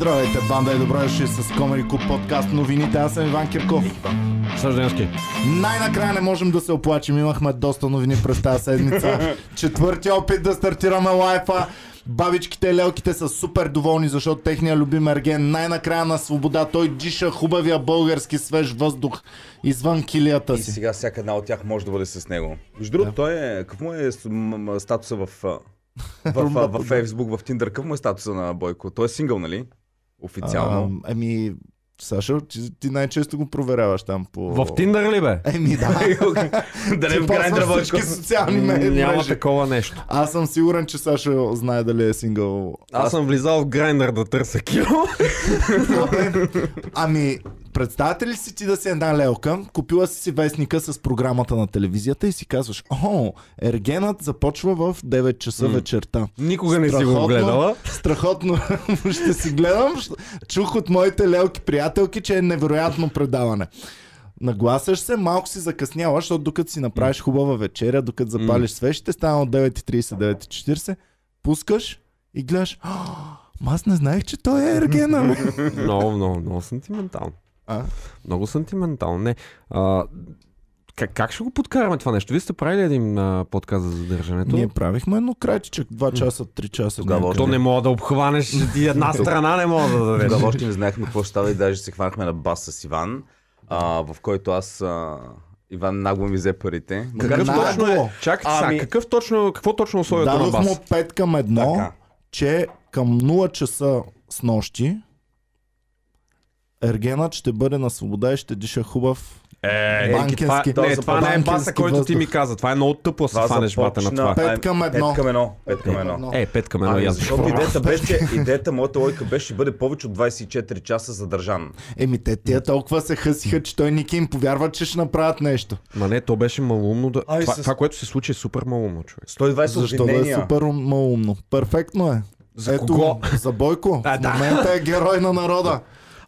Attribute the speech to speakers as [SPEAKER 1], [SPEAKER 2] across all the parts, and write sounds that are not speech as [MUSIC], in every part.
[SPEAKER 1] Здравейте, банда и добре дошли с Comedy Club подкаст новините. Аз съм Иван Кирков.
[SPEAKER 2] Съжденски.
[SPEAKER 1] Най-накрая не можем да се оплачем. Имахме доста новини през тази седмица. [LAUGHS] Четвърти опит да стартираме лайфа. Бабичките и лелките са супер доволни, защото техния любим ерген най-накрая на свобода. Той диша хубавия български свеж въздух извън килията
[SPEAKER 3] И
[SPEAKER 1] си.
[SPEAKER 3] сега всяка една от тях може да бъде с него. Между другото, той е... Какво е статуса в... а, В, в, в, Фейсбук, в Тиндър, какъв му е статуса на Бойко? Той е сингъл, нали? Официално.
[SPEAKER 1] А, еми, Сашо, ти, ти най-често го проверяваш там по...
[SPEAKER 2] В Тиндър ли бе?
[SPEAKER 1] Еми да. [LAUGHS]
[SPEAKER 3] да не в Бойко.
[SPEAKER 1] всички социални ме-
[SPEAKER 2] Няма
[SPEAKER 1] мрежи.
[SPEAKER 2] такова нещо.
[SPEAKER 1] Аз съм сигурен, че Сашо знае дали е сингъл.
[SPEAKER 2] Аз съм влизал в Грайндър да търся кило.
[SPEAKER 1] Абе, ами, представяте ли си ти да си една лелка, купила си си вестника с програмата на телевизията и си казваш, о, ергенът започва в 9 часа
[SPEAKER 2] М.
[SPEAKER 1] вечерта.
[SPEAKER 2] Никога не си го
[SPEAKER 1] Страхотно.
[SPEAKER 2] гледала.
[SPEAKER 1] Страхотно [LAUGHS] ще си гледам. Чух от моите лелки приятелки, че е невероятно предаване. Нагласяш се, малко си закъсняла, защото докато си направиш хубава вечеря, докато запалиш свещите, стана от 9.30, 9.40, пускаш и гледаш, «А, ма аз не знаех, че той е ергена. бе». [LAUGHS]
[SPEAKER 2] Много, много, много сантиментално.
[SPEAKER 1] А?
[SPEAKER 2] Много сантиментално. Не. А, как, как ще го подкараме това нещо? Вие сте правили един а, подкаст за задържането?
[SPEAKER 1] Ние правихме едно крайчичък, 2 часа, 3 часа.
[SPEAKER 3] Тогава.
[SPEAKER 2] То не мога да обхванеш [LAUGHS] и една страна не мога да дадеш.
[SPEAKER 3] Тогава още не знаехме какво ще става и даже се хванахме на бас с Иван, а, в който аз... А, Иван нагло ми взе парите.
[SPEAKER 2] Какъв
[SPEAKER 1] Нагло.
[SPEAKER 2] точно е? Чакайте сега,
[SPEAKER 3] Ами-
[SPEAKER 2] какъв точно, какво точно условието на
[SPEAKER 1] Дадох му
[SPEAKER 2] бас?
[SPEAKER 1] 5 към 1,
[SPEAKER 3] Така.
[SPEAKER 1] че към 0 часа с нощи Ергенът ще бъде на свобода и ще диша хубав.
[SPEAKER 2] Е,
[SPEAKER 1] банкенски-
[SPEAKER 2] това, не,
[SPEAKER 1] то
[SPEAKER 2] това не е баса, който ти ми каза. Това е много тъпо да се фанеш бата на това.
[SPEAKER 1] Пет към едно.
[SPEAKER 3] Пет към едно. Пет към едно.
[SPEAKER 2] Е, пет към едно.
[SPEAKER 3] Ами, защото идеята беше, идеята, моята логика беше, ще бъде повече от 24 часа задържан.
[SPEAKER 1] Еми, те тия толкова се хъсиха, че той Ники им повярва, че ще направят нещо.
[SPEAKER 2] Ма не, то беше малумно. Да...
[SPEAKER 3] Ай,
[SPEAKER 2] това,
[SPEAKER 3] с-
[SPEAKER 2] това, което се случи е супер малумно, човек.
[SPEAKER 3] 120
[SPEAKER 1] Защо да е супер малумно? Перфектно е.
[SPEAKER 2] За
[SPEAKER 1] Ето,
[SPEAKER 2] кого?
[SPEAKER 1] За Бойко.
[SPEAKER 2] А,
[SPEAKER 1] в
[SPEAKER 2] да.
[SPEAKER 1] момента е герой на народа.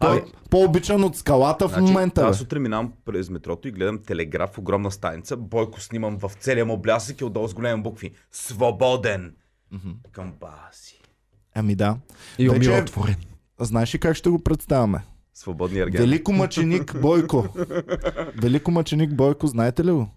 [SPEAKER 1] Той е по-обичан от скалата в
[SPEAKER 3] Значи,
[SPEAKER 1] момента.
[SPEAKER 3] Аз сутрин минавам през метрото и гледам телеграф, огромна станица. Бойко снимам в целия му блясък и отдолу с големи букви. Свободен! Към баси.
[SPEAKER 1] Ами да.
[SPEAKER 2] И
[SPEAKER 1] Вече-
[SPEAKER 2] умиротворен.
[SPEAKER 1] Знаеш ли как ще го представяме?
[SPEAKER 3] Свободни ерген.
[SPEAKER 1] Велико мъченик [LAUGHS] Бойко. Велико мъченик Бойко, знаете ли го?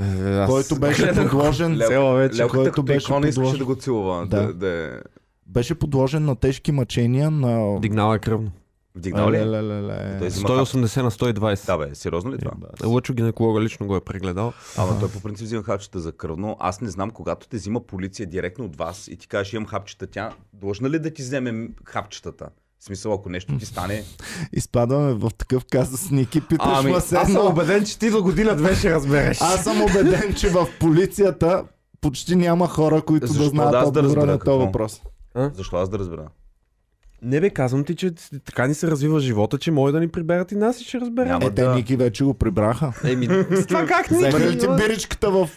[SPEAKER 2] Е, аз
[SPEAKER 1] Който беше подложен,
[SPEAKER 2] цела вече.
[SPEAKER 3] Лелката
[SPEAKER 1] който беше
[SPEAKER 3] икона искаше
[SPEAKER 1] подложен.
[SPEAKER 3] да го целува.
[SPEAKER 1] Да.
[SPEAKER 3] Да. да, да...
[SPEAKER 1] беше подложен на тежки мъчения на...
[SPEAKER 2] Дигнала е кръвно.
[SPEAKER 3] Вдигнал ли?
[SPEAKER 1] Ле, ле, ле, ле.
[SPEAKER 3] Той взима хап.
[SPEAKER 2] 180 на 120.
[SPEAKER 3] Да бе, сериозно ли това?
[SPEAKER 1] Е,
[SPEAKER 2] Лъчо гинеколога лично го е прегледал.
[SPEAKER 3] Ама той по принцип взима хапчета за кръвно. Аз не знам, когато те взима полиция директно от вас и ти кажеш имам хапчета, тя длъжна ли да ти вземе хапчетата? В смисъл, ако нещо ти стане, [LAUGHS]
[SPEAKER 1] Изпадаме в такъв казус, Ники, питаш
[SPEAKER 3] Ами,
[SPEAKER 1] се едно.
[SPEAKER 2] убеден, че ти до година две ще разбереш.
[SPEAKER 1] Аз съм убеден, че в полицията почти няма хора, които
[SPEAKER 3] Защо
[SPEAKER 1] да знаят
[SPEAKER 3] да аз да
[SPEAKER 1] отговора
[SPEAKER 3] разбера
[SPEAKER 1] на този въпрос.
[SPEAKER 3] защо аз да разбера?
[SPEAKER 2] Не бе, казвам ти, че така ни се развива живота, че може да ни приберат и нас и ще разберем.
[SPEAKER 3] Няма.
[SPEAKER 1] Е, те
[SPEAKER 3] да.
[SPEAKER 1] Ники вече го прибраха.
[SPEAKER 2] Еми, с [LAUGHS] това как ни?
[SPEAKER 1] Взеха ли ти биричката в,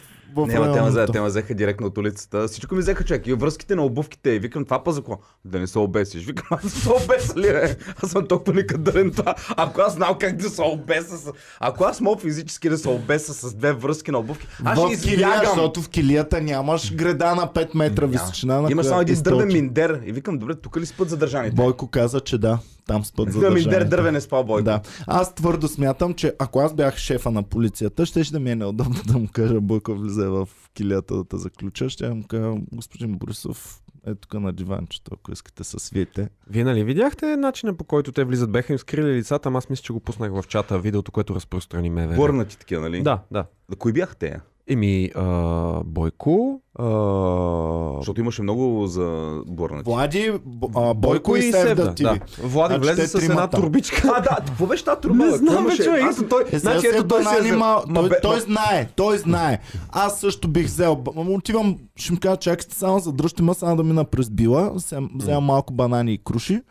[SPEAKER 1] в
[SPEAKER 3] Няма, те ме
[SPEAKER 1] районата?
[SPEAKER 3] взеха, те ме взеха директно от улицата. Всичко ми взеха човек. И връзките на обувките. И викам, това па за какво? Да не се обесиш. Викам, аз се обеса ли, бе? Аз съм толкова некадърен това. Ако аз знам как да се обеса с... Ако аз мога физически да се обеса с две връзки на обувки, аз ще
[SPEAKER 1] в килия,
[SPEAKER 3] избягам.
[SPEAKER 1] защото в килията нямаш греда на 5 метра височина. На
[SPEAKER 3] Има само един дървен миндер. И викам, добре, тук ли спът задържаните?
[SPEAKER 1] Бойко каза, че да, там спът за
[SPEAKER 3] На миндер дървен е спал Бойко.
[SPEAKER 1] Да. Аз твърдо смятам, че ако аз бях шефа на полицията, ще, ще да ми е неудобно да му кажа Бойко влезе в килията да те заключа. Ще му кажа, господин Борисов, е тук на диванчето, ако искате се свиете.
[SPEAKER 2] Вие нали видяхте начина по който те влизат? Беха им скрили лицата, ама аз мисля, че го пуснах в чата, видеото, което разпространи МВР.
[SPEAKER 3] Бърнати такива, нали?
[SPEAKER 2] Да, да.
[SPEAKER 3] Да, кои бяха те?
[SPEAKER 2] Еми, а, Бойко, а,
[SPEAKER 3] Защото имаше много за бърнати.
[SPEAKER 1] Влади, Б- а, Бойко и Севда ТВ.
[SPEAKER 2] да. Влади
[SPEAKER 1] Значи
[SPEAKER 2] влезе с една турбичка.
[SPEAKER 3] А, да, какво беше тази труба?
[SPEAKER 2] Не знам, бе, човек.
[SPEAKER 3] Аз-
[SPEAKER 2] той,
[SPEAKER 1] Е,
[SPEAKER 2] значи, ето
[SPEAKER 1] се
[SPEAKER 2] той си е
[SPEAKER 1] анима,
[SPEAKER 3] Ма
[SPEAKER 1] той, той
[SPEAKER 3] ма-
[SPEAKER 1] знае, той знае. Аз също бих взел. отивам, ще ми кажа, чакайте само, задръжте ма само да мина през била, взем- вземам малко банани и круши.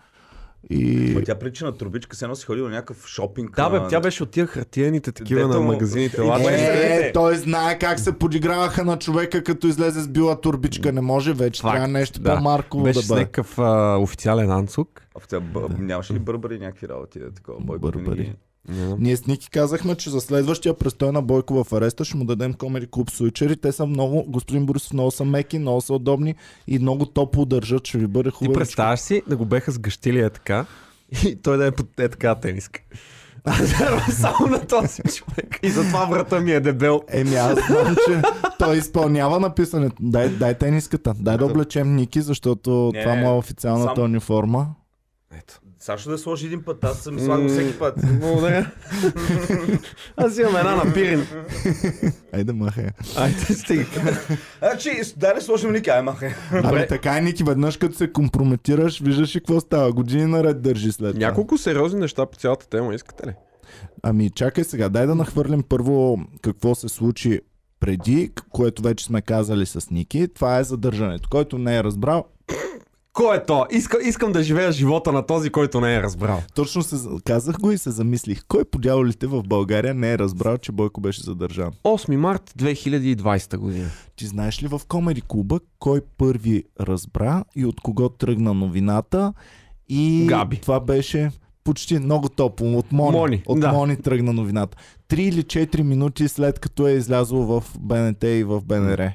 [SPEAKER 1] И...
[SPEAKER 3] Ма тя прилича на трубичка, се едно си ходила на някакъв шопинг.
[SPEAKER 2] Да, бе, тя беше от тия хартиените такива
[SPEAKER 3] Дето
[SPEAKER 2] на
[SPEAKER 3] му-
[SPEAKER 2] магазините.
[SPEAKER 3] Е,
[SPEAKER 2] латки.
[SPEAKER 1] Е, той знае как се подиграваха на човека, като излезе с била турбичка. Не може вече.
[SPEAKER 2] Факт,
[SPEAKER 1] Трябва нещо
[SPEAKER 2] да.
[SPEAKER 1] по-марково
[SPEAKER 2] Беше
[SPEAKER 1] да
[SPEAKER 2] с
[SPEAKER 1] бъде.
[SPEAKER 2] някакъв а, официален анцук.
[SPEAKER 3] Тя бъ... нямаше ли бърбари някакви работи? Да, такова, Бойко
[SPEAKER 1] Бърбари.
[SPEAKER 3] винаги-
[SPEAKER 2] Не знам.
[SPEAKER 1] Ние с Ники казахме, че за следващия престой на Бойко в ареста ще му дадем Комери Клуб Суичери. Те са много, господин Борисов, много са меки, много са удобни и много топло държат. Ще ви бъде
[SPEAKER 2] Ти
[SPEAKER 1] хубаво.
[SPEAKER 2] представяш си да го беха сгъщили е така и той да е под е така тениска. [LAUGHS] Само на този човек. И затова врата ми е дебел.
[SPEAKER 1] Еми аз знам, че той изпълнява написането. Дай, дай тениската. Дай да облечем Ники, защото
[SPEAKER 3] Не,
[SPEAKER 1] това му е официалната
[SPEAKER 3] само-
[SPEAKER 1] униформа.
[SPEAKER 2] Ето.
[SPEAKER 3] Сашо да сложи един път, аз съм слагал всеки път.
[SPEAKER 2] Благодаря. [LAUGHS] Аз имам една на пирин.
[SPEAKER 1] Айде махай.
[SPEAKER 2] Айде, стига.
[SPEAKER 3] Значи, дай да сложим Ники, ай махай.
[SPEAKER 1] Ами така е, Ники, веднъж като се компрометираш, виждаш и какво става. Години наред държи след това.
[SPEAKER 2] Няколко сериозни неща по цялата тема, искате ли?
[SPEAKER 1] Ами чакай сега, дай да нахвърлим първо какво се случи преди, което вече сме казали с Ники. Това е задържането. Който не е разбрал,
[SPEAKER 2] Кой е то? Иска, искам да живея живота на този, който не е разбрал.
[SPEAKER 1] точно се за- казах го и се замислих. Кой по дяволите в България не е разбрал, че Бойко беше задържан?
[SPEAKER 2] 8 март 2020 година.
[SPEAKER 1] Ти знаеш ли в Комери клуба кой първи разбра и от кого тръгна новината? И
[SPEAKER 2] Габи.
[SPEAKER 1] това беше почти много топло. От Мони.
[SPEAKER 2] Мони,
[SPEAKER 1] от
[SPEAKER 2] да.
[SPEAKER 1] Мони тръгна новината. Три или четири минути след като е излязло в БНТ и в БНР.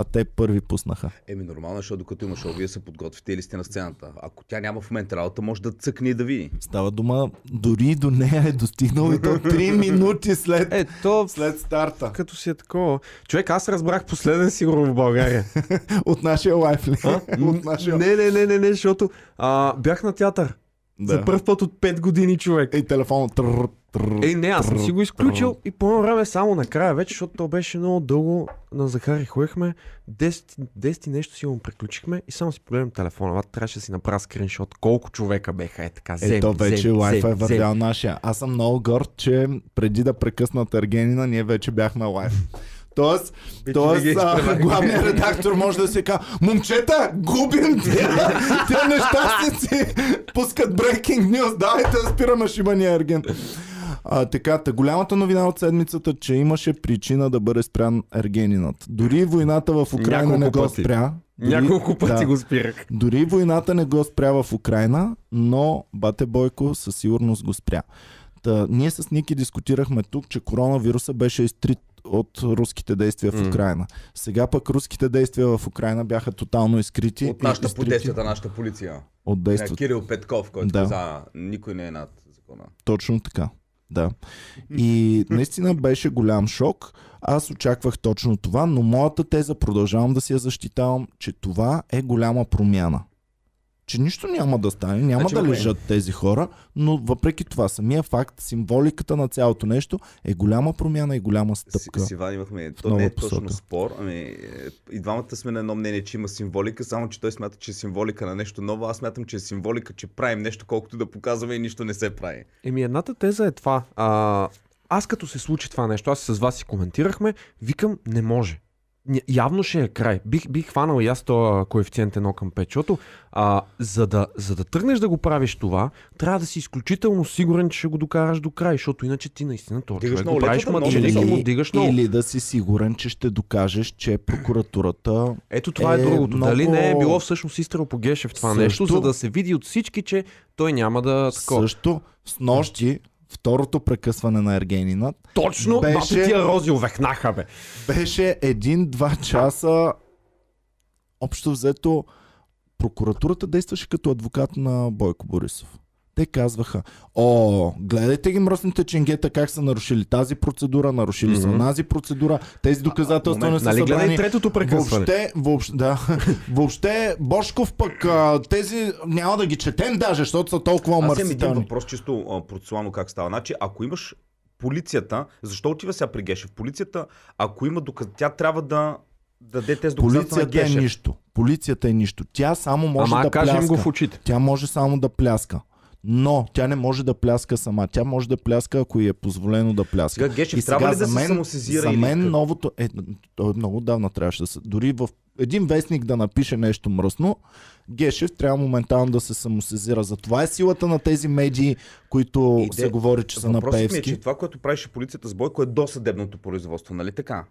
[SPEAKER 1] А те първи пуснаха.
[SPEAKER 3] Еми нормално, защото докато има шоу, вие се подготвите или сте на сцената. Ако тя няма в момента работа, може да цъкне и да види.
[SPEAKER 1] Става дума, дори до нея е достигнал и то 3 [LAUGHS] минути след,
[SPEAKER 2] Е, то
[SPEAKER 1] след старта.
[SPEAKER 2] като си е такова. Човек, аз разбрах последен сигурно в България. [LAUGHS]
[SPEAKER 1] От нашия лайф ли? [LAUGHS] От нашия...
[SPEAKER 2] Не, не, не, не, не, защото а, бях на театър. Да. За първ път от 5 години човек.
[SPEAKER 1] И. Тррр, тррр,
[SPEAKER 2] Ей, не, аз съм си го изключил и по едно време само накрая вече, защото то беше много дълго. На Захари ходихме, 10, 10 и нещо си го приключихме и само си погледнем телефона. Това трябваше да си направя скриншот. Колко човека беха е така. Зем,
[SPEAKER 1] Ето вече
[SPEAKER 2] зем,
[SPEAKER 1] лайфа е
[SPEAKER 2] зем, зем.
[SPEAKER 1] вървял нашия. Аз съм много горд, че преди да прекъснат Ергенина, ние вече бяхме лайф. Тоест, тоест
[SPEAKER 3] ги
[SPEAKER 1] а, главният редактор може да се каже, момчета, губим тия, тия нещастници, пускат breaking news, давайте да спираме шибания Ерген. А, така, та голямата новина от седмицата, че имаше причина да бъде спрян Ергенинът. Дори войната в Украина
[SPEAKER 2] Няколко
[SPEAKER 1] не го
[SPEAKER 2] пъти.
[SPEAKER 1] спря. Дори-
[SPEAKER 2] Няколко пъти
[SPEAKER 1] да.
[SPEAKER 2] го спирах.
[SPEAKER 1] Дори войната не го спря в Украина, но Бате Бойко със сигурност го спря. Та, ние с Ники дискутирахме тук, че коронавируса беше изтрит от руските действия в. Украина. Сега пък руските действия в Украина бяха тотално изкрити.
[SPEAKER 3] От нашата
[SPEAKER 1] изтрити
[SPEAKER 3] подействията, нашата полиция.
[SPEAKER 1] От действията.
[SPEAKER 3] Кирил Петков, който
[SPEAKER 1] Да.
[SPEAKER 3] каза, никой не е над закона.
[SPEAKER 1] Точно така. Да. И наистина беше голям шок. Аз очаквах точно това, но моята теза продължавам да си я защитавам, че това е голяма промяна. Че нищо няма да стане, няма
[SPEAKER 3] Значи,
[SPEAKER 1] да лежат тези хора, но въпреки това, самия факт, символиката на цялото нещо е голяма промяна и голяма стъпка.
[SPEAKER 3] С, с Иван имахме, то
[SPEAKER 1] нова
[SPEAKER 3] не е точно
[SPEAKER 1] посока.
[SPEAKER 3] спор, ами е, и двамата сме на едно мнение, че има символика, само че той смята, че е символика на нещо ново, аз смятам, че е символика, че правим нещо, колкото да показваме и нищо не се прави.
[SPEAKER 2] Еми, едната теза е това. А, аз като се случи това нещо, аз с вас си коментирахме, викам, не може. Явно ще е край. Бих, бих хванал и аз този коефициент 1 към 5, защото а, за, да, за да тръгнеш да го правиш това, трябва да си изключително сигурен, че ще го докараш до край, защото иначе ти наистина това
[SPEAKER 3] Дигаш
[SPEAKER 2] човек го правиш
[SPEAKER 3] летвата, много
[SPEAKER 2] мъченик и
[SPEAKER 3] високо.
[SPEAKER 2] му дигаш много.
[SPEAKER 1] или да си сигурен, че ще докажеш, че прокуратурата
[SPEAKER 2] Ето това е,
[SPEAKER 1] е
[SPEAKER 2] другото.
[SPEAKER 1] много-
[SPEAKER 2] Дали не е било всъщност изстрел по Гешев това
[SPEAKER 1] Също-
[SPEAKER 2] нещо, за да се види от всички, че той няма да... Такова.
[SPEAKER 1] също с нощи, второто прекъсване на Ергенинът,
[SPEAKER 2] Точно,
[SPEAKER 1] беше...
[SPEAKER 2] тия рози увехнаха, бе.
[SPEAKER 1] беше един-два часа общо взето прокуратурата действаше като адвокат на Бойко Борисов. Те казваха, о, гледайте ги мръсните ченгета как са нарушили тази процедура, нарушили са
[SPEAKER 2] Мгм.
[SPEAKER 1] онази процедура, тези доказателства
[SPEAKER 3] момент,
[SPEAKER 1] не са
[SPEAKER 2] Нали гледай
[SPEAKER 1] събрани.
[SPEAKER 2] третото прекъсване.
[SPEAKER 1] Въобще, въобще, да, [LAUGHS] въобще Бошков пък а, тези няма да ги четем даже, защото са толкова
[SPEAKER 3] Аз имам един
[SPEAKER 1] омърсителни.
[SPEAKER 3] въпрос, чисто а, процесуално как става. Значи, ако имаш полицията, защо отива сега при Гешев? Полицията, ако има доказ... тя трябва да даде тези доказателства на
[SPEAKER 1] Полицията е
[SPEAKER 3] Гешев.
[SPEAKER 1] нищо. Полицията е нищо. Тя само може
[SPEAKER 2] Ама
[SPEAKER 1] да
[SPEAKER 2] кажем
[SPEAKER 1] пляска.
[SPEAKER 2] го в очите.
[SPEAKER 1] Тя може само да пляска. Но тя не може да пляска сама. Тя може да пляска, ако й е позволено да пляска.
[SPEAKER 3] Сега Гешев
[SPEAKER 1] И
[SPEAKER 3] трябва ли да
[SPEAKER 1] за
[SPEAKER 3] се
[SPEAKER 1] мен,
[SPEAKER 3] самосезира
[SPEAKER 1] За
[SPEAKER 3] или
[SPEAKER 1] мен
[SPEAKER 3] как?
[SPEAKER 1] новото... Е, той много отдавна трябваше да се... Дори в един вестник да напише нещо мръсно, Гешев трябва моментално да се самосезира. Затова е силата на тези медии, които
[SPEAKER 3] Иде-
[SPEAKER 1] се говори, че са на
[SPEAKER 3] Въпросът ми е, че това, което правеше полицията с Бойко е досъдебното производство, нали така?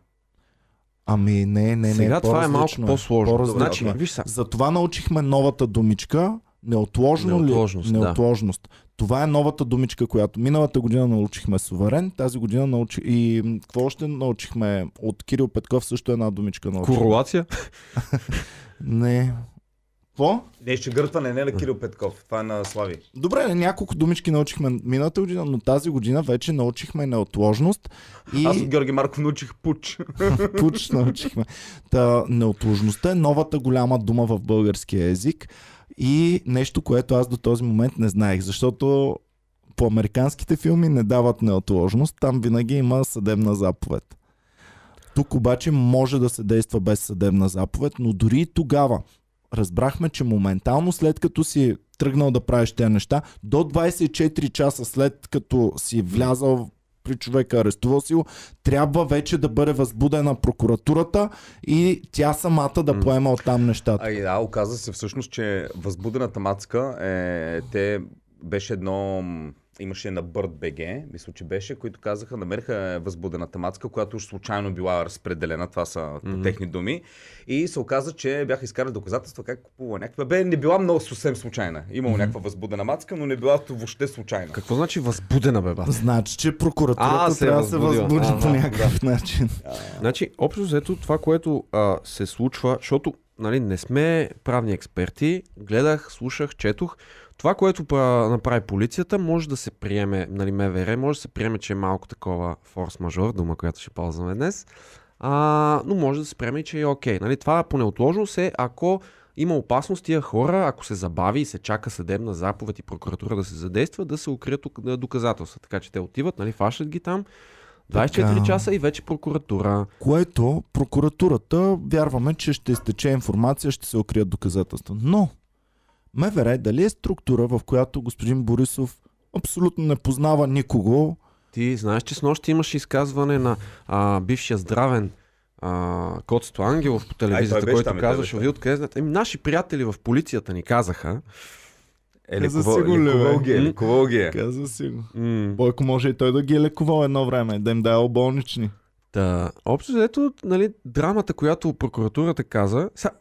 [SPEAKER 1] Ами не, не, не.
[SPEAKER 2] Сега това е малко
[SPEAKER 1] по-различно
[SPEAKER 2] по-сложно.
[SPEAKER 1] По-различно
[SPEAKER 2] Значи,
[SPEAKER 1] е.
[SPEAKER 2] виж сега.
[SPEAKER 1] Затова научихме новата думичка Неотложно
[SPEAKER 2] Неотложност,
[SPEAKER 1] ли?
[SPEAKER 2] да.
[SPEAKER 1] Неотложност. Това е новата думичка, която миналата година научихме суверен, тази година научих и какво още научихме от Кирил Петков също една думичка научихме.
[SPEAKER 2] Королация? [LAUGHS]
[SPEAKER 1] Не. Какво?
[SPEAKER 3] Не, ще гъртване, не на Кирил Петков. Това е на Слави.
[SPEAKER 1] Добре, няколко думички научихме миналата година, но тази година вече научихме неотложност и
[SPEAKER 3] Аз от Георги Марков научих пуч. [LAUGHS]
[SPEAKER 1] пуч научихме. Та, неотложността е новата голяма дума в българския език и нещо, което аз до този момент не знаех, защото по американските филми не дават неотложност, там винаги има съдебна заповед. Тук обаче може да се действа без съдебна заповед, но дори и тогава разбрахме, че моментално след като си тръгнал да правиш тези неща, до 24 часа след като си влязал при човека, арестувал си го, трябва вече да бъде възбудена прокуратурата и тя самата да поема оттам нещата.
[SPEAKER 3] А и да, оказа се всъщност, че възбудената мацка е, те беше едно имаше на Bird BG, мисля, че беше, които казаха, намериха възбудената мацка, която уж случайно била разпределена, това са по
[SPEAKER 2] Мгм.
[SPEAKER 3] техни думи. И се оказа, че бяха изкарали доказателства как купува някаква. Бе, не била много съвсем случайна. Имало
[SPEAKER 1] Мгм.
[SPEAKER 3] някаква възбудена мацка, но не била въобще случайна.
[SPEAKER 2] Какво значи възбудена бе, бат?
[SPEAKER 1] Значи, че прокуратурата
[SPEAKER 2] А, се
[SPEAKER 1] трябва да се възбуди по
[SPEAKER 2] да.
[SPEAKER 1] някакъв начин.
[SPEAKER 2] Значи, общо взето, това, което а, се случва, защото нали, не сме правни експерти, гледах, слушах, четох. Това, което пра- направи полицията, може да се приеме, нали, МВР, може да се приеме, че е малко такова форс-мажор, дума, която ще ползваме днес. А, но може да се приеме, че е окей. Нали, това по неотложност е, ако има опасност тия хора, ако се забави и се чака съдебна заповед и прокуратура да се задейства, да се укрият док- доказателства. Така че те отиват, нали, фащат ги там, 24
[SPEAKER 1] Така.
[SPEAKER 2] часа и вече прокуратура.
[SPEAKER 1] Което прокуратурата вярваме, че ще изтече информация, ще се укрият доказателства. Но МВР дали е структура, в която господин Борисов абсолютно не познава никого,
[SPEAKER 2] Ти знаеш, че с нощи имаше изказване на а, бившия здравен а, Коцето Ангелов по телевизията,
[SPEAKER 3] беше
[SPEAKER 2] който
[SPEAKER 3] е,
[SPEAKER 2] казваше, вие откъде знаете? Еми, наши приятели в полицията ни казаха,
[SPEAKER 3] Е,
[SPEAKER 1] Каза
[SPEAKER 3] лекувал,
[SPEAKER 1] си го, ле,
[SPEAKER 3] лекувал
[SPEAKER 1] бе.
[SPEAKER 3] ги е,
[SPEAKER 2] М?
[SPEAKER 3] лекувал ги е.
[SPEAKER 1] каза си го.
[SPEAKER 2] м-
[SPEAKER 1] Бойко може и той да ги е лекувал едно време, да им дава болнични.
[SPEAKER 2] Та, общо взето, нали, драмата, която прокуратурата каза, сега,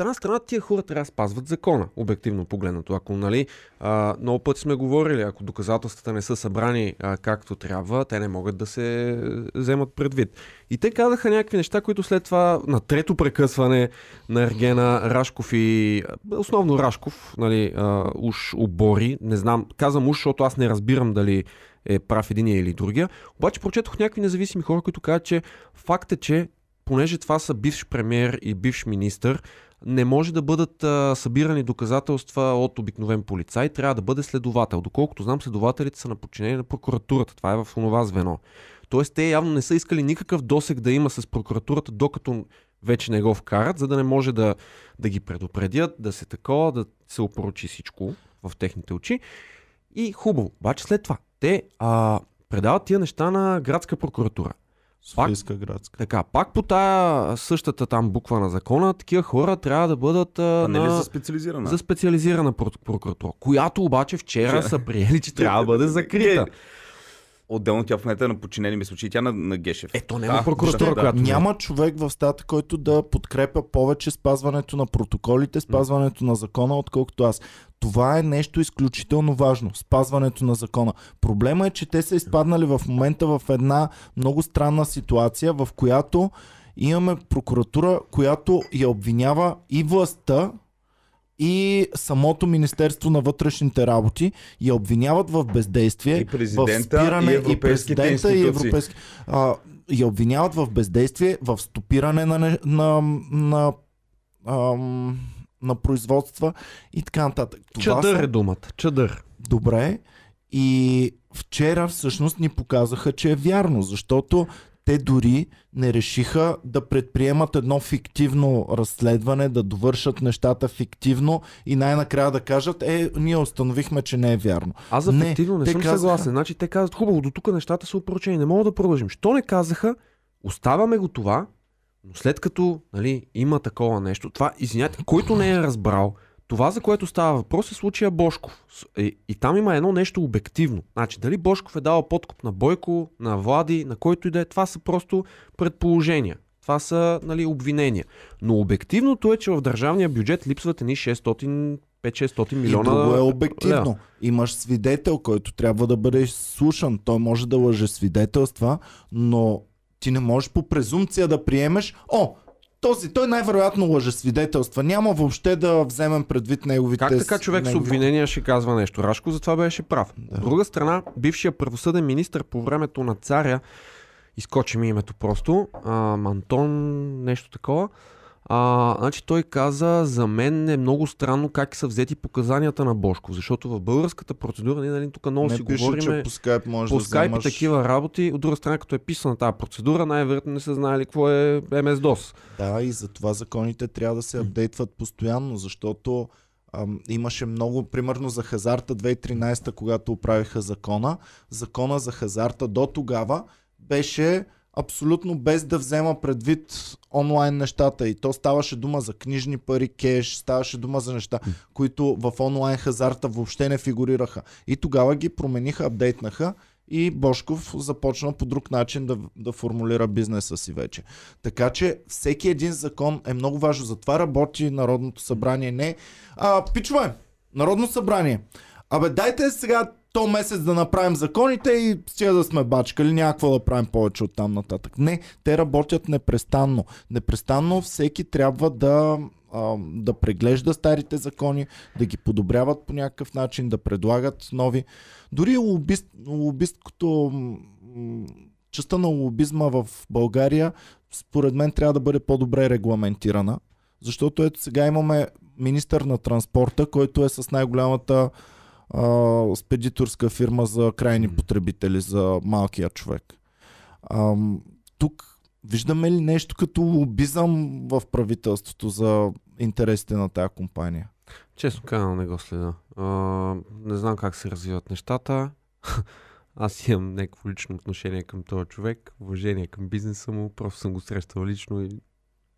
[SPEAKER 2] от една страна тия хора трябва да спазват закона, обективно погледнато. Ако, нали, а, много пъти сме говорили, ако доказателствата не са събрани а, както трябва, те не могат да се вземат предвид. И те казаха някакви неща, които след това на трето прекъсване на Ергена Рашков и основно Рашков, нали, а, уж обори, не знам, казвам уж, защото аз не разбирам дали е прав единия или другия. Обаче прочетох някакви независими хора, които казват, че факт е, че понеже това са бивш премьер и бивш министър, не може да бъдат а, събирани доказателства от обикновен полицай, трябва да бъде следовател. Доколкото знам, следователите са на подчинение на прокуратурата. Това е в онова звено. Тоест, те явно не са искали никакъв досек да има с прокуратурата, докато вече не го вкарат, за да не може да, да ги предупредят, да се такова, да се опорочи всичко в техните очи. И хубаво. Обаче след това, те а, предават тия неща на градска прокуратура.
[SPEAKER 1] Софийска градска.
[SPEAKER 2] Така, пак по тая същата там буква на закона, такива хора трябва да бъдат а,
[SPEAKER 3] А
[SPEAKER 2] на...
[SPEAKER 3] са специализирана?
[SPEAKER 2] за специализирана прок- прокуратура, която обаче вчера
[SPEAKER 3] Вчера.
[SPEAKER 2] са приели, че трябва да бъде закрита.
[SPEAKER 3] Отделно тя в момента е на подчинени, мисля, че и тя на, на Гешев.
[SPEAKER 2] Ето, няма
[SPEAKER 3] Да,
[SPEAKER 2] прокуратура,
[SPEAKER 3] да,
[SPEAKER 2] която е.
[SPEAKER 1] Няма човек в стата, който да подкрепя повече спазването на протоколите, спазването на закона, отколкото аз. Това е нещо изключително важно. Спазването на закона. Проблема е, че те са изпаднали в момента в една много странна ситуация, в която имаме прокуратура, която я обвинява и властта, и самото Министерство на вътрешните работи я обвиняват в бездействие,
[SPEAKER 3] И
[SPEAKER 1] в спиране,
[SPEAKER 3] и
[SPEAKER 1] президента, и европейски. А, я обвиняват в бездействие, в стопиране на, не- на, на, ам, на производства и така нататък. Това
[SPEAKER 2] Чадър
[SPEAKER 1] са-
[SPEAKER 2] е думата. Чадър.
[SPEAKER 1] Добре. И вчера всъщност ни показаха, че е вярно, защото те дори не решиха да предприемат едно фиктивно разследване, да довършат нещата фиктивно и най-накрая да кажат, е, ние установихме, че не е вярно.
[SPEAKER 2] Аз за
[SPEAKER 1] Не,
[SPEAKER 2] фиктивно не
[SPEAKER 1] те
[SPEAKER 2] съм
[SPEAKER 1] казаха-
[SPEAKER 2] съгласен. Значи те казват, хубаво, до тук нещата са опоручени, не мога да продължим. Що не казаха, оставаме го това, но след като нали, има такова нещо, това, извинявайте, който не е разбрал, това, за което става въпрос е случая Бошков. И, и там има едно нещо обективно. Значи, дали Бошков е дал подкуп на Бойко, на Влади, на който и да е, това са просто предположения. Това са нали, обвинения. Но обективното е, че в държавния бюджет липсват едни 600 5-600
[SPEAKER 1] И
[SPEAKER 2] милиона.
[SPEAKER 1] друго е обективно. Имаш свидетел, който трябва да бъде слушан. Той може да лъже свидетелства, но ти не можеш по презумпция да приемеш, о, този, той най-вероятно лъже свидетелства. Няма въобще да вземем предвид неговите...
[SPEAKER 2] Как така човек с
[SPEAKER 1] неговите-
[SPEAKER 2] обвинения ще казва нещо? Рашко за това беше прав.
[SPEAKER 1] Да.
[SPEAKER 2] От друга страна, бившия правосъден министр по времето на царя, изкочи ми името просто, а, Антон, нещо такова, а, значи той каза, за мен е много странно как са взети показанията на Бошко, защото в българската процедура, ние нали, тук много
[SPEAKER 1] Не
[SPEAKER 2] си
[SPEAKER 1] пише,
[SPEAKER 2] говорим
[SPEAKER 1] че по скайп можеш
[SPEAKER 2] по
[SPEAKER 1] да
[SPEAKER 2] скайп
[SPEAKER 1] вземаш...
[SPEAKER 2] такива работи. От друга страна, като е писана тази процедура, най-вероятно не са знаели какво е MS-DOS.
[SPEAKER 1] Да, и затова законите трябва да се апдейтват постоянно, защото ам, имаше много, примерно за хазарта 2013, когато оправиха закона. Закона за хазарта до тогава беше абсолютно без да взема предвид онлайн нещата. И то ставаше дума за книжни пари, кеш, ставаше дума за неща, които в онлайн хазарта въобще не фигурираха. И тогава ги промениха, апдейтнаха и Бошков започна по друг начин да, да формулира бизнеса си вече. Така че всеки един закон е много важно. Затова работи Народното събрание. Не, а, пичове, Народно събрание. Абе, дайте сега то месец да направим законите и стига да сме бачкали, някакво да правим повече от там нататък. Не, те работят непрестанно. Непрестанно всеки трябва да, да преглежда старите закони, да ги подобряват по някакъв начин, да предлагат нови. Дори лобист, м, частта на лобизма в България според мен трябва да бъде по-добре регламентирана. Защото ето сега имаме министър на транспорта, който е с най-голямата а, спедиторска фирма за крайни потребители, за малкия човек. Ам, тук виждаме ли нещо като лобизъм в правителството за интересите на тази компания?
[SPEAKER 2] Честно казано не го следа. А, не знам как се развиват нещата. [LAUGHS] Аз имам някакво лично отношение към този човек, уважение към бизнеса му, просто съм го срещал лично и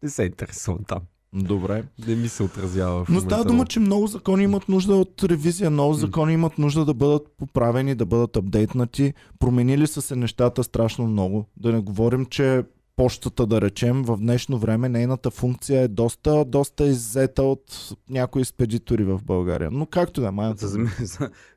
[SPEAKER 2] не се интересувам там.
[SPEAKER 1] Добре.
[SPEAKER 2] Не ми се отразява в
[SPEAKER 1] Но става дума, че много закони имат нужда от ревизия, много закони имат нужда да бъдат поправени, да бъдат апдейтнати. Променили са се нещата страшно много. Да не говорим, че почтата, да речем, в днешно време нейната функция е доста, доста иззета от някои спедитори в България. Но както да, е, май. [LAUGHS]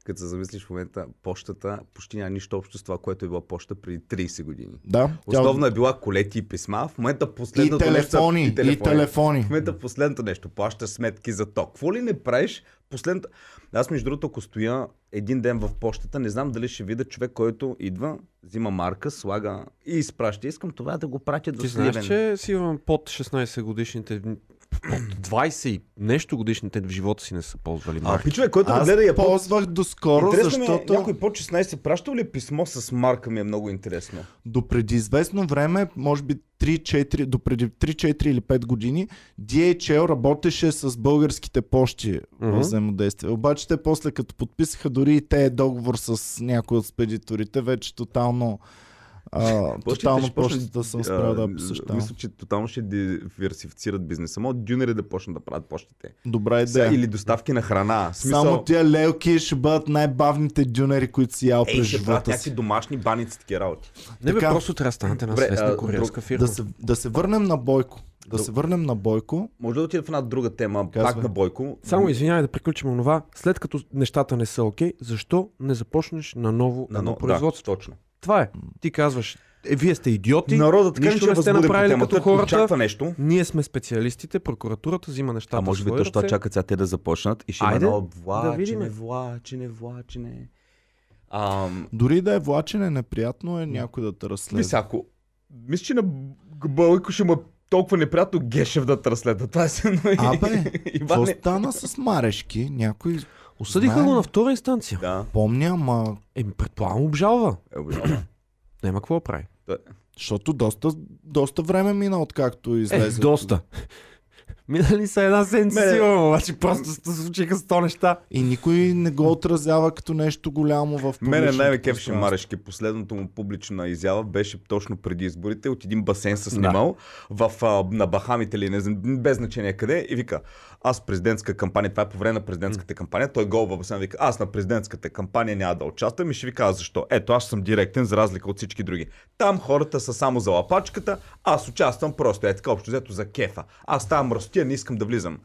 [SPEAKER 3] Като се, замислиш, в момента, почтата почти няма нищо общо с това, което е била почта преди 30 години.
[SPEAKER 1] Да, тя-
[SPEAKER 3] Основно е била колети и писма. В момента
[SPEAKER 1] и
[SPEAKER 3] последното
[SPEAKER 1] телефони,
[SPEAKER 3] нещо...
[SPEAKER 1] и телефони.
[SPEAKER 3] В момента последното нещо. Плащаш сметки за ток. Какво ли не правиш? Последното... Аз между другото, ако стоя един ден в почтата, не знам дали ще видя човек, който идва, взима марка, слага и изпраща. Искам това да го пратя до
[SPEAKER 2] Ти знаеш, че сигурно под 16 годишните, под 20 и нещо годишните в живота си не са ползвали
[SPEAKER 3] А,
[SPEAKER 2] марки.
[SPEAKER 3] пичове, който
[SPEAKER 1] Аз
[SPEAKER 3] гледа я по...
[SPEAKER 1] ползвах доскоро,
[SPEAKER 3] Интересно ми
[SPEAKER 1] защото...
[SPEAKER 3] е, някой под 16 пращал ли е писмо с марка ми е много интересно.
[SPEAKER 1] до преди известно време, може би 3-4, до преди 3-4 или 5 години, DHL работеше с българските почти
[SPEAKER 2] Мгм.
[SPEAKER 1] в взаимодействие. Обаче те после като подписаха дори и те договор с някой от спедиторите, вече тотално а, тотално почтата съм спрял да посещавам.
[SPEAKER 3] Мисля, че тотално ще диверсифицират бизнеса. Могат дюнери да почнат да правят почтите.
[SPEAKER 1] Добра идея.
[SPEAKER 3] или доставки на храна. Смисъл,
[SPEAKER 1] Само тия лелки ще бъдат най-бавните дюнери, които си ял през живота си.
[SPEAKER 3] домашни баници, такива работи.
[SPEAKER 2] Не бе, просто трябва да станете
[SPEAKER 3] Добре,
[SPEAKER 2] свестна
[SPEAKER 3] а,
[SPEAKER 2] куриерска
[SPEAKER 3] друг-
[SPEAKER 2] фирма.
[SPEAKER 1] Да се, да се върнем на Бойко. Да се върнем на Бойко.
[SPEAKER 3] Може да отида в една друга тема,
[SPEAKER 1] Казвай.
[SPEAKER 3] пак на Бойко.
[SPEAKER 2] Само извинявай да приключим онова. След като нещата не са окей, защо не започнеш на ново
[SPEAKER 3] на но,
[SPEAKER 2] производство?
[SPEAKER 3] Да, точно.
[SPEAKER 2] Това е. Ти казваш, е, вие сте идиоти,
[SPEAKER 3] Народът
[SPEAKER 2] нищо
[SPEAKER 3] ще
[SPEAKER 2] не сте направили
[SPEAKER 3] темата,
[SPEAKER 2] като хората.
[SPEAKER 3] нещо.
[SPEAKER 2] ние сме специалистите, прокуратурата взима нещата
[SPEAKER 3] А може би точно това чакат сега те да започнат и ще има
[SPEAKER 2] Айде,
[SPEAKER 3] едно
[SPEAKER 2] да видим.
[SPEAKER 3] влачене, влачене, влачене. Ам,
[SPEAKER 1] Дори да е влачене, неприятно е някой да те разследва.
[SPEAKER 3] Мисля, ако... Мисля, че на Бълко ще му толкова неприятно Гешев да те разследва. Това е се едно
[SPEAKER 1] Абе, [LAUGHS] Какво
[SPEAKER 3] е-
[SPEAKER 1] стана с Марешки? Някой
[SPEAKER 2] Осъдиха го на втора инстанция.
[SPEAKER 3] Да.
[SPEAKER 1] помня, ама
[SPEAKER 2] Еми, предполагам, обжалва.
[SPEAKER 3] Е, обжалвам.
[SPEAKER 2] Няма какво да прави.
[SPEAKER 1] защото доста, доста време мина откакто
[SPEAKER 2] Е,
[SPEAKER 1] излезе.
[SPEAKER 2] доста. [LAUGHS] Минали са една седмица,
[SPEAKER 3] Мене-
[SPEAKER 2] сигурно, обаче просто се случиха сто неща.
[SPEAKER 1] И никой не го отразява като нещо голямо в публичното
[SPEAKER 3] Мене най-ме кефше
[SPEAKER 1] пространство.
[SPEAKER 3] Марешки. Последното му публична изява беше точно преди изборите. От един басейн се снимал в, а, на Бахамите или не знам, без значение къде. И вика, аз президентска кампания, това е по време на президентската кампания. Той гол в басейн вика, аз на президентската кампания няма да участвам и ще ви кажа защо. Ето, аз съм директен за разлика от всички други. Там хората са само за лапачката, аз участвам просто е така общо взето за кефа. Аз ставам растия, не искам да влизам.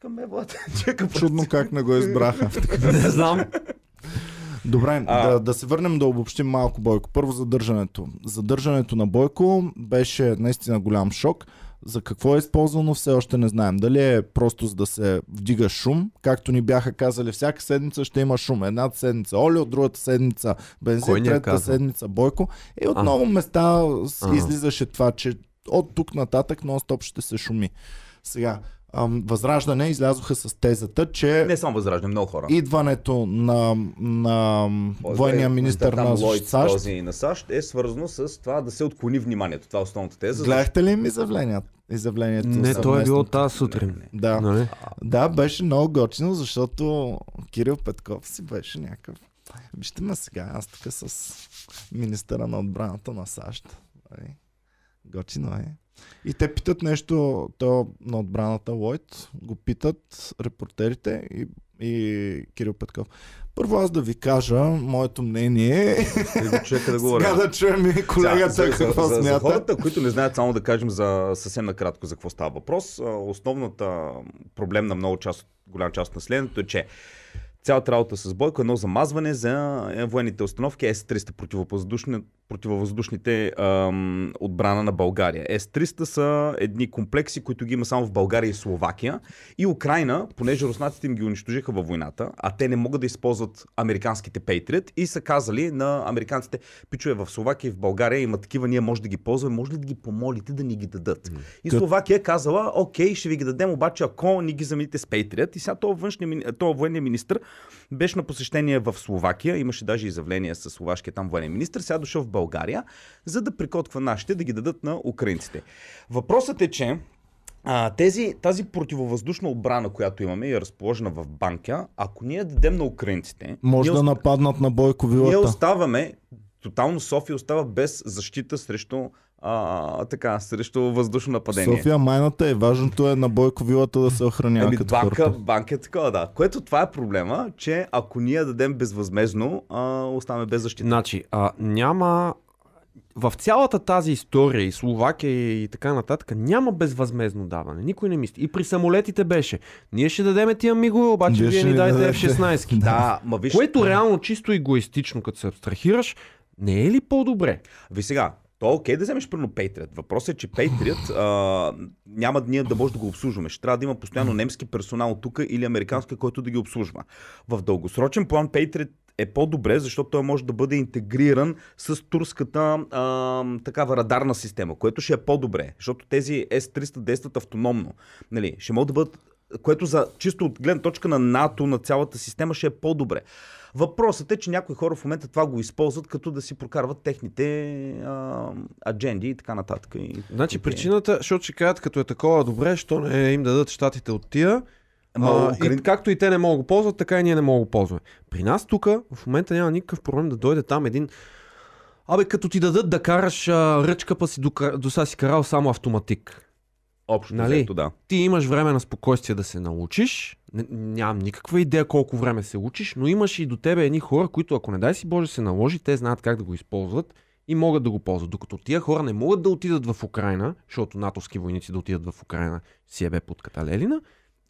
[SPEAKER 3] Към ме, Влад. [LAUGHS] Чека,
[SPEAKER 1] Чудно как не го избраха. [LAUGHS]
[SPEAKER 2] Не знам.
[SPEAKER 1] Добре,
[SPEAKER 3] А-
[SPEAKER 1] да, да се върнем да обобщим малко Бойко. Първо задържането. Задържането на Бойко беше наистина голям шок. За какво е използвано все още не знаем. Дали е просто за да се вдига шум, както ни бяха казали, всяка седмица ще има шум. Едната седмица Оли, от другата седмица Бензин,
[SPEAKER 2] е
[SPEAKER 1] третата седмица Бойко. И от много места излизаше това, че от тук нататък нон-стоп ще се шуми. Сега, ам, Възраждане излязоха с тезата, че
[SPEAKER 3] Не само възраждане, много хора.
[SPEAKER 1] идването на, на военния
[SPEAKER 3] е-
[SPEAKER 1] министр
[SPEAKER 3] там
[SPEAKER 1] на
[SPEAKER 3] Лойд,
[SPEAKER 1] САЩ.
[SPEAKER 3] Този на САЩ е свързано с това да се отклони вниманието. Това е основната теза.
[SPEAKER 1] Гледахте ли им изявлението? изявлението
[SPEAKER 2] Не, то е било тази сутрин.
[SPEAKER 3] Не, не.
[SPEAKER 1] Да.
[SPEAKER 2] Нали?
[SPEAKER 1] да, беше много готино, защото Кирил Петков си беше някакъв. Вижте ме сега, аз тук с министъра на отбраната на САЩ. Готино е. И те питат нещо, то на отбраната Лойд, го питат репортерите и, и Кирил Петков. Първо аз да ви кажа моето мнение.
[SPEAKER 3] Трябва човека да говори. [LAUGHS]
[SPEAKER 1] Сега да чуем и колегата
[SPEAKER 3] Сега,
[SPEAKER 1] какво
[SPEAKER 3] за, за, за
[SPEAKER 1] смята.
[SPEAKER 3] хората, които не знаят, само да кажем за съвсем накратко за какво става въпрос. Основната проблем на много част, голяма част от населението е, че цялата работа с Бойко едно замазване за е, военните установки С-300 противовъздушни, противовъздушните ам, отбрана на България. С-300 са едни комплекси, които ги има само в България и Словакия. И Украина, понеже руснаците им ги унищожиха във войната, а те не могат да използват американските Patriot и са казали на американците, пичове в Словакия и в България има такива, ние може да ги ползваме, може ли да ги помолите да ни ги дадат? И Словакия е казала, окей, ще ви ги дадем, обаче ако ни ги замените с Patriot. И сега този, външния, този военния министр беше на посещение в Словакия, имаше даже изявление с словашкия там военен министр, сега дошъл в България, за да прикотква нашите да ги дадат на украинците. Въпросът е, че а, тези, тази противовъздушна отбрана, която имаме и е разположена в банка, ако ние дадем на украинците,
[SPEAKER 1] Може
[SPEAKER 3] ние,
[SPEAKER 1] да
[SPEAKER 3] ост-
[SPEAKER 1] нападнат на Бойко
[SPEAKER 3] ние
[SPEAKER 1] вилата.
[SPEAKER 3] оставаме, тотално София остава без защита срещу, а, така, срещу въздушно нападение.
[SPEAKER 1] София майната е важното е на Бойко вилата да се охранява
[SPEAKER 3] Еми,
[SPEAKER 1] като
[SPEAKER 3] банка,
[SPEAKER 1] хората.
[SPEAKER 3] банка е такова, да. Което това е проблема, че ако ние дадем безвъзмезно, а, оставаме без защита.
[SPEAKER 2] Значи, а, няма... В цялата тази история и Словакия и така нататък няма безвъзмезно даване. Никой не мисли. И при самолетите беше. Ние ще дадем тия мигове, обаче
[SPEAKER 1] Вие
[SPEAKER 2] ни дайте
[SPEAKER 1] дадете.
[SPEAKER 2] F-16.
[SPEAKER 3] Да, ма виж,
[SPEAKER 2] Което реално чисто егоистично, като се абстрахираш, не е ли по-добре?
[SPEAKER 3] ви сега, то е окей да вземеш примерно Patriot. Въпросът е, че Patriot а, няма ние да може да го обслужваме. Ще трябва да има постоянно немски персонал тук или американски, който да ги обслужва. В дългосрочен план Patriot е по-добре, защото той може да бъде интегриран с турската а, такава радарна система, което ще е по-добре, защото тези S-300 действат автономно. Нали, ще могат да бъдат което за чисто от гледна точка на НАТО, на цялата система ще е по-добре. Въпросът е, че някои хора в момента това го използват, като да си прокарват техните а, адженди и така нататък. И,
[SPEAKER 2] Значи
[SPEAKER 3] и-
[SPEAKER 2] причината, защото ще кажат, като е такова добре, що не им дадат щатите от тия,
[SPEAKER 3] Ама,
[SPEAKER 2] а,
[SPEAKER 3] Украин-
[SPEAKER 2] и както и те не могат да го ползват, така и ние не можем да го ползваме. При нас тук в момента няма никакъв проблем да дойде там един Абе, като ти дадат да караш а, ръчка, па си до, до сега си карал само автоматик.
[SPEAKER 3] Общо
[SPEAKER 2] Нали?
[SPEAKER 3] взето, да.
[SPEAKER 2] Ти имаш време на спокойствие да се научиш. Н- нямам никаква идея колко време се учиш, но имаш и до тебе едни хора, които ако не дай си Боже се наложи, те знаят как да го използват и могат да го ползват. Докато тия хора не могат да отидат в Украина, защото натовски войници да отидат в Украина си е бе под Каталелина.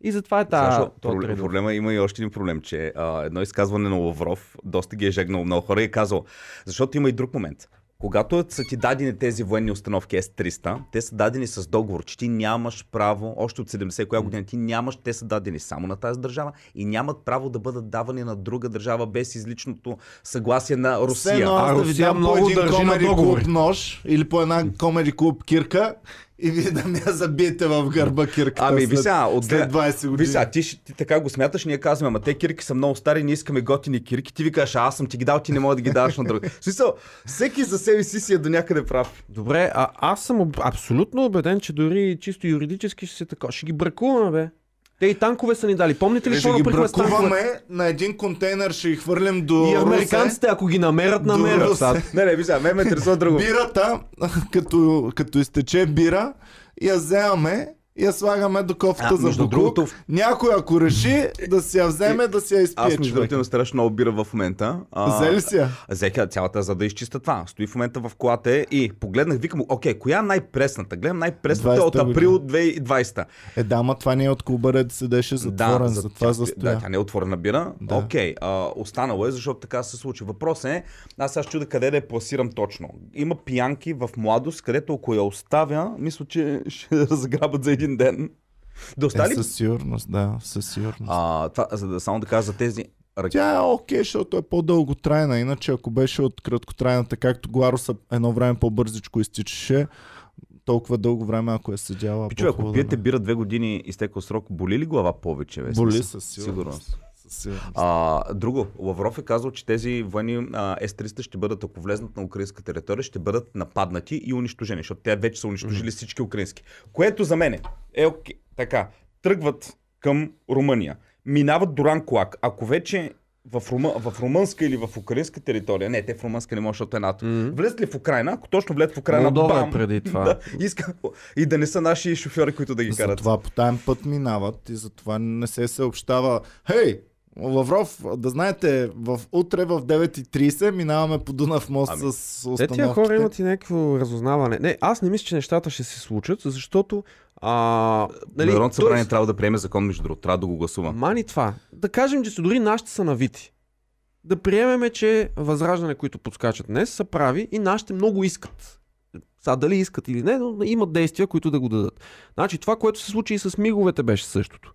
[SPEAKER 2] И затова е тази...
[SPEAKER 3] Проблем,
[SPEAKER 2] трейдър.
[SPEAKER 3] проблема има и още един проблем, че а, едно изказване на Лавров доста ги е жегнал много хора и е казал, защото има и друг момент. Когато са ти дадени тези военни установки S-300, те са дадени с договор, че ти нямаш право, още от 70 коя година, ти нямаш, те са дадени само на тази държава и нямат право да бъдат давани на друга държава без изличното съгласие на
[SPEAKER 1] Все
[SPEAKER 3] Русия.
[SPEAKER 1] едно аз
[SPEAKER 2] А
[SPEAKER 1] да по
[SPEAKER 2] много държи на договори.
[SPEAKER 1] клуб нож или по една комеди клуб кирка и вие да ме забиете в гърба кирката
[SPEAKER 3] Ами,
[SPEAKER 1] след,
[SPEAKER 3] ви сега, от
[SPEAKER 1] след 20 години.
[SPEAKER 3] Ви сега, ти, ти така го смяташ, ние казваме, ама те кирки са много стари, ние искаме готини кирки. Ти викаш, а аз съм ти ги дал, ти не мога да ги даваш на друг. Смисъл, всеки за себе си си е до някъде прав.
[SPEAKER 2] Добре, а аз съм абсолютно убеден, че дори чисто юридически ще се така. Ще ги бракуваме, бе. Те и танкове са ни дали. Помните ли,
[SPEAKER 1] Ще
[SPEAKER 2] що
[SPEAKER 1] ги бракуваме на един контейнер, ще ги хвърлим до
[SPEAKER 2] И
[SPEAKER 1] Русе.
[SPEAKER 2] американците, ако ги намерят, намерят.
[SPEAKER 3] Не, не, ви сега, ме ме интересува друго.
[SPEAKER 1] Бирата, [LAUGHS] като, като изтече бира, я вземаме и я слагаме до кофата
[SPEAKER 3] А,
[SPEAKER 1] за буклук.
[SPEAKER 3] другото,
[SPEAKER 1] Някой ако реши да си я вземе, да си я изпие
[SPEAKER 3] аз между другото страшно много бира в момента. А,
[SPEAKER 1] Взе ли си я?
[SPEAKER 3] Взеха цялата, за да изчиста това. Стои в момента в колата и погледнах, викам, окей, коя е най-пресната? Гледам най-пресната от
[SPEAKER 1] 20-та
[SPEAKER 3] април 2020.
[SPEAKER 1] Е, да, ма това не е от клуба Ред, седеше затворен,
[SPEAKER 3] за-
[SPEAKER 1] затова
[SPEAKER 3] тя-
[SPEAKER 1] застоя.
[SPEAKER 3] Да, тя не е отворена бира.
[SPEAKER 1] Да.
[SPEAKER 3] Окей, а, останало е, защото така се случи. Въпросът е, аз сега чуда къде да я пласирам точно. Има пиянки в младост, където ако я оставя, мисля, че ще я [LAUGHS] разграбят за един ден. Да
[SPEAKER 1] Е,
[SPEAKER 3] остали?
[SPEAKER 1] със сигурност, да, със сигурност.
[SPEAKER 3] А, това, за да само да кажа за тези ръки.
[SPEAKER 1] Тя е окей, защото е по-дълготрайна. Иначе ако беше от краткотрайната, както Гларуса едно време по-бързичко изтичаше, толкова дълго време, ако е седяла.
[SPEAKER 3] Пичове, ако пиете
[SPEAKER 1] да
[SPEAKER 3] бира две години изтекал срок, боли ли глава повече? Бе?
[SPEAKER 1] Боли със сигурност. Сигурност.
[SPEAKER 3] А, друго, Лавров е казал, че тези военни а, С-300 ще бъдат, ако влезнат на украинска територия, ще бъдат нападнати и унищожени, защото те вече са унищожили всички украински. Което за мен е окей. Така, тръгват към Румъния, минават до Ранкулак. Ако вече в, Рума, в румънска или в украинска територия, не, те в румънска не може, защото е НАТО.
[SPEAKER 2] Мгм.
[SPEAKER 3] Влезат ли в Украина, ако точно влезат в Украина,
[SPEAKER 2] Молдова е
[SPEAKER 3] бам,
[SPEAKER 2] преди това. [LAUGHS]
[SPEAKER 3] Да, иска, и да не са наши шофьори, които да ги карат.
[SPEAKER 1] Затова по таен път минават и затова не се съобщава. Хей, Лавров, да знаете, в, утре в 9.30 минаваме по Дунав мост
[SPEAKER 3] Ами,
[SPEAKER 1] с
[SPEAKER 2] Те
[SPEAKER 1] установките.
[SPEAKER 2] тия хора имат и някакво разузнаване. Не, аз не мисля, че нещата ще се случат, защото... А,
[SPEAKER 3] Нали, Народното събрание
[SPEAKER 2] тоест-
[SPEAKER 3] трябва да приеме закон, между другото, трябва да го гласува.
[SPEAKER 2] Мани това. Да кажем, че дори нашите са навити. Да приемеме, че възраждане, които подскачат днес, са прави и нашите много искат. Сега дали искат или не, но имат действия, които да го дадат. Значи това, което се случи и с миговете беше същото.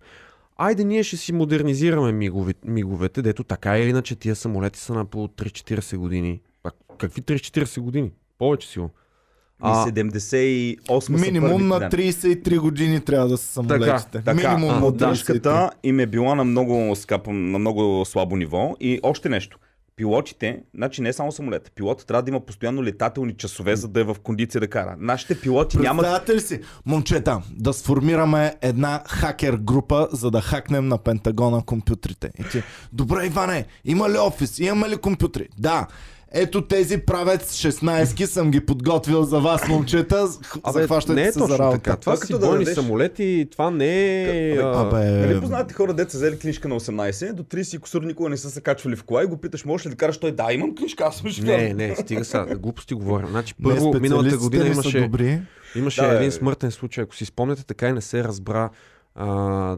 [SPEAKER 2] Айде ние ще си модернизираме мигове, миговете, дето така или иначе тия самолети са на по 3-40 години. Пак, какви 3-40 години? Повече силно.
[SPEAKER 3] А,
[SPEAKER 2] А,
[SPEAKER 3] 78 са
[SPEAKER 1] Минимум на
[SPEAKER 3] да.
[SPEAKER 1] 33 години трябва да са самолетите.
[SPEAKER 3] Така,
[SPEAKER 1] Минимум
[SPEAKER 3] а,
[SPEAKER 1] на 33.
[SPEAKER 3] дръжката им е била на много, скапа, на много слабо ниво. И още нещо. Пилотите, значи не само самолета, пилотът трябва да има постоянно летателни часове, за да е в кондиция да кара. Нашите пилоти нямат...
[SPEAKER 1] Представяте ли си, момчета, да сформираме една хакер група, за да хакнем на Пентагона компютрите. И ти, добре, Иване, има ли офис? Имаме ли компютри? Да. Ето тези правец 16 съм ги подготвил за вас, момчета.
[SPEAKER 2] Абе,
[SPEAKER 1] Захващайте
[SPEAKER 2] не е
[SPEAKER 1] се за работа.
[SPEAKER 2] така. Това
[SPEAKER 3] Това като
[SPEAKER 2] си
[SPEAKER 3] да
[SPEAKER 2] бойни
[SPEAKER 3] дадеш-
[SPEAKER 2] самолети, това не е...
[SPEAKER 3] Абе,
[SPEAKER 2] а,
[SPEAKER 1] Абе,
[SPEAKER 3] Нали познавате хора, деца взели книжка на 18, до 30 и косур никога не са се качвали в кола и го питаш, можеш ли да караш той? Да, имам книжка, аз съм шофьор.
[SPEAKER 2] Не, не, стига сега. Глупости говоря. Значи,
[SPEAKER 1] Не,
[SPEAKER 2] първо, миналата година имаше,
[SPEAKER 1] добри.
[SPEAKER 2] имаше
[SPEAKER 3] Да,
[SPEAKER 2] един
[SPEAKER 3] бе.
[SPEAKER 2] смъртен случай. Ако си спомняте, така и не се разбра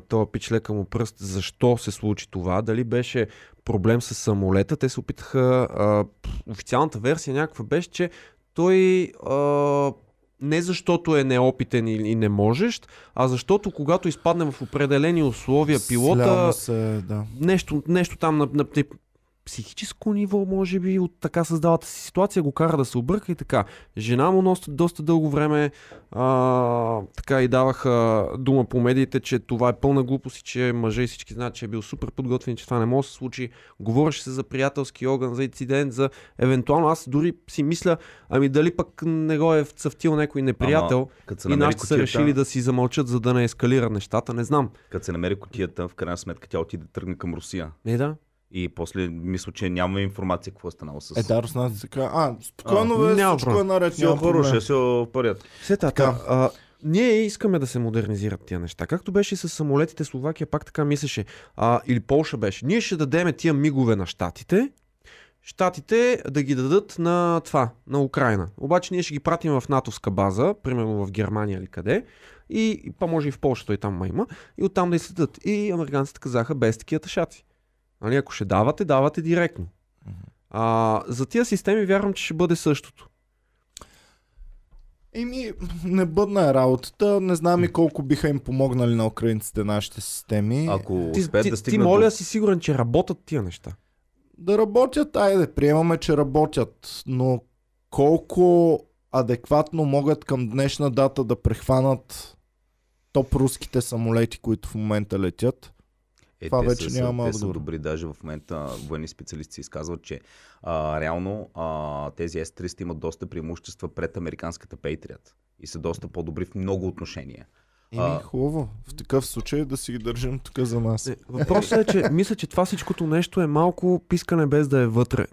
[SPEAKER 2] този пич лека му пръст, защо се случи това. Дали беше проблем с самолета. Те се опитаха, а, официалната версия някаква беше, че той а, не защото е неопитен и, не можещ, а защото когато изпадне в определени условия пилота,
[SPEAKER 1] се, да.
[SPEAKER 2] нещо, нещо там на, на психическо ниво, може би, от така създалата си ситуация, го кара да се обърка и така. Жена му доста, доста дълго време а, така и даваха дума по медиите, че това е пълна глупост и че мъже и всички знаят, че е бил супер подготвен, че това не може да се случи. Говореше се за приятелски огън, за инцидент, за евентуално аз дори си мисля, ами дали пък не го е вцъфтил някой неприятел
[SPEAKER 3] се
[SPEAKER 2] и нашите са решили да си замълчат, за да не ескалират нещата, не знам.
[SPEAKER 3] като се намери котията, в крайна сметка тя отиде да тръгне към Русия.
[SPEAKER 2] Не да.
[SPEAKER 3] И после мисля, че нямаме информация какво е станало с...
[SPEAKER 1] Е, да, руснаците казва, а, спокойно, бе,
[SPEAKER 2] няма
[SPEAKER 1] всичко е наред,
[SPEAKER 3] Все
[SPEAKER 1] няма
[SPEAKER 3] ще се парят.
[SPEAKER 2] Все така.
[SPEAKER 1] Така.
[SPEAKER 2] А, ние искаме да се модернизират тия неща. Както беше с самолетите, Словакия пак така мислеше. А, или Полша беше. Ние ще дадеме тия мигове на щатите, щатите да ги дадат на това, на Украина. Обаче ние ще ги пратим в натовска база, примерно в Германия или къде, и, па може и в Польша, той там ма има, и оттам да изследят. И американците казаха без такива шаци. Нали, ако ще давате, давате директно. А, за тия системи вярвам, че ще бъде същото.
[SPEAKER 1] Еми, не бъдна е работата. Не знам и колко биха им помогнали на украинците нашите системи.
[SPEAKER 3] Ако
[SPEAKER 2] Ти,
[SPEAKER 3] успеят
[SPEAKER 2] ти,
[SPEAKER 3] да
[SPEAKER 2] ти
[SPEAKER 3] стигнат
[SPEAKER 2] моля
[SPEAKER 3] до...
[SPEAKER 2] си сигурен, че работят тия неща.
[SPEAKER 1] Да работят, айде, приемаме, че работят, но колко адекватно могат към днешна дата да прехванат топ руските самолети, които в момента летят.
[SPEAKER 3] Е,
[SPEAKER 1] Това
[SPEAKER 3] те
[SPEAKER 1] вече
[SPEAKER 3] са,
[SPEAKER 1] няма
[SPEAKER 3] Те са
[SPEAKER 1] отговор.
[SPEAKER 3] добри, даже в момента военни специалисти се изказват, че а, реално а, тези S-300 имат доста преимущества пред американската Patriot и са доста по-добри в много отношения.
[SPEAKER 1] Еми,
[SPEAKER 3] А.
[SPEAKER 1] хубаво. В такъв случай да си ги държим тук за нас.
[SPEAKER 2] Не, въпросът е, че мисля, че това всичкото нещо е малко пискане без да е вътре.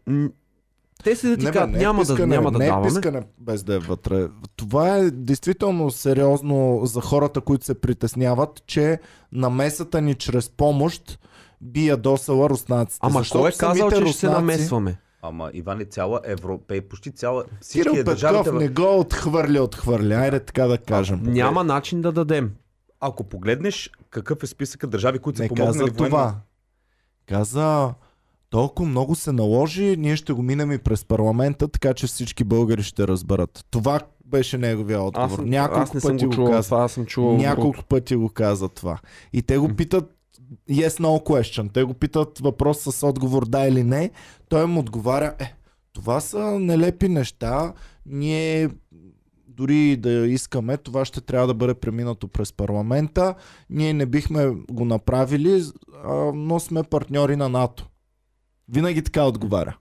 [SPEAKER 2] Те си да ти
[SPEAKER 1] Не,
[SPEAKER 2] кажат,
[SPEAKER 1] не е
[SPEAKER 2] няма, да,
[SPEAKER 1] пискане,
[SPEAKER 2] няма да
[SPEAKER 1] не е
[SPEAKER 2] даваме.
[SPEAKER 1] пискане без да е вътре. Това е действително сериозно за хората, които се притесняват, че намесата ни чрез помощ би ядосала руснаците.
[SPEAKER 2] Ама кой е казал, че ще се
[SPEAKER 1] руснаци-
[SPEAKER 2] намесваме?
[SPEAKER 3] Ама Иван е цяла Европей, почти цяла всички
[SPEAKER 1] Кирил
[SPEAKER 3] държавите.
[SPEAKER 1] Петков не го отхвърля, отхвърля. Айде така да кажем.
[SPEAKER 2] Няма начин да дадем.
[SPEAKER 3] Ако погледнеш какъв е списъка държави, които са
[SPEAKER 1] Не каза
[SPEAKER 3] помогнали военно.
[SPEAKER 1] това. Каза, толкова много се наложи, ние ще го минем и през парламента, така че всички българи ще разберат. Това беше неговия
[SPEAKER 2] Аз,
[SPEAKER 1] отговор.
[SPEAKER 2] съм,
[SPEAKER 1] Няколко
[SPEAKER 2] аз не съм
[SPEAKER 1] пъти
[SPEAKER 2] го
[SPEAKER 1] го
[SPEAKER 2] чувал,
[SPEAKER 1] каза.
[SPEAKER 2] това аз съм чувал.
[SPEAKER 1] Няколко пъти го каза това. И те го питат yes no question. Те го питат въпрос с отговор да или не. Той им отговаря, е, това са нелепи неща. Ние дори да искаме, това ще трябва да бъде преминато през парламента. Ние не бихме го направили, но сме партньори на НАТО. Винаги така отговаря.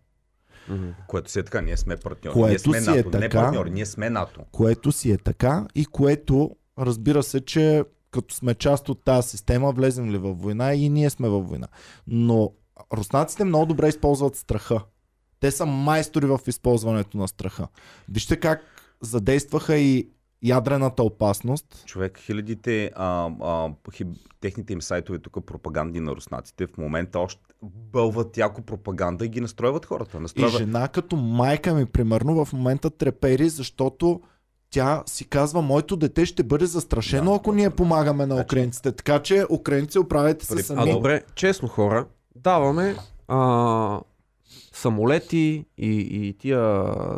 [SPEAKER 3] Което си е така, ние сме партньори.
[SPEAKER 1] Което
[SPEAKER 3] ние сме
[SPEAKER 1] си е
[SPEAKER 3] НАТО, не
[SPEAKER 1] така.
[SPEAKER 3] партньори, ние сме НАТО.
[SPEAKER 1] което си е така и което разбира се, че като сме част от тази система, влезем ли във война и ние сме във война. Но руснаците много добре използват страха. Те са майстори в използването на страха. Вижте как задействаха и ядрената опасност.
[SPEAKER 3] Човек, хилядите, а, а, хиб, техните им сайтове тук, пропаганди на руснаците, в момента още бълват яко пропаганда и ги настройват хората.
[SPEAKER 1] И
[SPEAKER 3] Настройват.
[SPEAKER 1] жена като майка ми, примерно, в момента трепери, защото тя си казва, моето дете ще бъде застрашено,
[SPEAKER 3] Да,
[SPEAKER 1] ако ние помагаме на
[SPEAKER 3] Значи-
[SPEAKER 1] украинците. Така че, украинци, оправете се
[SPEAKER 3] При-
[SPEAKER 2] А
[SPEAKER 1] сами.
[SPEAKER 2] добре, честно хора, даваме а, самолети и, и тия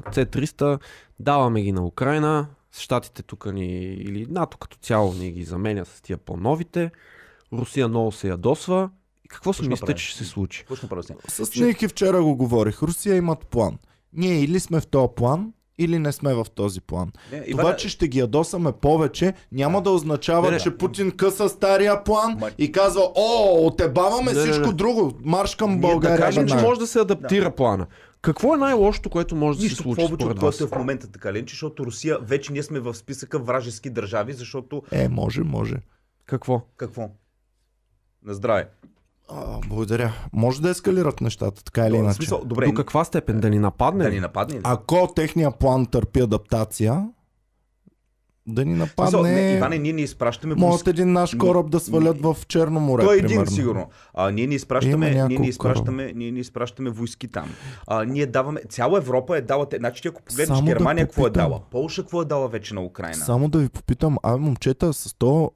[SPEAKER 2] C-300, даваме ги на Украина, Штатите тук ни, или НАТО като цяло ни ги заменя с тия по-новите, Русия много се ядосва. И какво си мислите, че ще се случи?
[SPEAKER 1] С Ники вчера го говорих. Русия имат план. Ние или сме в този план, или не сме в този план.
[SPEAKER 3] Не,
[SPEAKER 1] Това, че ще ги ядосаме повече, няма да означава,
[SPEAKER 2] Не, не.
[SPEAKER 1] че Путин къса стария план
[SPEAKER 3] Ма-
[SPEAKER 1] и казва, о, отебаваме
[SPEAKER 2] Не, не,
[SPEAKER 1] всичко
[SPEAKER 2] не.
[SPEAKER 1] друго, марш към
[SPEAKER 3] Ние да
[SPEAKER 1] България.
[SPEAKER 2] Да кажем, че
[SPEAKER 1] веднага».
[SPEAKER 2] може да се адаптира плана. Какво е най-лошото, което може да се
[SPEAKER 3] Нищо
[SPEAKER 2] случи
[SPEAKER 3] повече
[SPEAKER 2] според
[SPEAKER 3] от което е в момента така ленче, защото Русия вече ние сме в списъка вражески държави, защото
[SPEAKER 1] Е, може, може.
[SPEAKER 2] Какво?
[SPEAKER 3] какво? На здраве.
[SPEAKER 1] А, благодаря. Може да ескалират нещата, така или иначе.
[SPEAKER 3] смисъл, добре,
[SPEAKER 2] До каква степен? Да ни нападне?
[SPEAKER 3] да ни нападне. ли?
[SPEAKER 1] Ако техния план търпи адаптация, да ни
[SPEAKER 3] смисъл, не,
[SPEAKER 1] нападне...
[SPEAKER 3] Иване, ние не изпращаме
[SPEAKER 1] Могат един наш кораб да свалят в Черно море,
[SPEAKER 3] Той е един
[SPEAKER 1] примерно.
[SPEAKER 3] сигурно. А, ние не изпращаме, ние не изпращаме, ние не изпращаме войски там. А, ние даваме, цяла Европа е дала, значи ти ако погледнеш
[SPEAKER 1] Само да
[SPEAKER 3] Германия какво е дала, Полша какво е дала вече на Украина.
[SPEAKER 1] Само да ви попитам, а момчета, с то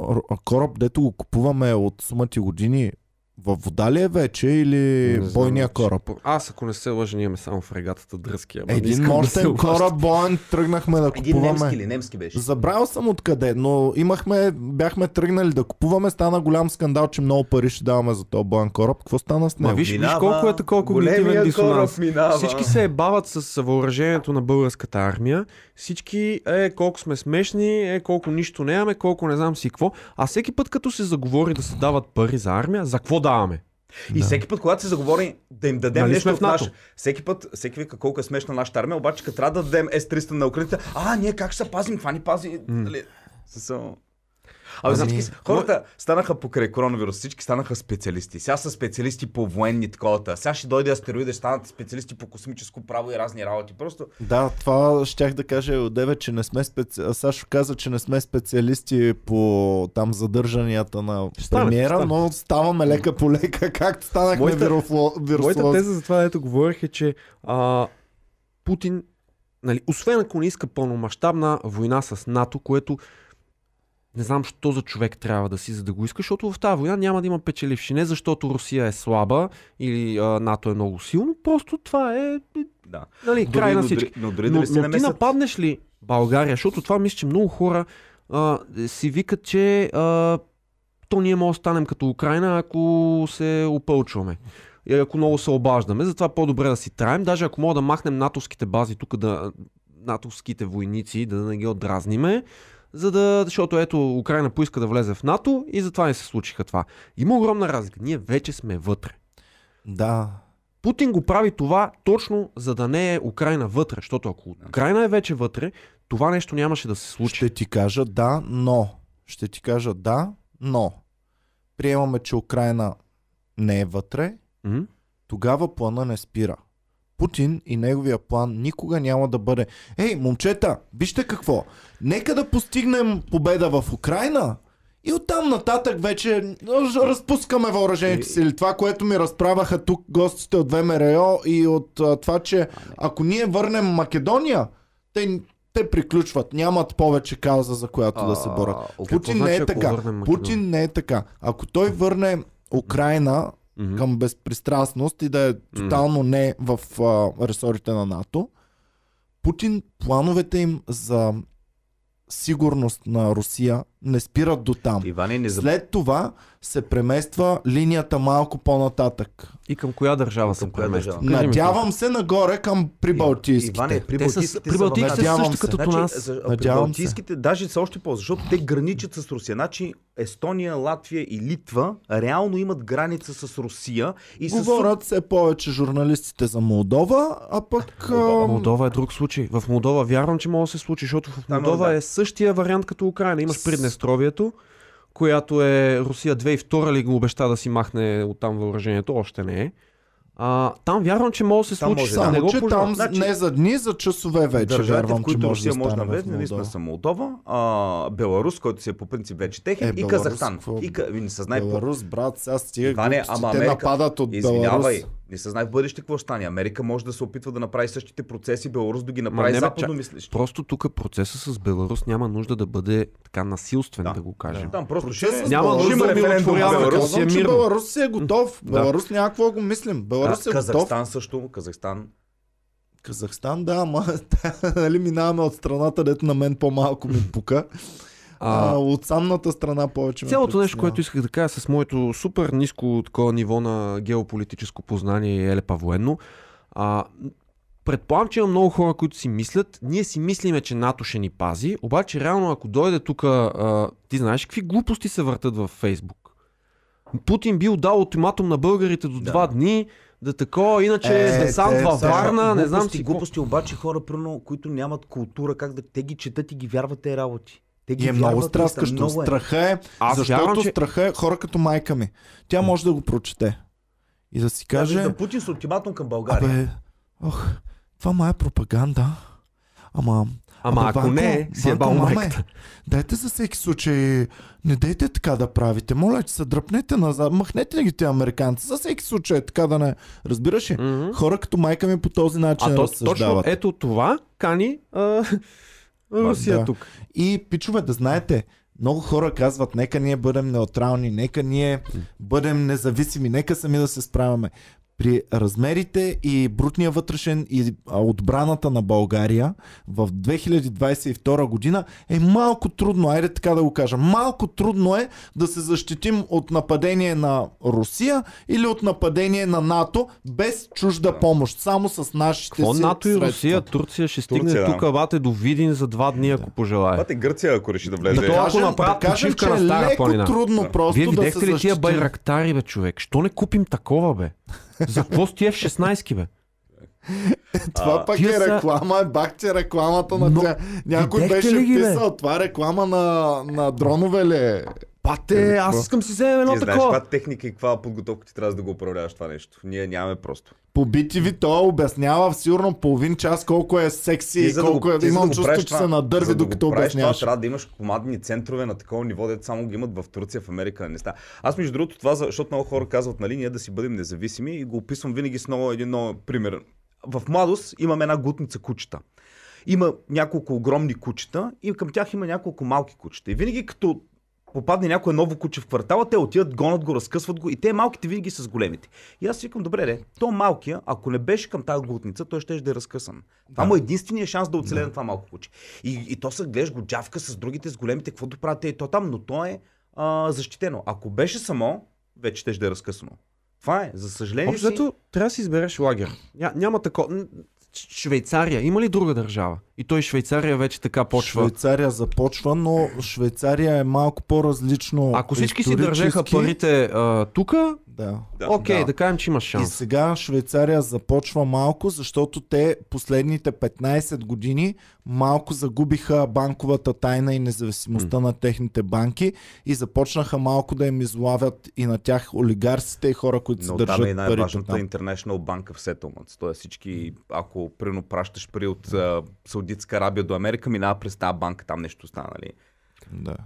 [SPEAKER 1] кораб, дето го купуваме от сумати години, във вода ли е вече или
[SPEAKER 2] Не знам,
[SPEAKER 1] бойния
[SPEAKER 2] че-
[SPEAKER 1] кораб?
[SPEAKER 2] Аз ако не се лъжа, ние имаме само в регатата дръзки. ама не
[SPEAKER 1] Един
[SPEAKER 2] искам да
[SPEAKER 1] кораб боен тръгнахме да
[SPEAKER 3] Един немски
[SPEAKER 1] купуваме.
[SPEAKER 3] или немски беше.
[SPEAKER 1] Забравял съм откъде, но имахме, бяхме тръгнали да купуваме, стана голям скандал, че много пари ще даваме за този боен кораб. Какво стана с
[SPEAKER 2] Ма
[SPEAKER 1] него?
[SPEAKER 2] виж, виж
[SPEAKER 3] Минава,
[SPEAKER 2] колко е такова когнитивен дисонанс.
[SPEAKER 3] минава.
[SPEAKER 2] Всички се ебават с въоръжението на българската армия. Всички е колко сме смешни, е колко нищо нямаме, колко не знам си какво. А всеки път като се заговори да се дават пари за армия, за какво даваме?
[SPEAKER 3] И всеки път, когато се заговори да им дадем
[SPEAKER 2] Нали
[SPEAKER 3] нещо
[SPEAKER 2] в
[SPEAKER 3] от наш... Всеки път, всеки вика колко е смешна нашата армия, обаче като трябва да дадем S-300 на украинците, а, ние как ще се пазим, това ни пази. Нали? Са- Абе, всички са- хората станаха покрай коронавирус, всички станаха специалисти. Сега са специалисти по военни такова. Сега ще дойде астероида, ще станат специалисти по космическо право и разни работи. Просто
[SPEAKER 1] Да, това щях да кажа от деве, че не сме специ... Сашо каза, че не сме специалисти по там задържанията на
[SPEAKER 2] стане,
[SPEAKER 1] премиера,
[SPEAKER 2] стане.
[SPEAKER 1] но ставаме лека по лека, както станахме
[SPEAKER 2] Моята-
[SPEAKER 1] вируфло...
[SPEAKER 2] Моята
[SPEAKER 1] вирусолози.
[SPEAKER 2] теза за това, ето говорих е, че а, Путин, нали, освен ако не иска пълномащабна война с НАТО, което не знам, що за човек трябва да си, за да го иска, защото в тази война няма да има печеливши. Не защото Русия е слаба или а, НАТО е много силно, просто това е
[SPEAKER 3] да.
[SPEAKER 2] нали, край на всички.
[SPEAKER 3] Но дори
[SPEAKER 2] Но,
[SPEAKER 3] да се
[SPEAKER 2] но ти
[SPEAKER 3] намесят...
[SPEAKER 2] нападнеш ли България, защото това мисля, че много хора а, си викат, че а, то ние може да станем като Украина, ако се опълчваме. И ако много се обаждаме, затова по-добре да си траем. Даже ако мога да махнем натовските бази тук, да, натовските войници, да не ги отдразниме, за да, защото ето Украина поиска да влезе в НАТО и затова не се случиха това. Има огромна разлика. Ние вече сме вътре.
[SPEAKER 1] Да.
[SPEAKER 2] Путин го прави това точно за да не е Украина вътре, защото ако Украина е вече вътре, това нещо нямаше да се случи.
[SPEAKER 1] Ще ти кажа да, но. Ще ти кажа да, но. Приемаме, че Украина не е вътре,
[SPEAKER 2] М?
[SPEAKER 1] тогава плана не спира. Путин и неговия план никога няма да бъде Ей, момчета, вижте какво, нека да постигнем победа в Украина и оттам нататък вече а, разпускаме въоръжените сили. Това, което ми разправяха тук гостите от ВМРО и от а, това, че ако ние върнем Македония, те, те приключват. Нямат повече кауза, за която да се борят.
[SPEAKER 3] А,
[SPEAKER 1] Путин не
[SPEAKER 2] значи,
[SPEAKER 1] е
[SPEAKER 2] ако
[SPEAKER 1] така. Путин не е така. Ако той върне Украина
[SPEAKER 2] Мгм.
[SPEAKER 1] към безпристрастност и да е тотално не в а, ресорите на НАТО, Путин, плановете им за сигурност на Русия не спират до там.
[SPEAKER 3] Иване, не забравяй.
[SPEAKER 1] След това се премества линията малко по-нататък.
[SPEAKER 2] И към коя държава
[SPEAKER 3] Към
[SPEAKER 2] се премества?
[SPEAKER 1] Надявам се нагоре към прибалтийските.
[SPEAKER 3] Иване, при
[SPEAKER 2] Те са-
[SPEAKER 1] Надявам
[SPEAKER 2] също
[SPEAKER 1] се.
[SPEAKER 2] като
[SPEAKER 3] Значи,
[SPEAKER 2] нас.
[SPEAKER 3] за- при
[SPEAKER 1] Надявам се.
[SPEAKER 3] Балтийските даже са още по защото те граничат с Русия. Значи Естония, Латвия и Литва реално имат граница с Русия и с
[SPEAKER 1] Говорят все повече журналистите за Молдова, а пък...
[SPEAKER 2] Молдова е друг случай. В Молдова вярвам, че може да се случи, защото в
[SPEAKER 3] Там,
[SPEAKER 2] Молдова
[SPEAKER 3] да.
[SPEAKER 2] е същия вариант като Украина. Имаш Приднестровието, която е Русия 2002 ли го обеща да си махне оттам въоръжението, още не е. А, там вярвам, че може да се
[SPEAKER 3] Там
[SPEAKER 2] случи.
[SPEAKER 3] може,
[SPEAKER 2] само
[SPEAKER 3] да.
[SPEAKER 1] че там
[SPEAKER 3] Значи-
[SPEAKER 1] не за дни, за часове вече
[SPEAKER 3] Държавите,
[SPEAKER 1] вярвам,
[SPEAKER 3] в
[SPEAKER 1] че
[SPEAKER 3] които
[SPEAKER 1] може
[SPEAKER 3] Русия
[SPEAKER 1] да
[SPEAKER 3] може да
[SPEAKER 1] стане в
[SPEAKER 3] влезе, наистина
[SPEAKER 1] Молдова.
[SPEAKER 3] са Молдова, а, Беларус, който си е по принцип вече техен,
[SPEAKER 1] Е,
[SPEAKER 3] и
[SPEAKER 1] Беларус,
[SPEAKER 3] Казахстан.
[SPEAKER 1] какво?
[SPEAKER 3] И, не се знае
[SPEAKER 1] Беларус, брат, сега стига
[SPEAKER 3] Иване, ама
[SPEAKER 1] Те
[SPEAKER 3] Америка-
[SPEAKER 1] нападат от
[SPEAKER 3] Извинявай,
[SPEAKER 1] Беларус.
[SPEAKER 3] Не се знае в бъдеще какво ще стане. Америка може да се опитва да направи същите процеси, Беларус да ги
[SPEAKER 2] Ма
[SPEAKER 3] направи
[SPEAKER 2] не, бе,
[SPEAKER 3] западно мислещи.
[SPEAKER 2] Просто тук процеса с Беларус няма нужда да бъде така насилствен, да,
[SPEAKER 3] Да,
[SPEAKER 2] го кажем.
[SPEAKER 3] Там просто
[SPEAKER 1] Процесът
[SPEAKER 3] ще
[SPEAKER 2] Няма нужда
[SPEAKER 3] има
[SPEAKER 2] да
[SPEAKER 3] референдум Беларус.
[SPEAKER 2] е мирно.
[SPEAKER 1] Беларус си е готов.
[SPEAKER 2] Да.
[SPEAKER 1] Беларус няма какво го мислим. Беларус е готов.
[SPEAKER 3] Казахстан също, Казахстан.
[SPEAKER 1] Казахстан, да, ама [LAUGHS] нали минаваме от страната, дето на мен по-малко ми пука. А,
[SPEAKER 2] А,
[SPEAKER 1] от самната страна повече
[SPEAKER 2] Цялото нещо, което исках да кажа с моето супер ниско такова ниво на геополитическо познание и елепа военно, а, предполагам, че има много хора, които си мислят, ние си мислиме, че НАТО ще ни пази, обаче реално ако дойде тук, а, ти знаеш какви глупости се въртат във Фейсбук. Путин бил дал ултиматум на българите до
[SPEAKER 3] Да.
[SPEAKER 2] два дни, да такова, иначе
[SPEAKER 1] Е,
[SPEAKER 2] е, десант
[SPEAKER 1] те
[SPEAKER 2] във Варна, не знам
[SPEAKER 3] глупости,
[SPEAKER 2] си
[SPEAKER 3] глупости, обаче хора, примерно, които нямат култура, как да те ги четат и ги вярват тези работи. Те ги
[SPEAKER 1] И е много страскащо.
[SPEAKER 3] много е.
[SPEAKER 1] Страха е,
[SPEAKER 2] Аз
[SPEAKER 1] защото
[SPEAKER 2] вярвам, че-
[SPEAKER 1] страха е хора като майка ми. Тя може да го прочете. И да си
[SPEAKER 3] Каже... Да Путин с ултиматум към България.
[SPEAKER 1] абе, ох, това ма е пропаганда. Ама,
[SPEAKER 2] Ама
[SPEAKER 1] Абе,
[SPEAKER 2] ако
[SPEAKER 1] Ванко,
[SPEAKER 2] не, си е бал
[SPEAKER 1] маме,
[SPEAKER 2] майката.
[SPEAKER 1] Дайте за всеки случай, не дейте така да правите. Моля, че се дръпнете назад, махнете ги тези американци. За всеки случай, така да не. Разбираш ли?
[SPEAKER 2] Мгм.
[SPEAKER 1] Хора като майка ми по този начин
[SPEAKER 2] А то, точно
[SPEAKER 1] разсъждават.
[SPEAKER 2] ето това кани а, Русия
[SPEAKER 1] да.
[SPEAKER 2] тук.
[SPEAKER 1] И, пичове, да знаете, много хора казват, нека ние бъдем неутрални, нека ние бъдем независими, нека сами да се справяме. При размерите и брутния вътрешен и отбраната на България в 2022 година е малко трудно, айде така да го кажа, малко трудно е да се защитим от нападение на Русия или от нападение на НАТО без чужда помощ, само с нашите
[SPEAKER 2] Какво
[SPEAKER 1] си
[SPEAKER 2] НАТО и
[SPEAKER 1] средства.
[SPEAKER 2] Русия? Турция ще стигне
[SPEAKER 3] Турция, да.
[SPEAKER 2] тук, бате, до Видин за два дни, ако пожелае.
[SPEAKER 3] Това е Гърция, ако реши да влезе.
[SPEAKER 2] Да, ако направят
[SPEAKER 1] да кажем, че
[SPEAKER 2] на
[SPEAKER 1] е леко
[SPEAKER 2] планина.
[SPEAKER 1] трудно просто
[SPEAKER 2] Вие
[SPEAKER 1] да
[SPEAKER 2] видяхте
[SPEAKER 1] се
[SPEAKER 2] ли тия
[SPEAKER 1] защитим.
[SPEAKER 2] байрактари, бе, човек? Що не купим такова, бе? За какво с тия F-16, бе?
[SPEAKER 1] Това
[SPEAKER 3] А,
[SPEAKER 1] пък е
[SPEAKER 2] са-
[SPEAKER 1] реклама, е бак, че рекламата на
[SPEAKER 2] Но-
[SPEAKER 1] тя. Някой беше
[SPEAKER 2] ли ги, бе?
[SPEAKER 1] писал, това е реклама на, на дронове ли е?
[SPEAKER 2] Пате, аз искам си вземем едно
[SPEAKER 3] Ти знаеш
[SPEAKER 2] такова.
[SPEAKER 3] каква техника и каква подготовка ти трябва да го управляваш това нещо. Ние нямаме просто.
[SPEAKER 1] По BTV той обяснява в сигурно половин час колко е секси и
[SPEAKER 3] за да
[SPEAKER 1] колко
[SPEAKER 3] го-
[SPEAKER 1] е...
[SPEAKER 3] ти да
[SPEAKER 1] Имам
[SPEAKER 3] го
[SPEAKER 1] чувство, че
[SPEAKER 3] това-
[SPEAKER 1] се надърви,
[SPEAKER 3] за да
[SPEAKER 1] докато
[SPEAKER 3] това,
[SPEAKER 1] обясняваш.
[SPEAKER 3] Трябва да имаш командни центрове на такова ниво, дето само ги имат в Турция, в Америка, не става. Аз между другото това, за- защото много хора казват, нали, ние да си бъдем независими и го описвам винаги с много един много пример. В младост имаме една гутница кучета. Има няколко огромни кучета и към тях има няколко малки кучета. И винаги като попадне някое ново куче в квартала, те отиват, гонят го, разкъсват го и те малките винаги с големите. И аз си викам, добре, де, то малкия, ако не беше към тази глутница, той ще да е разкъсан. Това му е единствения шанс да оцелее на това малко куче. И, и то се гледаш го джавка с другите, с големите, каквото правят те и то там, но то е а, защитено. Ако беше само, вече ще да е разкъсано. Това е, за съжаление.
[SPEAKER 2] Общо
[SPEAKER 3] си-
[SPEAKER 2] трябва да си избереш лагер. Ня, няма такова. Швейцария, има ли друга държава? И той Швейцария вече така почва.
[SPEAKER 1] Швейцария започва, но Швейцария е малко по-различно.
[SPEAKER 2] Ако всички си
[SPEAKER 1] исторически.
[SPEAKER 2] парите тук,
[SPEAKER 1] Да.
[SPEAKER 2] Окей,
[SPEAKER 1] да.
[SPEAKER 2] да кажем, че имаш
[SPEAKER 1] И
[SPEAKER 2] шанс.
[SPEAKER 1] сега Швейцария започва малко, защото те последните 15 години малко загубиха банковата тайна и независимостта на техните банки и започнаха малко да им излавят и на тях олигарсите и хора, които се
[SPEAKER 3] Но там
[SPEAKER 1] държат
[SPEAKER 3] е и
[SPEAKER 1] парите
[SPEAKER 3] най-важната
[SPEAKER 1] там.
[SPEAKER 3] International Bank of Settlements. Тоест всички, ако прино пращаш пари от а, Саудитска Арабия до Америка, минава през тази банка, там нещо стана, нали?
[SPEAKER 1] Да.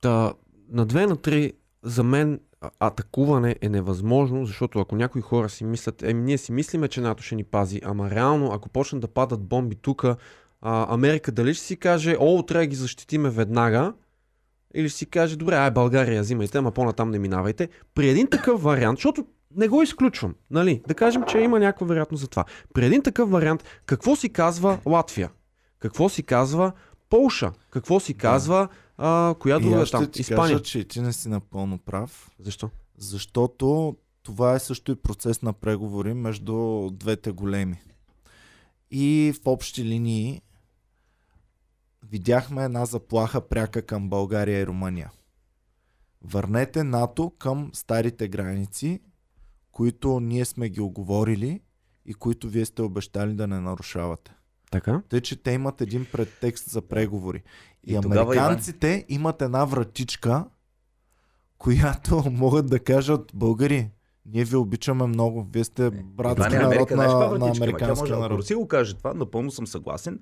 [SPEAKER 2] Та, на две на три, за мен атакуване е невъзможно, защото ако някои хора си мислят, еми ние си мислиме, че НАТО ще ни пази, ама реално, ако почнат да падат бомби тук, Америка дали ще си каже, о, трябва да ги защитиме веднага, или ще си каже, добре, ай България взимайте, ама по-натам не минавайте. При един такъв вариант, защото не го изключвам, нали? Да кажем, че има някаква вероятност за това. При един такъв вариант, какво си казва Латвия? Какво си казва Полша? Какво си казва а, коя друга
[SPEAKER 1] аз
[SPEAKER 2] там?
[SPEAKER 1] ти
[SPEAKER 2] Испания.
[SPEAKER 1] кажа, че ти не си напълно прав,
[SPEAKER 2] Защо?
[SPEAKER 1] защото това е също и процес на преговори между двете големи. И в общи линии видяхме една заплаха пряка към България и Румъния. Върнете НАТО към старите граници, които ние сме ги оговорили и които вие сте обещали да не нарушавате.
[SPEAKER 2] Така?
[SPEAKER 1] Тъй, че те имат един предтекст за преговори. И,
[SPEAKER 3] И
[SPEAKER 1] американците имат една вратичка, която [LAUGHS] могат да кажат българи, ние ви обичаме много, вие сте братски
[SPEAKER 3] Това не е
[SPEAKER 1] народ
[SPEAKER 3] Америка,
[SPEAKER 1] на, на американския
[SPEAKER 3] ако
[SPEAKER 1] народ.
[SPEAKER 3] Русия го каже това, напълно съм съгласен.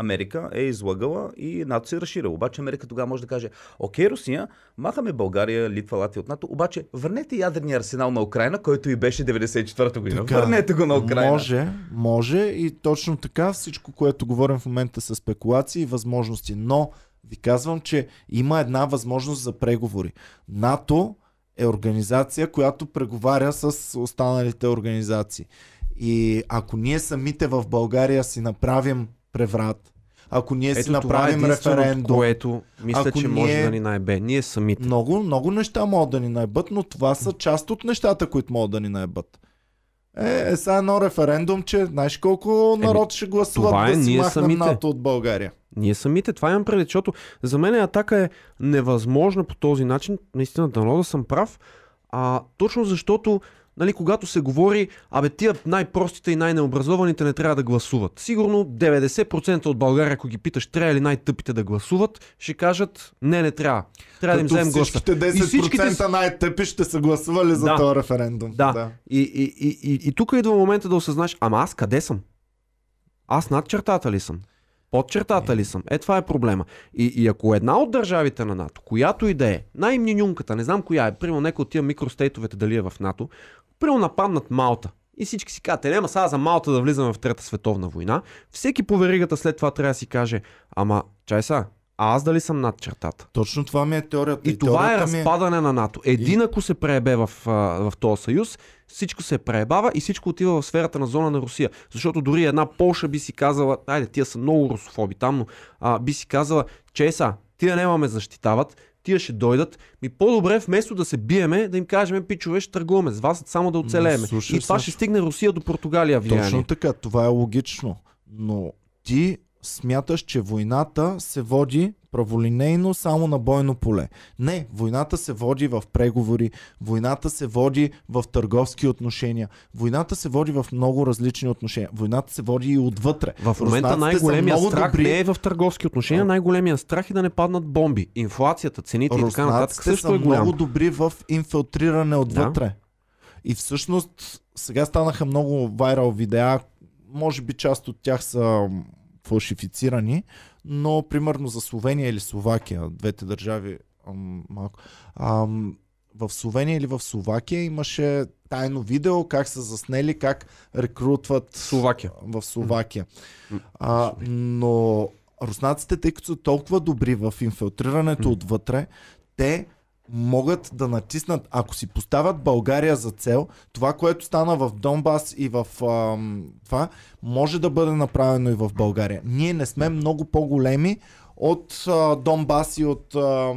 [SPEAKER 3] Америка е излагала и НАТО се е разширила. Обаче Америка тогава може да каже, окей, Русия, махаме България, Литва, Латвия от НАТО, обаче върнете ядерния арсенал на Украина, който и беше 94-та година.
[SPEAKER 1] Така,
[SPEAKER 3] върнете го на Украина.
[SPEAKER 1] Може, може и точно така всичко, което говорим в момента са спекулации и възможности. Но ви казвам, че има една възможност за преговори. НАТО е организация, която преговаря с останалите организации. И ако ние самите в България си направим преврат, ако ние си
[SPEAKER 2] Ето това е
[SPEAKER 1] направим
[SPEAKER 2] единственото,
[SPEAKER 1] референдум,
[SPEAKER 2] което мисля,
[SPEAKER 1] Ако
[SPEAKER 2] че може
[SPEAKER 1] ние-
[SPEAKER 2] да ни наебе. Ние самите.
[SPEAKER 1] много, много неща могат да ни наебат, но това са част от нещата, които могат да ни наебат. Е, е сега едно референдум, че знаеш колко народ ще гласуват
[SPEAKER 2] това е
[SPEAKER 1] да си махнем
[SPEAKER 2] самите.
[SPEAKER 1] НАТО от България.
[SPEAKER 2] Ние самите, това имам предвид, защото за мен атака е невъзможна по този начин. Наистина, дано да съм прав. А, точно защото, нали, когато се говори, абе тия най-простите и най-необразованите не трябва да гласуват. Сигурно 90% от България, ако ги питаш, трябва ли най-тъпите да гласуват, ще кажат, не, не трябва. Трябва да им
[SPEAKER 1] Като
[SPEAKER 2] вземем гласа.
[SPEAKER 1] всичките 10%
[SPEAKER 2] И всичките
[SPEAKER 1] най-тъпи ще са гласували за
[SPEAKER 2] Да.
[SPEAKER 1] този референдум.
[SPEAKER 2] Да. И, и, и, и, и тук идва момента да осъзнаеш, ама аз къде съм? Аз над чертата ли съм? Под чертата ли съм? Е, това е проблема. И, и ако една от държавите на НАТО, която и да е, най-мнинюнката, не знам коя е, примерно някой от тия микростейтовете дали е в НАТО, примерно нападнат Малта. И всички си казват, «Е, няма сега за Малта да влизаме в Трета световна война. Всеки по веригата след това трябва да си каже, ама, чай са, а аз дали съм над чертата?
[SPEAKER 1] Точно това ми е теорията.
[SPEAKER 2] И това е
[SPEAKER 1] теорията ми
[SPEAKER 2] разпадане на НАТО. Един ако се преебе в, в този съюз, всичко се преебава и всичко отива в сферата на зона на Русия. Защото дори една Полша би си казала, айде, тия са много русофоби там, но а, би си казала, че са, тия няма ме защитават, тия ще дойдат. Ми по-добре вместо да се биеме, да им кажем, пичове, ще търгуваме с вас, само да оцелееме.
[SPEAKER 1] слушай,
[SPEAKER 2] И това ще стигне Русия до Португалия влияние.
[SPEAKER 1] Точно така, това е логично. Но ти смяташ, че войната се води праволинейно само на бойно поле. Не, войната се води в преговори, войната се води в търговски отношения, войната се води в много различни отношения, войната се води и отвътре.
[SPEAKER 2] В момента
[SPEAKER 1] Руснаците
[SPEAKER 2] най-големия страх
[SPEAKER 1] добри.
[SPEAKER 2] не е в търговски отношения, най-големия страх е да не паднат бомби. Инфлацията, цените и така нататък
[SPEAKER 1] Руснаците
[SPEAKER 2] също
[SPEAKER 1] са
[SPEAKER 2] е голям.
[SPEAKER 1] много добри в инфилтриране отвътре. И всъщност сега станаха много вайрал видеа, може би част от тях са фалшифицирани, но примерно за Словения или Словакия, двете държави ам, малко. Ам, в Словения или в Словакия имаше тайно видео как са заснели как рекрутват
[SPEAKER 2] Словакия.
[SPEAKER 1] в Словакия. А, но руснаците, тъй като са толкова добри в инфилтрирането отвътре, те могат да натиснат, ако си поставят България за цел, това, което стана в Донбас и в ам, това, може да бъде направено и в България. Ние не сме много по-големи от а, Донбас и от... А,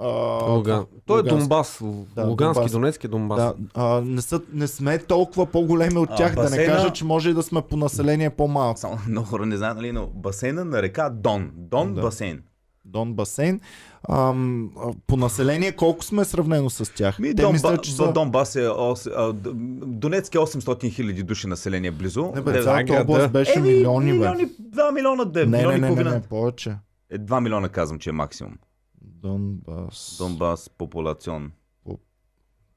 [SPEAKER 1] а,
[SPEAKER 2] Луган. Той е. Донбас.
[SPEAKER 1] Да,
[SPEAKER 2] Лугански,
[SPEAKER 1] Донбас.
[SPEAKER 2] Донецки, Донбас.
[SPEAKER 1] Да, а, не, са, не сме толкова по-големи от
[SPEAKER 3] А,
[SPEAKER 1] тях, да не
[SPEAKER 3] басейна-
[SPEAKER 1] кажа, че може и да сме по население по-малко.
[SPEAKER 3] Само много хора не знаят, нали, но басейна на река Дон. Дон
[SPEAKER 1] Да.
[SPEAKER 3] басейн.
[SPEAKER 1] Дон басейн. Ам, по население колко сме сравнено с тях?
[SPEAKER 3] Ми,
[SPEAKER 1] Те
[SPEAKER 3] Дон,
[SPEAKER 1] мислят, че са...
[SPEAKER 3] Донбас е... ос- а, Д- Донецк е 800 хиляди души население близо.
[SPEAKER 1] Не, бе, цялата област беше
[SPEAKER 3] Еми,
[SPEAKER 1] милиони, бе.
[SPEAKER 3] милиони, 2 милиона, де,
[SPEAKER 1] Не,
[SPEAKER 3] милиони
[SPEAKER 1] не, не, не,
[SPEAKER 3] половина.
[SPEAKER 1] не, повече.
[SPEAKER 3] Е, 2 милиона казвам, че е максимум.
[SPEAKER 1] Донбас.
[SPEAKER 3] Донбас, популацион.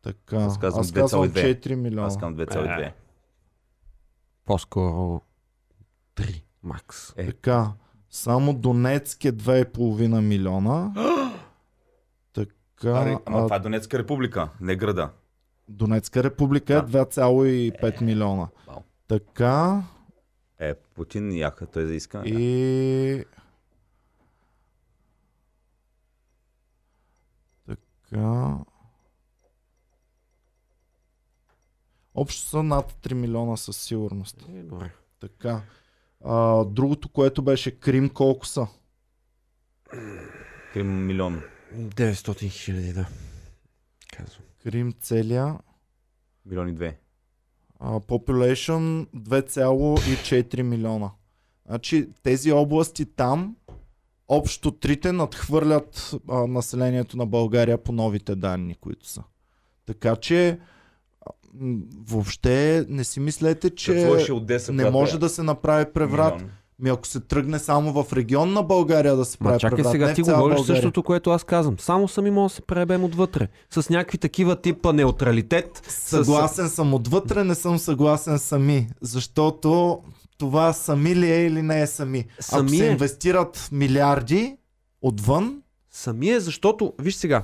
[SPEAKER 1] Така.
[SPEAKER 3] Аз казвам
[SPEAKER 1] Аз казвам
[SPEAKER 3] 2,2.
[SPEAKER 1] 4 милиона.
[SPEAKER 3] Аз казвам 2,2.
[SPEAKER 2] Е. По-скоро 3 макс.
[SPEAKER 3] Е.
[SPEAKER 1] Така. Само Донецк е 2,5 милиона. [GASPS] така.
[SPEAKER 3] Ама
[SPEAKER 1] а,
[SPEAKER 3] това е Донецка република, не града.
[SPEAKER 1] Донецка република е
[SPEAKER 3] Да.
[SPEAKER 1] 2,5 милиона.
[SPEAKER 3] Вау.
[SPEAKER 1] Така.
[SPEAKER 3] Е, Путин яха, той заиска.
[SPEAKER 1] И... Така... Общо са над 3 милиона със сигурност.
[SPEAKER 2] Е, добре.
[SPEAKER 1] Така. А, другото, което беше Крим, колко са?
[SPEAKER 3] Крим милион.
[SPEAKER 2] 900 хиляди, да. Казвам.
[SPEAKER 1] Крим целия.
[SPEAKER 3] Милиони две.
[SPEAKER 1] А, population 2,4 милиона. Значи тези области там, общо трите надхвърлят а, населението на България по новите данни, които са. Така че въобще не си мислете, че
[SPEAKER 3] Одеса?
[SPEAKER 1] не може
[SPEAKER 3] е
[SPEAKER 1] да се направи преврат. Ми ако се тръгне само в регион на България да се
[SPEAKER 2] Ма
[SPEAKER 1] прави
[SPEAKER 2] чакай
[SPEAKER 1] преврат,
[SPEAKER 2] сега, ти говориш
[SPEAKER 1] България.
[SPEAKER 2] същото, което аз казвам. Само сами може да се пребем отвътре. С някакви такива типа неутралитет.
[SPEAKER 1] Съгласен съм отвътре, не съм съгласен сами, защото това сами ли е или не е сами. Ако
[SPEAKER 2] Сами
[SPEAKER 1] се
[SPEAKER 2] е.
[SPEAKER 1] инвестират милиарди отвън,
[SPEAKER 2] Самия, защото, виж сега,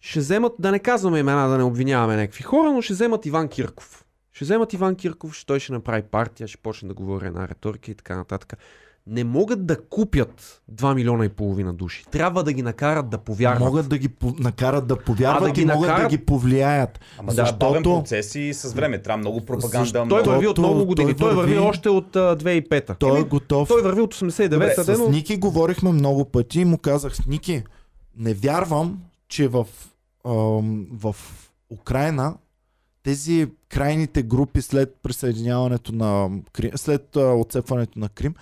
[SPEAKER 2] ще вземат, да не казваме имена, да не обвиняваме някакви хора, но ще вземат Иван Кирков. Ще вземат Иван Кирков, ще той ще направи партия, ще почне да говори една риторика и така нататък. Не могат да купят 2 милиона и половина души. Трябва да ги накарат да повярват.
[SPEAKER 1] могат да ги по- накарат да повярват
[SPEAKER 2] А, да ги
[SPEAKER 1] и могат
[SPEAKER 2] накарат-
[SPEAKER 1] да ги повлияят.
[SPEAKER 3] Ама да,
[SPEAKER 1] Защото-
[SPEAKER 3] бавен процес и с време. Трябва много пропаганда.
[SPEAKER 1] Защо?
[SPEAKER 2] Той върви от
[SPEAKER 1] Той
[SPEAKER 2] много години. Той върви,
[SPEAKER 1] върви-
[SPEAKER 2] още от а, 2005-та.
[SPEAKER 1] Той е готов.
[SPEAKER 2] той върви от 89-та,
[SPEAKER 1] Добре,
[SPEAKER 2] но...
[SPEAKER 1] с Ники говорихме много пъти и му казах, Ники, не вярвам, че в, в Украина тези крайните групи след присъединяването на Крим, след отцепването на Крим,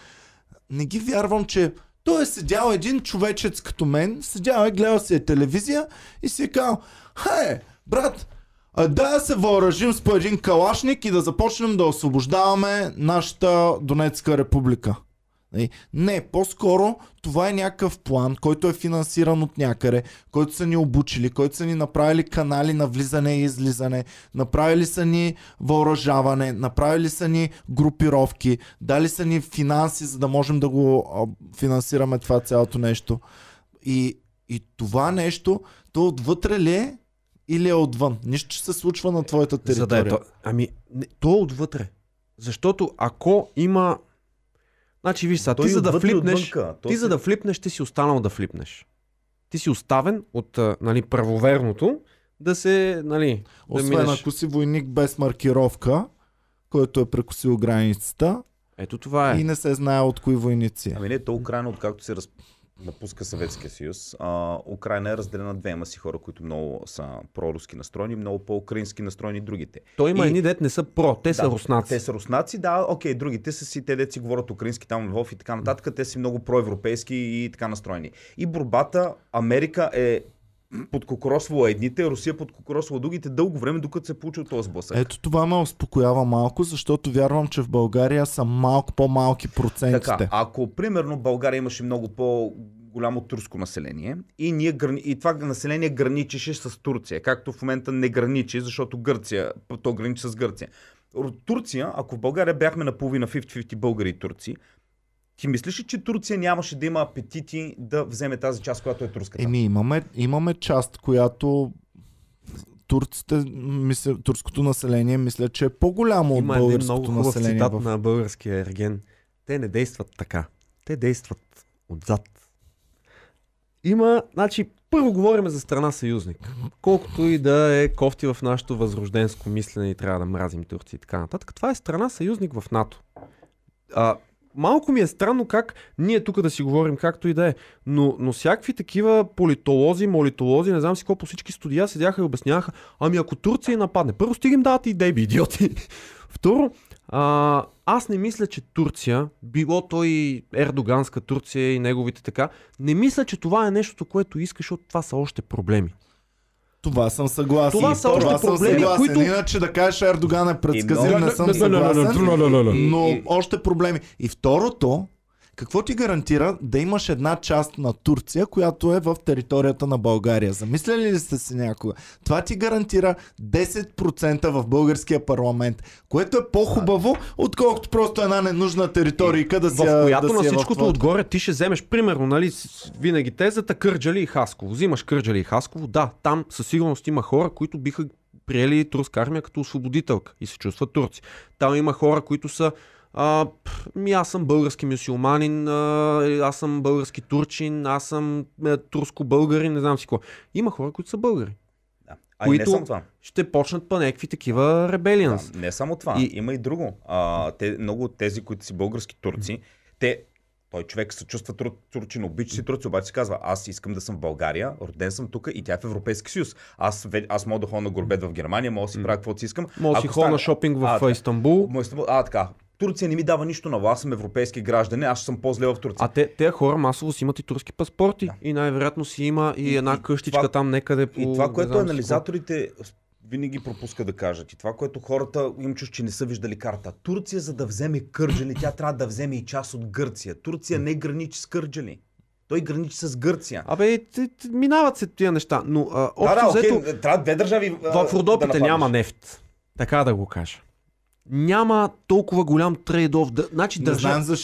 [SPEAKER 1] не ги вярвам, че той е седял един човечец като мен, седял е, гледал си е телевизия и си е казал, хай, брат, а да се въоръжим с по един калашник и да започнем да освобождаваме нашата Донецка република. Нали? Не, по-скоро това е някакъв план, който е финансиран от някъде, който са ни обучили, който са ни направили канали на влизане и излизане, направили са ни въоръжаване, направили са ни групировки, дали са ни финанси, за да можем да го финансираме това цялото нещо. И, и това нещо, то отвътре ли е или е отвън? Нищо, че се случва на твоята територия.
[SPEAKER 2] За да е то... Ами, не, то е отвътре. Защото ако има... Значи виж сега, ти за да флипнеш, ти
[SPEAKER 3] се-
[SPEAKER 2] за да флипнеш, ти си останал да флипнеш. Ти си оставен от нали, правоверното да се, нали, да
[SPEAKER 1] Освен
[SPEAKER 2] минеш.
[SPEAKER 1] ако си войник без маркировка, който е прекусил границата
[SPEAKER 2] Ето това е.
[SPEAKER 1] и не се знае от кои войници. е.
[SPEAKER 3] Ами не, то Украина, откакто се раз... напуска Съветския съюз, а, Украина е разделена на две. Има си хора, които много са проруски настроени, много по-украински настроени другите.
[SPEAKER 2] Той има
[SPEAKER 3] И-
[SPEAKER 2] едни дет не са про, те са
[SPEAKER 3] да,
[SPEAKER 2] руснаци.
[SPEAKER 3] Те са руснаци, да, окей, другите са си, те деца говорят украински там в Львов и така нататък, те са много проевропейски и така настроени. И борбата, Америка е подкокоросвала едните, Русия подкокоросвала другите дълго време, докато се е получил този сблъсък.
[SPEAKER 1] Ето това ме успокоява малко, защото вярвам, че в България са малко по-малки процентите.
[SPEAKER 3] Така, ако примерно България имаше много по голямо турско население и, ние, и това население граничеше с Турция, както в момента не граничи, защото Гърция, то граничи с Гърция. Турция, ако в България бяхме наполовина 50-50 българи и турци, ти мислиш ли, че Турция нямаше да има апетити да вземе тази част, която е турската?
[SPEAKER 1] Еми, имаме, имаме част, която турците, мисля, турското население мисля, че е по-голямо от
[SPEAKER 2] Има един
[SPEAKER 1] българското
[SPEAKER 2] много
[SPEAKER 1] население.
[SPEAKER 2] цитат
[SPEAKER 1] В...
[SPEAKER 2] на българския ерген. Те не действат така. Те действат отзад. Има, значи, първо говорим за страна съюзник. Колкото и да е кофти в нашето възрожденско мислене и трябва да мразим турци и така нататък. Това е страна съюзник в НАТО. А, малко ми е странно как ние тук да си говорим както и да е, но, но всякакви такива политолози, молитолози, не знам си какво по всички студия седяха и обясняваха, ами ако Турция нападне, първо стигам давате идеи, бе, идиоти. [LAUGHS] Второ, а, аз не мисля, че Турция, било той ердоганска Турция и неговите така, не мисля, че това е нещото, което искаш, защото това са още проблеми.
[SPEAKER 1] Това съм съгласен.
[SPEAKER 2] Това са още
[SPEAKER 1] съм
[SPEAKER 2] проблеми,
[SPEAKER 1] съгласен.
[SPEAKER 2] които-
[SPEAKER 1] Иначе да кажеш Ердоган е предсказим,
[SPEAKER 3] много-
[SPEAKER 1] не съм съгласен. Но още проблеми. И второто, какво ти гарантира да имаш една част на Турция, която е в територията на България? Замисляли ли сте си някога? Това ти гарантира 10% в българския парламент, което е по-хубаво, отколкото просто една ненужна територийка да си
[SPEAKER 2] в която
[SPEAKER 1] да
[SPEAKER 2] на всичкото
[SPEAKER 1] твоята.
[SPEAKER 2] отгоре ти ще вземеш, примерно, нали, винаги тезата Кърджали и Хасково. Взимаш Кърджали и Хасково, да, там със сигурност има хора, които биха приели турска армия като освободителка и се чувстват турци. Там има хора, които са а, ми аз съм български мюсюлманин, а, аз съм български турчин, аз съм е, турско-българин, не знам си какво. Има хора, които са българи.
[SPEAKER 3] А
[SPEAKER 2] които-
[SPEAKER 3] не това.
[SPEAKER 2] Ще почнат па някакви такива ребелианс.
[SPEAKER 3] Да, не само това.
[SPEAKER 2] И-.
[SPEAKER 3] Има и друго. А, те, много от тези, които си български турци, те той човек се чувства тур, турчин, обича си турци, обаче си казва, аз искам да съм в България, роден съм тук и тя е в Европейски съюз. Аз, аз мога да ходя на горбет в Германия, мога да си правя каквото си искам.
[SPEAKER 2] Може да си ходя на шопинг в
[SPEAKER 3] А. Мо- Истанбул- А, така. Турция не ми дава нищо ново. Аз съм европейски гражданин, аз съм по-зле в Турция.
[SPEAKER 2] А те, те хора масово си имат и турски паспорти.
[SPEAKER 3] Да.
[SPEAKER 2] И най-вероятно си има и,
[SPEAKER 3] И-
[SPEAKER 2] една
[SPEAKER 3] и
[SPEAKER 2] къщичка
[SPEAKER 3] това-
[SPEAKER 2] там некъде по...
[SPEAKER 3] И това, което
[SPEAKER 2] знам
[SPEAKER 3] анализаторите винаги пропускат да кажат. И това, което хората им чуш, че не са виждали карта. Турция, за да вземе Кърджали, тя трябва да вземе и част от Гърция. Турция не граничи с Кърджали. Той граничи с Гърция.
[SPEAKER 2] Абе, минават се тия неща, но а,
[SPEAKER 3] да,
[SPEAKER 2] общо
[SPEAKER 3] да,
[SPEAKER 2] взето,
[SPEAKER 3] окей, трябва две държави. а,
[SPEAKER 2] в Родопите
[SPEAKER 3] да
[SPEAKER 2] няма нефт. Така да го кажа. Няма толкова голям трейд-оф. Да, значи
[SPEAKER 1] Не
[SPEAKER 2] държа...
[SPEAKER 1] знам за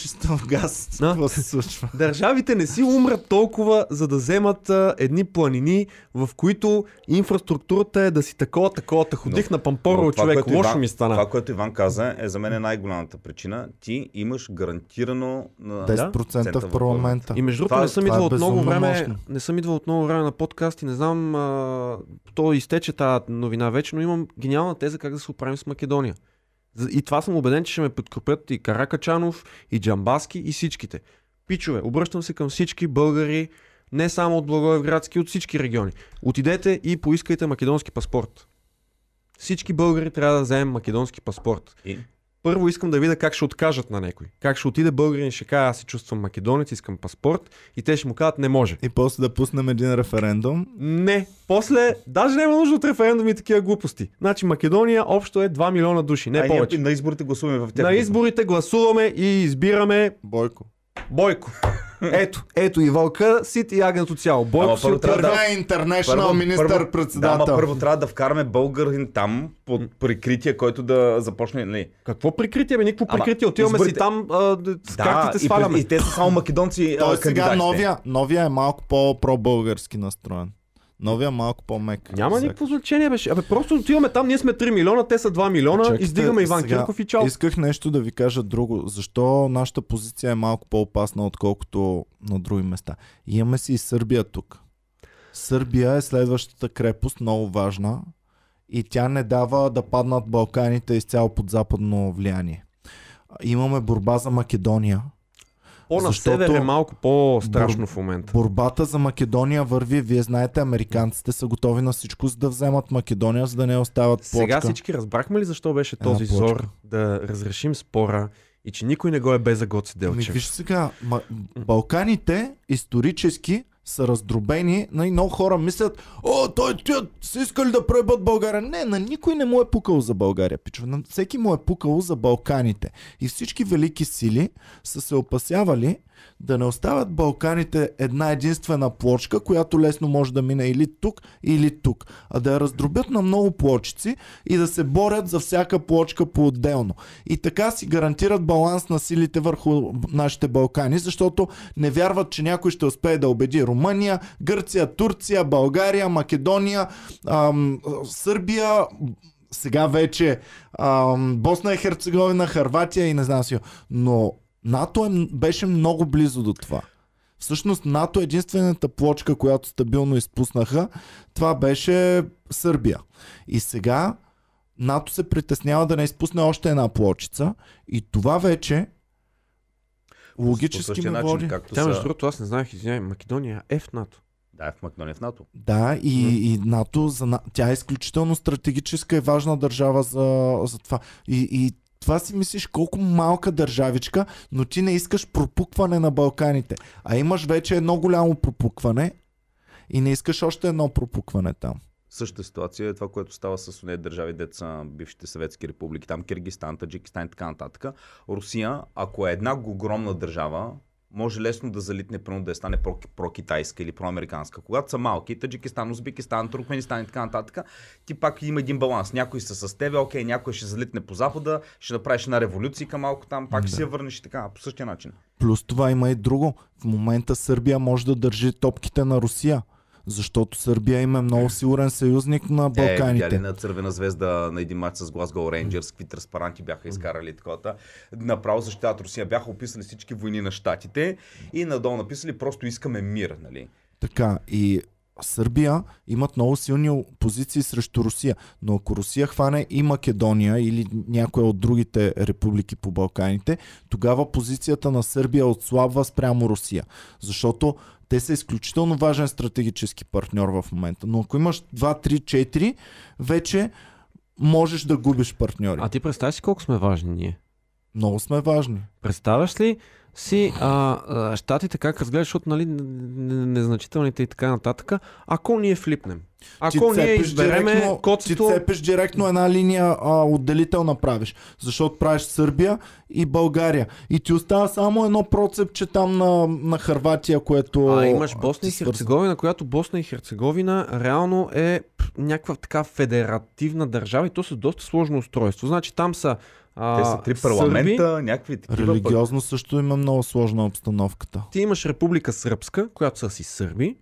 [SPEAKER 1] газ,
[SPEAKER 2] Да.
[SPEAKER 1] какво се случва.
[SPEAKER 2] Държавите не си умрат толкова, за да вземат а, едни планини, в които инфраструктурата е да си такова, такова. Та ходих на
[SPEAKER 3] Но това,
[SPEAKER 2] човек,
[SPEAKER 3] което
[SPEAKER 2] лошо
[SPEAKER 3] Иван-
[SPEAKER 2] ми стана.
[SPEAKER 3] Това, което Иван каза, е за мен е най-голямата причина. Ти имаш гарантирано на
[SPEAKER 1] 10% в парламента.
[SPEAKER 2] И между другото не съм
[SPEAKER 1] това е
[SPEAKER 2] идвал от много време,
[SPEAKER 1] мощно.
[SPEAKER 2] не съм идвал от много време на подкаст и не знам, а, то изтече тази новина вече, но имам гениална теза как да се оправим с Македония. И това съм убеден, че ще ме подкрепят и Каракачанов, и Джамбаски, и всичките. Пичове, обръщам се към всички българи, не само от Благоевградски, от всички региони. Отидете и поискайте македонски паспорт. Всички българи трябва да вземем македонски паспорт.
[SPEAKER 3] И?
[SPEAKER 2] Първо искам да видя как ще откажат на някой. Как ще отиде българин и ще каже, аз се чувствам македонец, искам паспорт. И те ще му кажат, не може.
[SPEAKER 1] И после да пуснем един референдум.
[SPEAKER 2] Не. После, даже няма нужда от референдуми и такива глупости. Значи Македония общо е 2 милиона души, не
[SPEAKER 3] а,
[SPEAKER 2] повече.
[SPEAKER 3] Ние, на изборите гласуваме в тях.
[SPEAKER 2] На изборите гласуваме и избираме
[SPEAKER 1] Бойко.
[SPEAKER 2] Бойко. Ето, ето и вълка, сит и агнето цяло. Бойко си
[SPEAKER 3] трябва
[SPEAKER 1] Това е интернешнъл министър-председател.
[SPEAKER 3] Да, ама първо трябва да вкараме българин там под прикритие, който да започне. Нали.
[SPEAKER 2] Какво прикритие, бе? Никакво прикритие. Отиваме си
[SPEAKER 3] изборите-
[SPEAKER 2] там, а, с картите
[SPEAKER 3] и,
[SPEAKER 2] сваляме.
[SPEAKER 3] и, те са само македонци.
[SPEAKER 1] Той сега новия, новия е малко по-пробългарски настроен. Новия е малко по-мек.
[SPEAKER 2] Няма никакво значение, беше. Абе, просто отиваме там, ние сме 3 милиона, те са 2 милиона,
[SPEAKER 1] Чакайте,
[SPEAKER 2] издигаме Иван
[SPEAKER 1] сега
[SPEAKER 2] Кирков и чао.
[SPEAKER 1] Исках нещо да ви кажа друго. Защо нашата позиция е малко по-опасна, отколкото на други места? Имаме си и Сърбия тук. Сърбия е следващата крепост, много важна. И тя не дава да паднат Балканите изцяло под западно влияние. Имаме борба за Македония.
[SPEAKER 2] По-на север е малко по-страшно в момента.
[SPEAKER 1] Борбата за Македония върви. Вие знаете, американците са готови на всичко, за да вземат Македония, за да не остават плочка.
[SPEAKER 2] Сега всички разбрахме ли защо беше този зор да разрешим спора и че никой не го е без за Гоци
[SPEAKER 1] Ами,
[SPEAKER 2] Делчев?
[SPEAKER 1] виж сега, Балканите исторически са раздробени. Нали, много хора мислят, о, той тя са искали да пребат България. Не, на никой не му е пукал за България, пичове. На всеки му е пукало за Балканите. И всички велики сили са се опасявали да не оставят Балканите една единствена плочка, която лесно може да мине или тук, или тук, а да я раздробят на много плочици и да се борят за всяка плочка по-отделно. И така си гарантират баланс на силите върху нашите Балкани, защото не вярват, че някой ще успее да убеди Румъния, Гърция, Турция, България, Македония, ам, Сърбия, сега вече ам, Босна и Херцеговина, Харватия и не знам си. Но НАТО е, беше много близо до това. Всъщност НАТО е единствената плочка, която стабилно изпуснаха. Това беше Сърбия. И сега НАТО се притеснява да не изпусне още една плочица. И това вече Логически ме
[SPEAKER 3] начин,
[SPEAKER 1] води.
[SPEAKER 3] както
[SPEAKER 2] Тя,
[SPEAKER 3] са...
[SPEAKER 2] между другото, аз не знаех, извинявай, Македония е в НАТО.
[SPEAKER 3] Да, е в Македония в НАТО.
[SPEAKER 1] Да, и, и НАТО, за, тя е изключително стратегическа и важна държава за, за това. И, и това си мислиш колко малка държавичка, но ти не искаш пропукване на Балканите. А имаш вече едно голямо пропукване и не искаш още едно пропукване там.
[SPEAKER 3] Същата ситуация е това, което става с тези държави, деца бившите съветски републики, там Киргистан, Таджикистан и така нататък. Русия, ако е една огромна държава, може лесно да залитне, примерно да стане про- про-китайска или проамериканска. Когато са малки, Таджикистан, Узбекистан, Туркменистан и така нататък, ти пак има един баланс. Някои са с тебе, окей, някой ще залитне по запада, ще направиш една революция малко там, пак ще
[SPEAKER 1] Да.
[SPEAKER 3] се я върнеш и така, по същия начин.
[SPEAKER 1] Плюс това има и друго. В момента Сърбия може да държи топките на Русия. Защото Сърбия има много сигурен съюзник на
[SPEAKER 3] Те
[SPEAKER 1] Балканите.
[SPEAKER 3] видяли на Цървена звезда на един матч с Glasgow Рейнджерс, какви транспаранти бяха изкарали такова. Направо защитават Русия. Бяха описали всички войни на щатите и надолу написали просто искаме мир. Нали?
[SPEAKER 1] Така, и Сърбия имат много силни позиции срещу Русия. Но ако Русия хване и Македония или някоя от другите републики по Балканите, тогава позицията на Сърбия отслабва спрямо Русия. Защото те са изключително важен стратегически партньор в момента. Но ако имаш 2, 3, 4, вече можеш да губиш партньори.
[SPEAKER 2] А ти представяш си колко сме важни ние?
[SPEAKER 1] Много сме важни.
[SPEAKER 2] Представяш ли си а, а, щатите как разглеждаш, защото нали, незначителните и така нататък, ако ние флипнем. Ако ние избереме
[SPEAKER 1] директно, ти
[SPEAKER 2] коцето...
[SPEAKER 1] цепиш директно една линия а, отделителна правиш, защото правиш Сърбия и България. И ти остава само едно процепче там на, на Харватия, което
[SPEAKER 2] А имаш Босна
[SPEAKER 1] ти
[SPEAKER 2] и. Херцеговина, която Босна и Херцеговина реално е някаква така федеративна държава и то с доста сложно устройство. Значи там са а,
[SPEAKER 3] Те са три
[SPEAKER 2] сърби,
[SPEAKER 3] парламента, някакви такива. пък-
[SPEAKER 1] Религиозно също има много сложна обстановката.
[SPEAKER 2] ти имаш Република Сръбска, която са си сърби,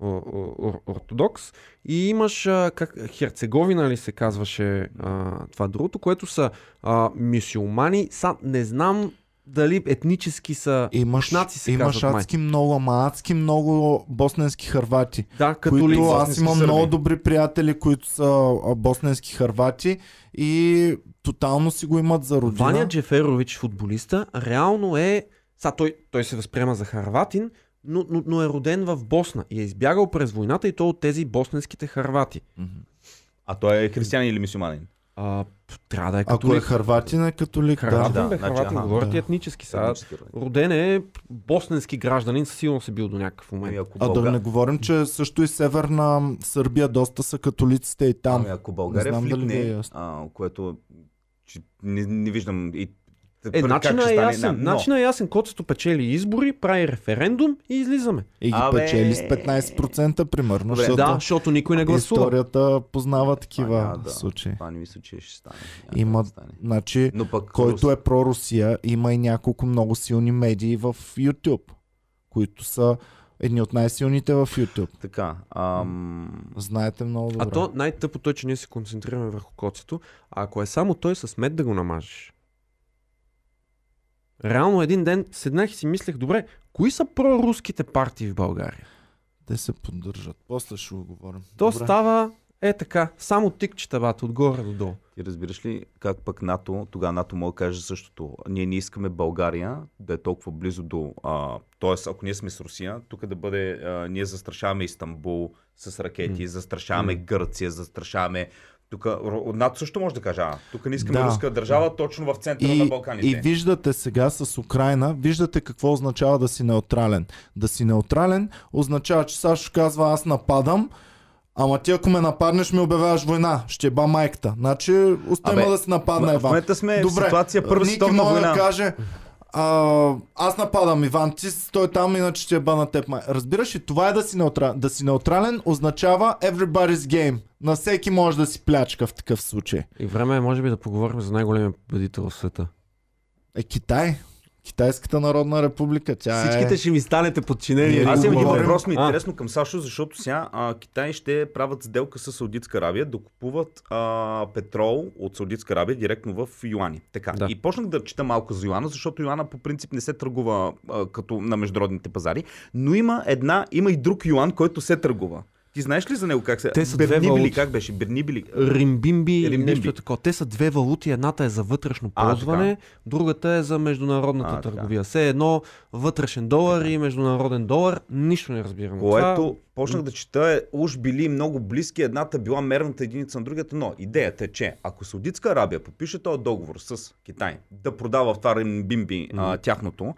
[SPEAKER 2] о- о- ор- ортодокс, и имаш а, как, Херцеговина ли се казваше а, това другото, което са а, мюсюлмани. Са, не знам дали етнически са
[SPEAKER 1] Имаш,
[SPEAKER 2] Бушнаци се
[SPEAKER 1] имаш
[SPEAKER 2] казват май.
[SPEAKER 1] адски много, ама адски много босненски хървати.
[SPEAKER 2] да,
[SPEAKER 1] Които
[SPEAKER 2] католици.
[SPEAKER 1] аз имам
[SPEAKER 3] сърби.
[SPEAKER 1] много добри приятели, които са босненски хървати и тотално си го имат за родина.
[SPEAKER 2] Ваня Джеферович, футболиста, реално е... Са, той, той се възприема за харватин, но, но, но е роден в Босна и е избягал през войната и то от тези босненските харвати.
[SPEAKER 3] А той е християнин или мусулманин?
[SPEAKER 2] А, трябва да е
[SPEAKER 1] Ако е
[SPEAKER 2] католик.
[SPEAKER 1] харватин, е католик.
[SPEAKER 2] Харватин,
[SPEAKER 1] да.
[SPEAKER 3] Да,
[SPEAKER 2] бе,
[SPEAKER 3] значи,
[SPEAKER 2] харватин,
[SPEAKER 3] аха,
[SPEAKER 2] говорят
[SPEAKER 1] да.
[SPEAKER 2] и етнически. Сега,
[SPEAKER 3] Етнически роден.
[SPEAKER 2] е босненски гражданин, със сигурност е бил до някакъв
[SPEAKER 3] Ами
[SPEAKER 2] момент.
[SPEAKER 3] ако,
[SPEAKER 1] А да не говорим, че също и северна Сърбия доста са католиците и там.
[SPEAKER 3] ами, ако България
[SPEAKER 1] знам дали ви е
[SPEAKER 3] флипне, а, което че не, не виждам и
[SPEAKER 2] Е,
[SPEAKER 3] ще
[SPEAKER 2] е
[SPEAKER 3] стане,
[SPEAKER 2] ясен.
[SPEAKER 3] но-
[SPEAKER 2] Начинът е ясен. Коцето печели избори, прави референдум и излизаме.
[SPEAKER 1] И ги
[SPEAKER 3] Абе.
[SPEAKER 1] печели с 15% примерно,
[SPEAKER 3] Добре.
[SPEAKER 1] защото
[SPEAKER 2] Да, защото никой не гласува.
[SPEAKER 1] историята познава такива
[SPEAKER 3] няма да.
[SPEAKER 1] случаи.
[SPEAKER 3] Това не мисля, че ще стане. Няма
[SPEAKER 1] Има-
[SPEAKER 3] да стане.
[SPEAKER 1] Значи,
[SPEAKER 3] Но пък
[SPEAKER 1] който е про-Русия, има и няколко много силни медии в YouTube, които са едни от най-силните в YouTube.
[SPEAKER 3] Така. Ам...
[SPEAKER 1] Знаете много добре.
[SPEAKER 2] А то най-тъпото е, че ние се концентрираме върху коцето, а ако е само той с мед да го намажеш. Реално един ден седнах и си мислех, добре, кои са проруските партии в България?
[SPEAKER 1] Те се поддържат. После ще го говорим.
[SPEAKER 2] То
[SPEAKER 1] Добре.
[SPEAKER 2] става е така, само тикчета бат, отгоре до долу.
[SPEAKER 3] Ти разбираш ли как пък НАТО, тогава НАТО може да каже същото. Ние не искаме България да е толкова близо до... А, тоест, ако ние сме с Русия, тук да бъде... А, ние застрашаваме Истанбул с ракети,
[SPEAKER 2] М.
[SPEAKER 3] застрашаваме
[SPEAKER 2] М.
[SPEAKER 3] Гърция, застрашаваме... Тук НАТО също може да каже, а, тук не искаме
[SPEAKER 1] Да.
[SPEAKER 3] руска държава точно в центъра на
[SPEAKER 1] И,
[SPEAKER 3] Балканите.
[SPEAKER 1] и виждате сега с Украина, виждате какво означава да си неутрален. Да си неутрален означава, че Сашо казва аз нападам, ама ти ако ме нападнеш ми обявяваш война. Ще ба майката. Значи оставя да се нападне
[SPEAKER 3] Ма, в
[SPEAKER 1] Иван.
[SPEAKER 3] момента сме
[SPEAKER 1] Добре,
[SPEAKER 3] в ситуация Първа
[SPEAKER 1] Ники
[SPEAKER 3] световна война.
[SPEAKER 1] да каже а, аз нападам Иван, ти стой там, иначе ще ба на теб. май. Разбираш ли, това е да си неутрален. Да си неутрален означава everybody's game. На всеки може да си плячка в такъв случай.
[SPEAKER 2] И време е, може би, да поговорим за най-големия победител в света.
[SPEAKER 1] Е, Китай. Китайската народна република. Тя
[SPEAKER 2] Всичките
[SPEAKER 1] е...
[SPEAKER 2] ще ми станете подчинени.
[SPEAKER 3] Аз имам един въпрос ми е интересно към Сашо, защото сега а, Китай ще правят сделка с Саудитска Арабия да купуват а, петрол от Саудитска Арабия директно в юани. Така.
[SPEAKER 2] Да.
[SPEAKER 3] И почнах да чета малко за юана, защото юана по принцип не се търгува а, като на международните пазари, но има една, има и друг юан, който се търгува. Ти знаеш ли за него как се...
[SPEAKER 2] Те са две
[SPEAKER 3] Бернибили,
[SPEAKER 2] валути.
[SPEAKER 3] как беше? Бернибили.
[SPEAKER 2] Римбимби
[SPEAKER 3] Римбимби.
[SPEAKER 2] нещо такова. Те са две валути. Едната е за вътрешно
[SPEAKER 3] А,
[SPEAKER 2] ползване, другата е за международната
[SPEAKER 3] А, така.
[SPEAKER 2] търговия. Все едно вътрешен долар и международен долар. Нищо не разбирам.
[SPEAKER 3] Което
[SPEAKER 2] Това...
[SPEAKER 3] почнах да чета е, уж били много близки, едната била мерната единица на другата, но идеята е, че ако Саудитска Арабия подпише този договор с Китай да продава в това римбимби а, тяхното,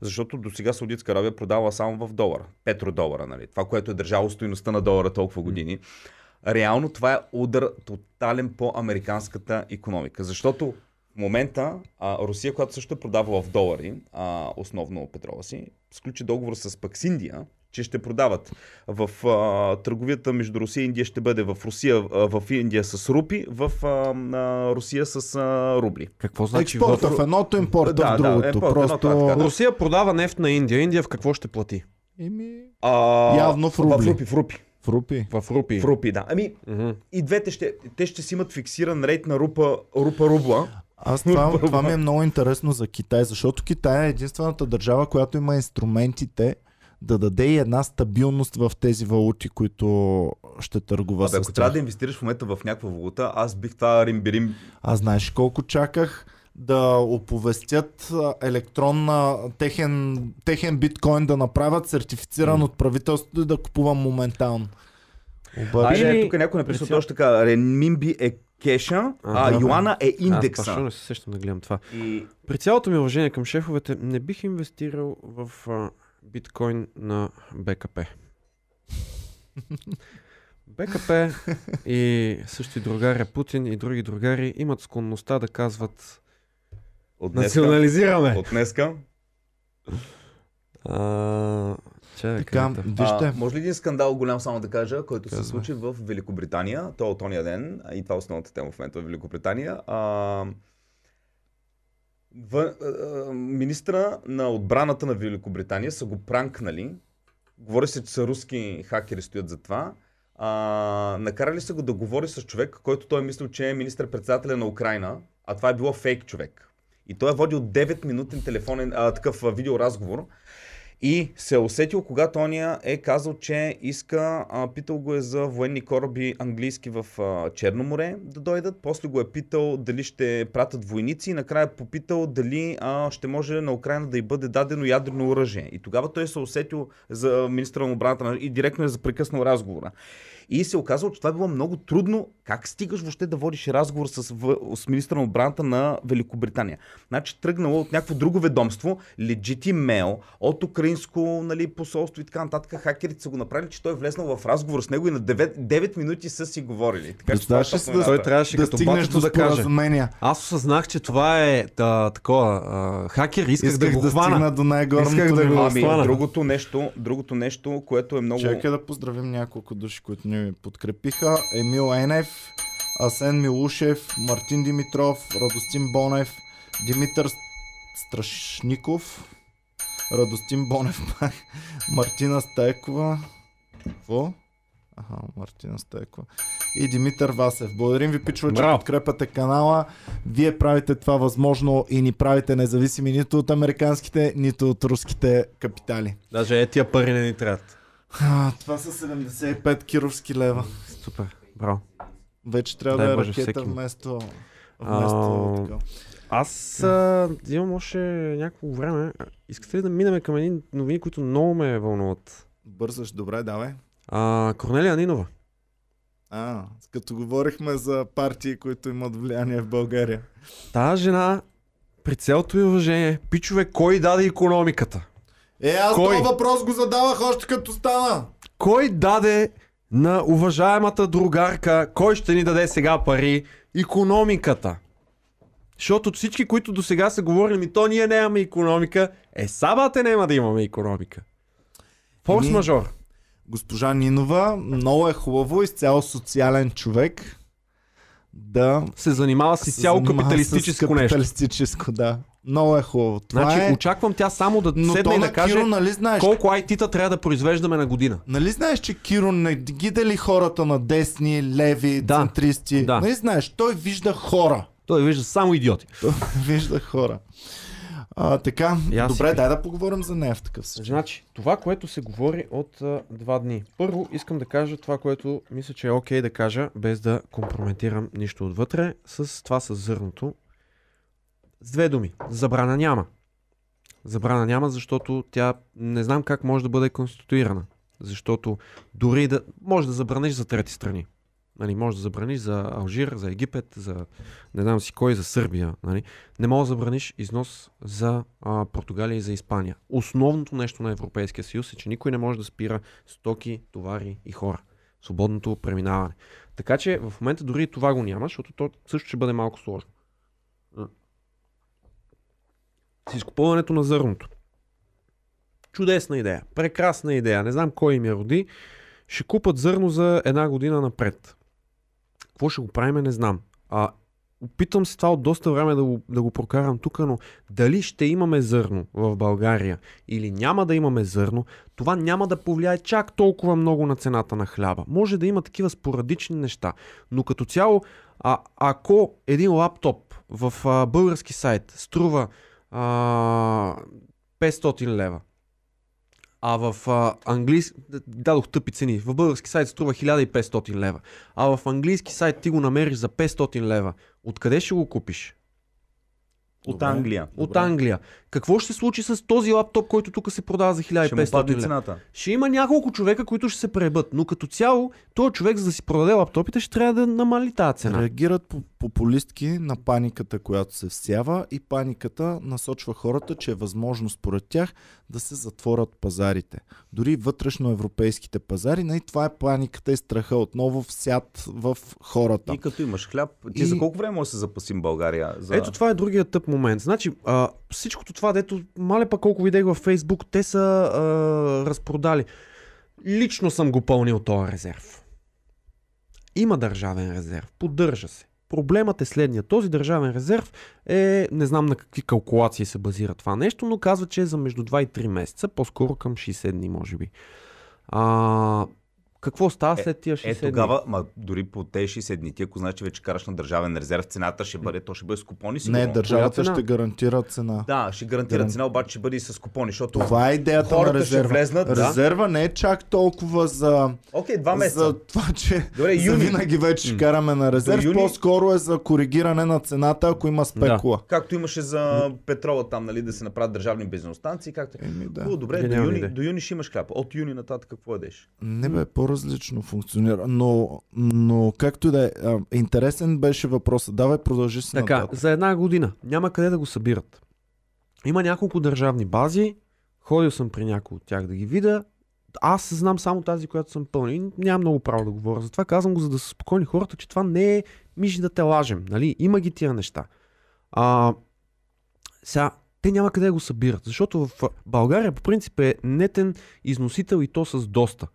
[SPEAKER 3] защото до сега Саудитска Арабия продава само в долар, петродолара, нали? това, което е държало стоиността на долара толкова години. Реално това е удар тотален по американската економика, защото в момента а, Русия, която също е продавала в долари, а, основно петрола си, сключи договор с пък с Индия, че ще продават в а, търговията между Русия и Индия ще бъде в Русия, а, в Индия с рупи, в а, а, Русия с а, рубли.
[SPEAKER 2] Какво значи
[SPEAKER 1] Експорта
[SPEAKER 2] в...
[SPEAKER 1] в едното, импорта
[SPEAKER 3] Да,
[SPEAKER 1] в
[SPEAKER 3] да,
[SPEAKER 1] другото.
[SPEAKER 3] импорт в едното,
[SPEAKER 1] Просто...
[SPEAKER 3] а, така, да.
[SPEAKER 2] Русия продава нефт на Индия. Индия в какво ще плати?
[SPEAKER 1] Еми,
[SPEAKER 3] А,
[SPEAKER 1] Явно в
[SPEAKER 3] В
[SPEAKER 1] рубли.
[SPEAKER 3] рупи, в рупи.
[SPEAKER 1] в рупи.
[SPEAKER 2] В рупи.
[SPEAKER 3] В рупи, да. Ами,
[SPEAKER 2] Мгм.
[SPEAKER 3] и двете ще, те ще си имат фиксиран рейт на рупа, рупа рубла.
[SPEAKER 1] Аз това, това ми е много интересно за Китай, защото Китай е единствената държава, която има инструментите да даде и една стабилност в тези валути, които ще търгува
[SPEAKER 3] Абе,
[SPEAKER 1] с
[SPEAKER 3] ако трябва да инвестираш в момента в някаква валута, аз бих това римбирим.
[SPEAKER 1] Аз знаеш колко чаках да оповестят а, електронна техен, техен биткоин да направят сертифициран от правителството и да купувам моментално. Обаче,
[SPEAKER 3] Айде, тук някой написа
[SPEAKER 2] Прецел-
[SPEAKER 3] точно така. Ремимби е кеша, а
[SPEAKER 2] Ага.
[SPEAKER 3] юана е
[SPEAKER 2] Аз
[SPEAKER 3] индекса.
[SPEAKER 2] защо не се сещам да гледам това.
[SPEAKER 3] И
[SPEAKER 2] При цялото ми уважение към шефовете, не бих инвестирал в а, биткоин на БКП. [LAUGHS] БКП и също и другаря Путин и други другари имат склонността да казват
[SPEAKER 3] от днеска,
[SPEAKER 2] национализираме.
[SPEAKER 3] от днеска
[SPEAKER 2] А, чакай,
[SPEAKER 1] така,
[SPEAKER 2] е?
[SPEAKER 1] вижте,
[SPEAKER 3] А, може ли един скандал голям само да кажа, който се
[SPEAKER 1] Казвай.
[SPEAKER 3] случи в Великобритания, то от ония ден, и това е основната тема в момента в Великобритания. А, в, а, министра на отбраната на Великобритания са го пранкнали. Говори се, че са руски хакери стоят за това. А, накарали са го да говори с човек, който той е мислил, че е министър-председателя на Украина, а това е било фейк човек. И той е водил 9-минутен телефонен, а, такъв видеоразговор. И се е усетил, когато ония е казал, че иска, а, питал го е за военни кораби английски в а, Черно море да дойдат, после го е питал дали ще пратят войници и накрая е попитал дали а, ще може на Украина да й бъде дадено ядрено оръжие. И тогава той се е усетил за министра на отбраната на- и директно е запрекъснал разговора. И се оказало, че това е било много трудно. Как стигаш въобще да водиш разговор с, в, с министра на отбраната на Великобритания? Значи тръгнало от някакво друго ведомство, legit mail, от украинско нали, посолство и така нататък. Хакерите са го направили, че той е влезнал в разговор с него и на 9, 9 минути са си говорили. Така че това е
[SPEAKER 1] Представяш да-
[SPEAKER 2] Той трябваше
[SPEAKER 1] да
[SPEAKER 2] като
[SPEAKER 1] стигнеш
[SPEAKER 2] батето
[SPEAKER 1] до
[SPEAKER 2] да каже. Аз осъзнах, че това е да, такова а, хакер, исках,
[SPEAKER 1] Исках
[SPEAKER 2] да го
[SPEAKER 1] да
[SPEAKER 2] хвана.
[SPEAKER 1] до най-горното
[SPEAKER 2] Исках да го.
[SPEAKER 3] Ами, другото нещо, другото нещо, което е много...
[SPEAKER 1] Чакай да поздравим няколко души, които ни подкрепиха. Емил Енев, Асен Милушев, Мартин Димитров, Радостин Бонев, Димитър Страшников, Радостин Бонев [LAUGHS] Мартина Стайкова. Какво? Аха, Мартина Стайкова. И Димитър Васев. Благодарим ви, пичове, че
[SPEAKER 2] Браво.
[SPEAKER 1] подкрепяте канала. Вие правите това възможно и ни правите независими нито от американските, нито от руските капитали.
[SPEAKER 2] Даже е тия пари не ни трябват.
[SPEAKER 1] А, това са 75 кировски лева.
[SPEAKER 2] Супер, браво.
[SPEAKER 1] Вече трябва
[SPEAKER 2] Дай
[SPEAKER 1] да е
[SPEAKER 2] Боже,
[SPEAKER 1] ракета
[SPEAKER 2] всеки
[SPEAKER 1] вместо... вместо
[SPEAKER 2] А,
[SPEAKER 1] такова.
[SPEAKER 2] Аз а, имам още някакво време. Искате ли да минем към едни новини, които много ме вълнуват?
[SPEAKER 1] Бързаш, добре, давай.
[SPEAKER 2] А, Корнелия Нинова.
[SPEAKER 1] А, като говорихме за партии, които имат влияние в България.
[SPEAKER 2] Тая жена, при цялото и уважение, пичове, кой даде економиката?
[SPEAKER 1] Е, аз
[SPEAKER 2] Кой?
[SPEAKER 1] този въпрос го задавах още като стана.
[SPEAKER 2] Кой даде на уважаемата другарка, кой ще ни даде сега пари? Економиката. Защото всички, които до сега са говорили, ми то ние нямаме економика, е сабате няма да имаме економика. Форс
[SPEAKER 1] Еми,
[SPEAKER 2] мажор.
[SPEAKER 1] Госпожа Нинова, много е хубаво, изцяло социален човек да
[SPEAKER 2] Се занимава с изцяло капиталистическо
[SPEAKER 1] с
[SPEAKER 2] нещо.
[SPEAKER 1] Капиталистическо, да. Много е хубаво. Това
[SPEAKER 2] Значи
[SPEAKER 1] е...
[SPEAKER 2] очаквам тя само да
[SPEAKER 1] Но
[SPEAKER 2] седне и да каже
[SPEAKER 1] Киро, нали знаеш,
[SPEAKER 2] колко IT-та трябва да произвеждаме на година.
[SPEAKER 1] Нали знаеш, че Киро не ги дели хората на десни, леви,
[SPEAKER 2] Да.
[SPEAKER 1] центристи?
[SPEAKER 2] Да.
[SPEAKER 1] Нали знаеш, той вижда хора.
[SPEAKER 2] Той вижда само идиоти.
[SPEAKER 1] Той [LAUGHS] вижда хора. А, така,
[SPEAKER 2] си
[SPEAKER 1] добре,
[SPEAKER 2] пих.
[SPEAKER 1] дай да поговорим за нея в такъв случай.
[SPEAKER 2] Значи, това, което се говори от а, два дни. Първо, искам да кажа това, което мисля, че е окей да кажа, без да компрометирам нищо отвътре, с това с зърното. С две думи. Забрана няма. Забрана няма, защото тя не знам как може да бъде конституирана. Защото дори да... Може да забраниш за трети страни. Нали, може да забраниш за Алжир, за Египет, за не знам си кой, за Сърбия. Нали. Не може да забраниш износ за а, Португалия и за Испания. Основното нещо на Европейския съюз е, че никой не може да спира стоки, товари и хора. Свободното преминаване. Така че в момента дори това го няма, защото то също ще бъде малко сложно. М. С изкупуването на зърното. Чудесна идея. Прекрасна идея. Не знам кой им я роди. Ще купат зърно за една година напред. Какво ще го правим, не знам. А, опитвам се това от доста време да го, да го прокарам тук, но дали ще имаме зърно в България или няма да имаме зърно, това няма да повлияе чак толкова много на цената на хляба. Може да има такива спорадични неща, но като цяло, а, ако един лаптоп в а, български сайт струва а, 500 лева, а в а, английски... Дадох тъпи цени. В български сайт струва 1500 лева. А в английски сайт ти го намериш за 500 лева. Откъде ще го купиш?
[SPEAKER 3] От
[SPEAKER 1] Добре.
[SPEAKER 3] Англия.
[SPEAKER 2] От
[SPEAKER 1] Добре.
[SPEAKER 2] Англия. Какво ще се случи с този лаптоп, който тук се продава за
[SPEAKER 3] Ще му
[SPEAKER 2] 1500
[SPEAKER 3] падне
[SPEAKER 2] лева?
[SPEAKER 3] цената.
[SPEAKER 2] Ще има няколко човека, които ще се пребът, но като цяло, този човек, за да си продаде лаптопите, ще трябва да намали тази цена.
[SPEAKER 1] Реагират по популистки на паниката, която се всява и паниката насочва хората, че е възможно според тях да се затворят пазарите. Дори вътрешноевропейските пазари, и това е паниката и страха отново всят в хората.
[SPEAKER 3] И като имаш хляб, ти
[SPEAKER 1] И-
[SPEAKER 3] за колко време може да се запасим България? За...
[SPEAKER 2] Ето това е другия тъп момент. Значи, а, всичкото това, дето, мале пък колко видях във Фейсбук, те са а, разпродали. Лично съм го пълнил този резерв. Има държавен резерв, поддържа се. Проблемът е следния. Този държавен резерв е, не знам на какви калкулации се базира това нещо, но казва, че е за между 2 и 3 месеца, по-скоро към 60 дни, може би. А, какво става след тия 60
[SPEAKER 3] Е,
[SPEAKER 2] дни?
[SPEAKER 3] тогава, ма дори по тези 60 дни, ти ако знаеш, че вече караш на държавен резерв, цената ще бъде, то ще бъде с купони сигурно.
[SPEAKER 1] Не, държавата ще гарантира цена.
[SPEAKER 3] Да, ще гарантира
[SPEAKER 1] Гаран-
[SPEAKER 3] цена, обаче ще бъде и с купони, защото...
[SPEAKER 1] Това е идеята
[SPEAKER 3] Хората
[SPEAKER 1] на
[SPEAKER 3] ще
[SPEAKER 1] резерва.
[SPEAKER 3] влезнат, да.
[SPEAKER 1] Резерва не е чак толкова за,
[SPEAKER 3] Окей, два месеца.
[SPEAKER 1] за това, че
[SPEAKER 3] Добре,
[SPEAKER 1] за
[SPEAKER 3] юни.
[SPEAKER 1] винаги вече ще караме на резерв.
[SPEAKER 3] юни-
[SPEAKER 1] По-скоро е за коригиране на цената, ако има спекула.
[SPEAKER 3] Както имаше за петрола там, нали, да се направят държавни бензиностанции, както...
[SPEAKER 1] Еми, да.
[SPEAKER 3] Хубаво, добре, до юни, до юни ще имаш хляб. От юни нататък какво ядеш?
[SPEAKER 1] Не бе, по-различно функционира. Но, но както и да е, интересен беше въпросът. Давай, продължи си
[SPEAKER 2] Така,
[SPEAKER 1] нататък.
[SPEAKER 2] за една година няма къде да го събират. Има няколко държавни бази, ходил съм при някои от тях да ги видя. Аз знам само тази, която съм пълнил и нямам много право да говоря. Затова казвам го, за да са спокойни хората, че това не е мижи да те лажем. Нали? Има ги тия неща. А, сега, те няма къде да го събират, защото в България по принцип е нетен износител и то с доста.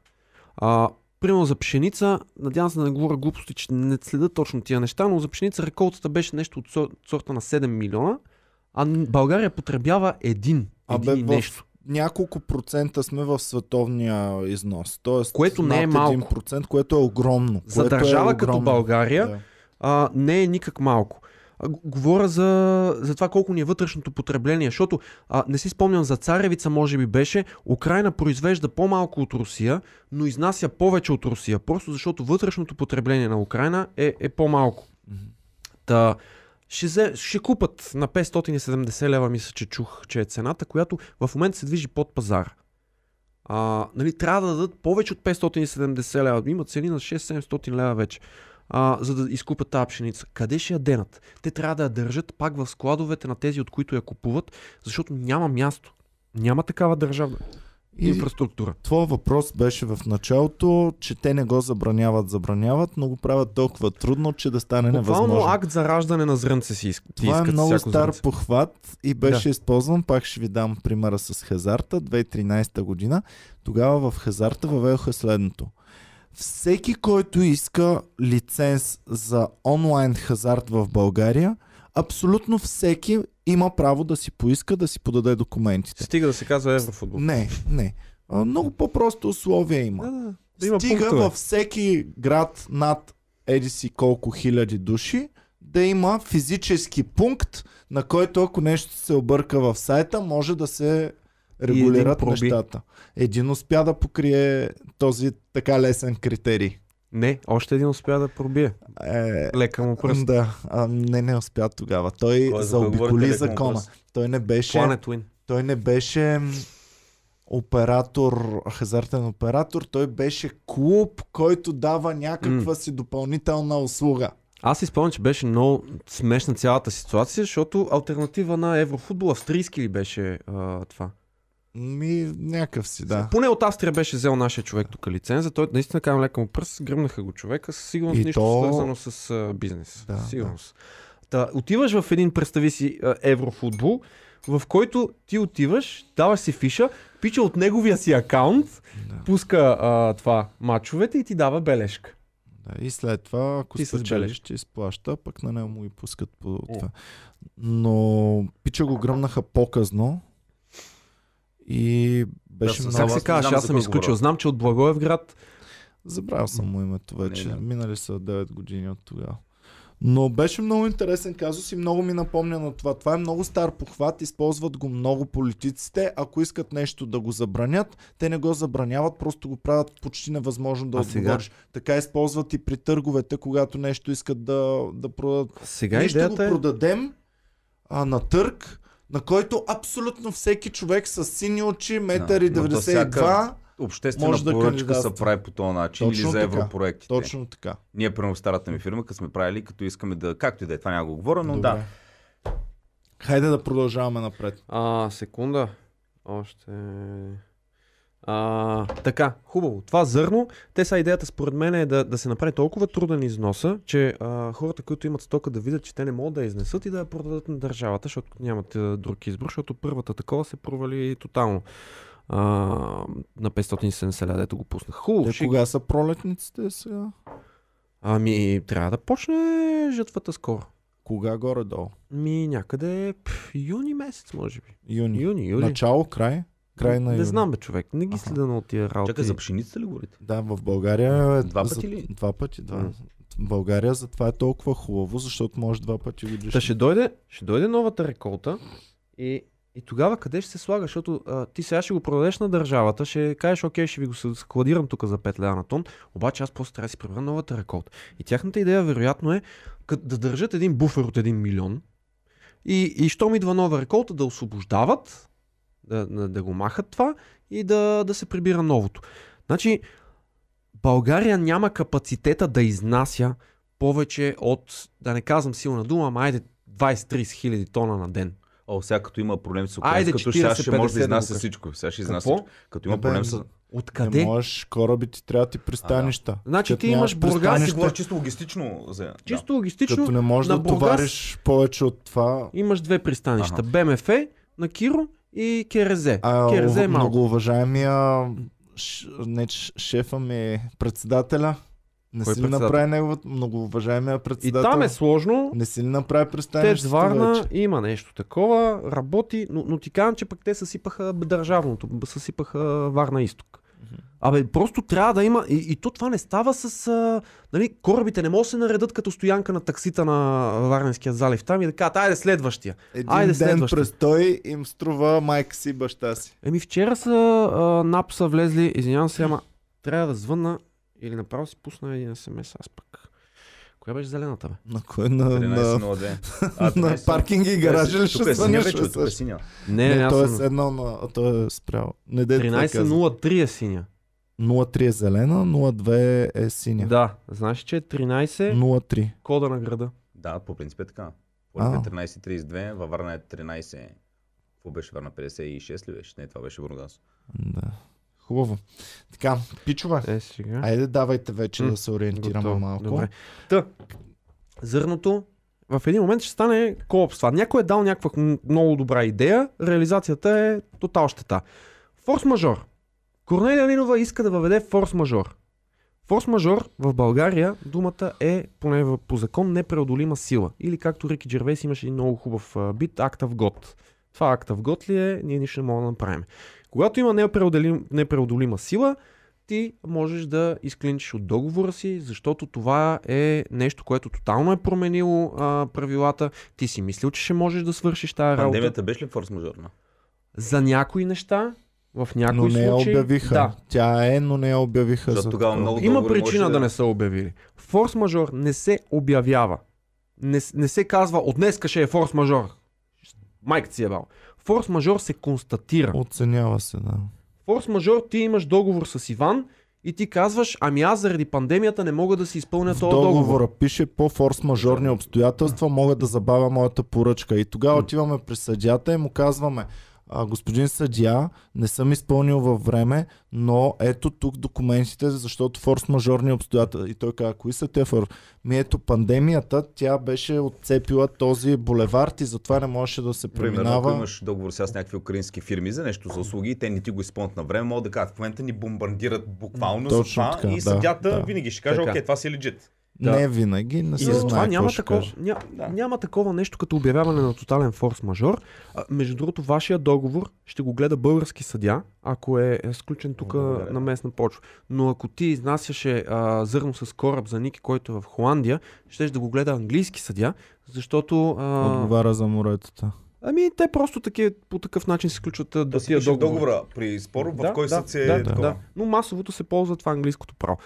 [SPEAKER 2] А, примерно за пшеница, надявам се да не говоря глупости, че не следа точно тия неща, но за пшеница реколтата беше нещо от сор- сорта на 7 милиона, а България потребява един.
[SPEAKER 1] Абе,
[SPEAKER 2] един
[SPEAKER 1] в
[SPEAKER 2] нещо.
[SPEAKER 1] няколко процента сме в световния износ. Тоест,
[SPEAKER 2] Което не е малко.
[SPEAKER 1] 1%, което е огромно.
[SPEAKER 2] За държава
[SPEAKER 1] е
[SPEAKER 2] като
[SPEAKER 1] огромно.
[SPEAKER 2] България,
[SPEAKER 1] Да.
[SPEAKER 2] а, не е никак малко. Говоря за, за това колко ни е вътрешното потребление, защото а, не си спомням за царевица, може би беше, Украина произвежда по-малко от Русия, но изнася повече от Русия, просто защото вътрешното потребление на Украина е, е по-малко. Та, ще, взе, ще купат на 570 лева, мисля, че чух, че е цената, която в момента се движи под пазара. А, нали, трябва да дадат повече от 570 лева. Има цени на 6-700 лева вече. А, за да изкупят тази пшеница. Къде ще я денат? Те трябва да я държат пак в складовете на тези, от които я купуват, защото няма място. Няма такава държавна
[SPEAKER 1] И
[SPEAKER 2] инфраструктура.
[SPEAKER 1] твой въпрос беше в началото, че те не го забраняват, забраняват, но го правят толкова трудно, че да стане
[SPEAKER 2] Буквално
[SPEAKER 1] невъзможно.
[SPEAKER 2] акт за раждане на зрънце си искат.
[SPEAKER 1] Това е много стар
[SPEAKER 2] зрънце.
[SPEAKER 1] похват и беше използван, пак ще ви дам примера с Хазарта, 2013 година. Тогава в Хазарта въведоха следното. Всеки, който иска лиценз за онлайн хазарт в България, абсолютно всеки има право да си поиска да си подаде документите.
[SPEAKER 2] Стига да се казва Еврофутбол.
[SPEAKER 1] Не, не. Много по-просто условия има.
[SPEAKER 2] Да, да. Да има
[SPEAKER 1] Стига
[SPEAKER 2] пунктове.
[SPEAKER 1] във всеки град над еди си колко хиляди души да има физически пункт, на който ако нещо се обърка в сайта, може да се регулират нещата. Един успя да покрие този така лесен критерий.
[SPEAKER 2] Не, още един успя да пробие.
[SPEAKER 1] Е,
[SPEAKER 2] Лека му пръст.
[SPEAKER 1] да, а, не, не успя тогава. Той
[SPEAKER 3] Кой е
[SPEAKER 1] заобиколи
[SPEAKER 3] лека му
[SPEAKER 1] закона. Той не беше,
[SPEAKER 2] Planet Win.
[SPEAKER 1] той не беше оператор, хазартен оператор, той беше клуб, който дава някаква си допълнителна услуга.
[SPEAKER 2] Аз си спомням, че беше много смешна цялата ситуация, защото альтернатива на Еврофутбол, австрийски ли беше а, това?
[SPEAKER 1] Ми, някакъв си, да.
[SPEAKER 2] Поне от Австрия беше взел нашия човек тук лиценза. Той наистина казвам лека му пръст, гръмнаха го човека, със сигурност
[SPEAKER 1] И
[SPEAKER 2] нищо
[SPEAKER 1] то-
[SPEAKER 2] свързано с а, бизнес.
[SPEAKER 1] Да,
[SPEAKER 2] сигурност. Та, отиваш в един, представи си, Еврофутбол, в който ти отиваш, даваш си фиша, пича от неговия си акаунт,
[SPEAKER 1] Да.
[SPEAKER 2] пуска а, това мачовете и ти дава бележка.
[SPEAKER 1] Да, и след това, ако
[SPEAKER 2] Ти
[SPEAKER 1] спечелиш, ще изплаща, пък на него му и пускат по това. Но пича го гръмнаха по-късно и беше
[SPEAKER 3] Да,
[SPEAKER 1] много...
[SPEAKER 2] Как се казваш,
[SPEAKER 3] знам
[SPEAKER 2] аз съм изключил.
[SPEAKER 3] говоря.
[SPEAKER 2] Знам, че от Благоевград
[SPEAKER 1] Забравял съм му името вече.
[SPEAKER 3] Не, не.
[SPEAKER 1] Минали са 9 години от тогава. Но беше много интересен казус и много ми напомня на това. Това е много стар похват, използват го много политиците. Ако искат нещо да го забранят, те не го забраняват, просто го правят почти невъзможно да
[SPEAKER 2] А сега?
[SPEAKER 1] отговориш. Така използват и при търговете, когато нещо искат да, да продадат.
[SPEAKER 2] сега
[SPEAKER 1] Ние ще го
[SPEAKER 2] идеята е...
[SPEAKER 1] продадем а, на търг, на който абсолютно всеки човек с сини очи, метър и
[SPEAKER 3] но то
[SPEAKER 1] 92,
[SPEAKER 3] всяка- Обществена
[SPEAKER 1] Може да
[SPEAKER 3] поръчка се прави по този начин
[SPEAKER 1] Точно
[SPEAKER 3] или за
[SPEAKER 1] така.
[SPEAKER 3] европроектите.
[SPEAKER 1] точно така.
[SPEAKER 3] Ние, примерно старата ми фирма, като сме правили, като искаме да... Както и да е, това няма го говоря, но
[SPEAKER 1] Добре.
[SPEAKER 3] да.
[SPEAKER 1] Хайде да продължаваме напред.
[SPEAKER 2] А, секунда. Още... А, така, хубаво. Това зърно, те са идеята според мен е да, да се направи толкова труден износа, че а, хората, които имат стока да видят, че те не могат да я изнесат и да я продадат на държавата, защото нямат а, друг избор, защото първата такова се провали тотално. А, на 570 ля, дето го пуснах. Хубаво.
[SPEAKER 1] Те кога са пролетниците сега?
[SPEAKER 2] Ами, трябва да почне жътвата скоро.
[SPEAKER 1] Кога горе-долу?
[SPEAKER 2] Ми някъде пф, юни месец, може би.
[SPEAKER 1] Юни.
[SPEAKER 2] Юни, юли.
[SPEAKER 1] Начало, край? Край на
[SPEAKER 2] не знам, бе, човек. Не ги следа на тия работи.
[SPEAKER 3] Чакай, за пшеницата ли говорите?
[SPEAKER 1] Да, в България е...
[SPEAKER 3] Два
[SPEAKER 1] за-
[SPEAKER 3] пъти ли?
[SPEAKER 1] Два пъти, да. В България затова е толкова хубаво, защото може два пъти годишно.
[SPEAKER 2] Та ще дойде, ще дойде новата реколта и, и тогава къде ще се слага? Защото а, ти сега ще го продадеш на държавата, ще кажеш, окей, ще ви го складирам тук за 5 лева на тон, обаче аз после трябва да си прибера новата реколта. И тяхната идея вероятно е да държат един буфер от 1 милион и, и щом идва нова реколта да освобождават, да, да, да го махат това и да, да се прибира новото. Значи, България няма капацитета да изнася повече от, да не казвам силна дума, ама айде 20-30 хиляди тона на ден.
[SPEAKER 3] О, сега като има проблем с украинското, сега ще
[SPEAKER 2] 40-50
[SPEAKER 3] може да
[SPEAKER 2] да
[SPEAKER 3] изнася всичко. Сега ще изнася
[SPEAKER 2] Какво?
[SPEAKER 3] всичко. Като има
[SPEAKER 1] Абе,
[SPEAKER 3] проблем с...
[SPEAKER 1] Не
[SPEAKER 2] Откъде?
[SPEAKER 1] можеш, кораби ти трябва ти пристанища.
[SPEAKER 2] Значи
[SPEAKER 1] Като
[SPEAKER 2] ти имаш Бургас,
[SPEAKER 3] Аз говоря чисто логистично. За...
[SPEAKER 2] Чисто логистично
[SPEAKER 1] Като не можеш
[SPEAKER 2] на
[SPEAKER 1] да
[SPEAKER 2] Бургас-
[SPEAKER 1] товариш повече от това.
[SPEAKER 2] имаш две пристанища.
[SPEAKER 3] Аха.
[SPEAKER 2] БМФ на Киро и КРЗ.
[SPEAKER 1] А,
[SPEAKER 2] КРЗ е малко.
[SPEAKER 1] много уважаемия ш, не, шефа ми, председателя. Не
[SPEAKER 2] Кой
[SPEAKER 1] си ли
[SPEAKER 2] председател?
[SPEAKER 1] направи неговата много уважаемия
[SPEAKER 2] И
[SPEAKER 1] председател?
[SPEAKER 2] там е сложно.
[SPEAKER 1] Не си ли направи
[SPEAKER 2] Тец
[SPEAKER 1] пристанището
[SPEAKER 2] Варна има нещо такова, работи, но, но ти казвам, че пък те съсипаха държавното, съсипаха Варна изток. Абе, просто трябва да има. И, и то това не става с. А, нали, корабите не могат да се наредат като стоянка на таксита на Варненския залив там и да кажат, айде следващия.
[SPEAKER 1] Един
[SPEAKER 2] Айде
[SPEAKER 1] ден
[SPEAKER 2] следващия.
[SPEAKER 1] престой им струва майка си баща си.
[SPEAKER 2] Еми вчера са а, НАП са влезли, извинявам се, ама трябва да звънна или направо си пусна един смс, аз пък. Коя беше зелената, бе?
[SPEAKER 1] На кой? На, на,
[SPEAKER 3] 13.02. А,
[SPEAKER 1] на
[SPEAKER 3] 13.
[SPEAKER 1] паркинги и гаражи ли ще
[SPEAKER 3] е
[SPEAKER 1] свънеш?
[SPEAKER 3] вече, тук е синя.
[SPEAKER 2] Не,
[SPEAKER 1] Не, той е седнал на... Той е спрял. Не дей така казва.
[SPEAKER 2] 13.03 е синя.
[SPEAKER 1] 03 е зелена, 02 е синя.
[SPEAKER 2] Да, знаеш, че е 13
[SPEAKER 1] 03.
[SPEAKER 2] кода на града.
[SPEAKER 3] Да, по принцип е така. Поред е 13.32, във Варна е 13. Какво беше Варна 56 ли беше? Не, това беше Бургас.
[SPEAKER 1] Да. Хубаво. Така, пичове.
[SPEAKER 2] Е, сега.
[SPEAKER 1] Айде давайте вече
[SPEAKER 2] М,
[SPEAKER 1] да се ориентираме
[SPEAKER 2] Готово.
[SPEAKER 1] малко.
[SPEAKER 2] Добре. Та, зърното в един момент ще стане кооп с това. Някой е дал някаква много добра идея, реализацията е тотал щета. Форс-мажор. Корнелия Нинова иска да въведе форс-мажор. Форс-мажор в България думата е, поне по закон, непреодолима сила. Или както Рики Джервейс имаше един много хубав бит, акта в год. Това акта в год ли е, ние нищо не можем да направим. Когато има непреодолим, непреодолима сила, ти можеш да изклинчиш от договора си, защото това е нещо, което тотално е променило а, правилата. Ти си мислил, че ще можеш да свършиш тази работа.
[SPEAKER 3] Пандемията беше ли форс-мажорна?
[SPEAKER 2] За някои неща, в някои
[SPEAKER 1] Но не я
[SPEAKER 2] случаи...
[SPEAKER 1] обявиха.
[SPEAKER 2] Да,
[SPEAKER 1] Тя е, но не я обявиха. За
[SPEAKER 3] тогава много
[SPEAKER 2] има причина да не са обявили. Форс-мажор не се обявява. Не, не се казва от днеска ще е форс-мажор. Майка си е бал. Форс-мажор се констатира.
[SPEAKER 1] Оценява се, да.
[SPEAKER 2] Форс-мажор ти имаш договор с Иван и ти казваш, ами аз заради пандемията не мога да си изпълня
[SPEAKER 1] В
[SPEAKER 2] този договор.
[SPEAKER 1] договора пише по форс-мажорни обстоятелства мога да забавя моята поръчка. И тогава отиваме при съдята и му казваме, а, господин съдия, не съм изпълнил във време, но ето тук документите, защото форс-мажорни обстоятелства. И той каза, кои са те форс? Ми ето пандемията, тя беше отцепила този булевард и затова не можеше да се
[SPEAKER 3] Примерно, ако
[SPEAKER 1] преминава.
[SPEAKER 3] имаш договор сега с някакви украински фирми за нещо за услуги и те не ти го изпълнят на време, могат да кажат, в момента ни бомбардират буквално за
[SPEAKER 1] Точно
[SPEAKER 3] това
[SPEAKER 1] така,
[SPEAKER 3] и съдята
[SPEAKER 1] да.
[SPEAKER 3] винаги ще каже, окей, това си е легит.
[SPEAKER 1] Не винаги, не
[SPEAKER 2] И
[SPEAKER 1] се
[SPEAKER 2] затова
[SPEAKER 1] знае
[SPEAKER 2] няма такова, ня,
[SPEAKER 3] Да.
[SPEAKER 2] няма такова нещо като обявяване на тотален форс-мажор. А, между другото, вашия договор ще го гледа български съдя, ако е, е сключен тук на местна почва. Но ако ти изнасяше а, зърно с кораб за Ники, който е в Холандия, ще да го гледа английски съдя, защото... А,
[SPEAKER 1] Отговаря за моретата.
[SPEAKER 2] ами те просто такива, по такъв начин се включват
[SPEAKER 3] Да
[SPEAKER 2] да
[SPEAKER 3] си в
[SPEAKER 2] договори.
[SPEAKER 3] договора при спор, в
[SPEAKER 2] Да,
[SPEAKER 3] кой
[SPEAKER 2] да,
[SPEAKER 3] съд се
[SPEAKER 2] да,
[SPEAKER 3] е
[SPEAKER 2] да, да. Но масовото се ползва това английското право.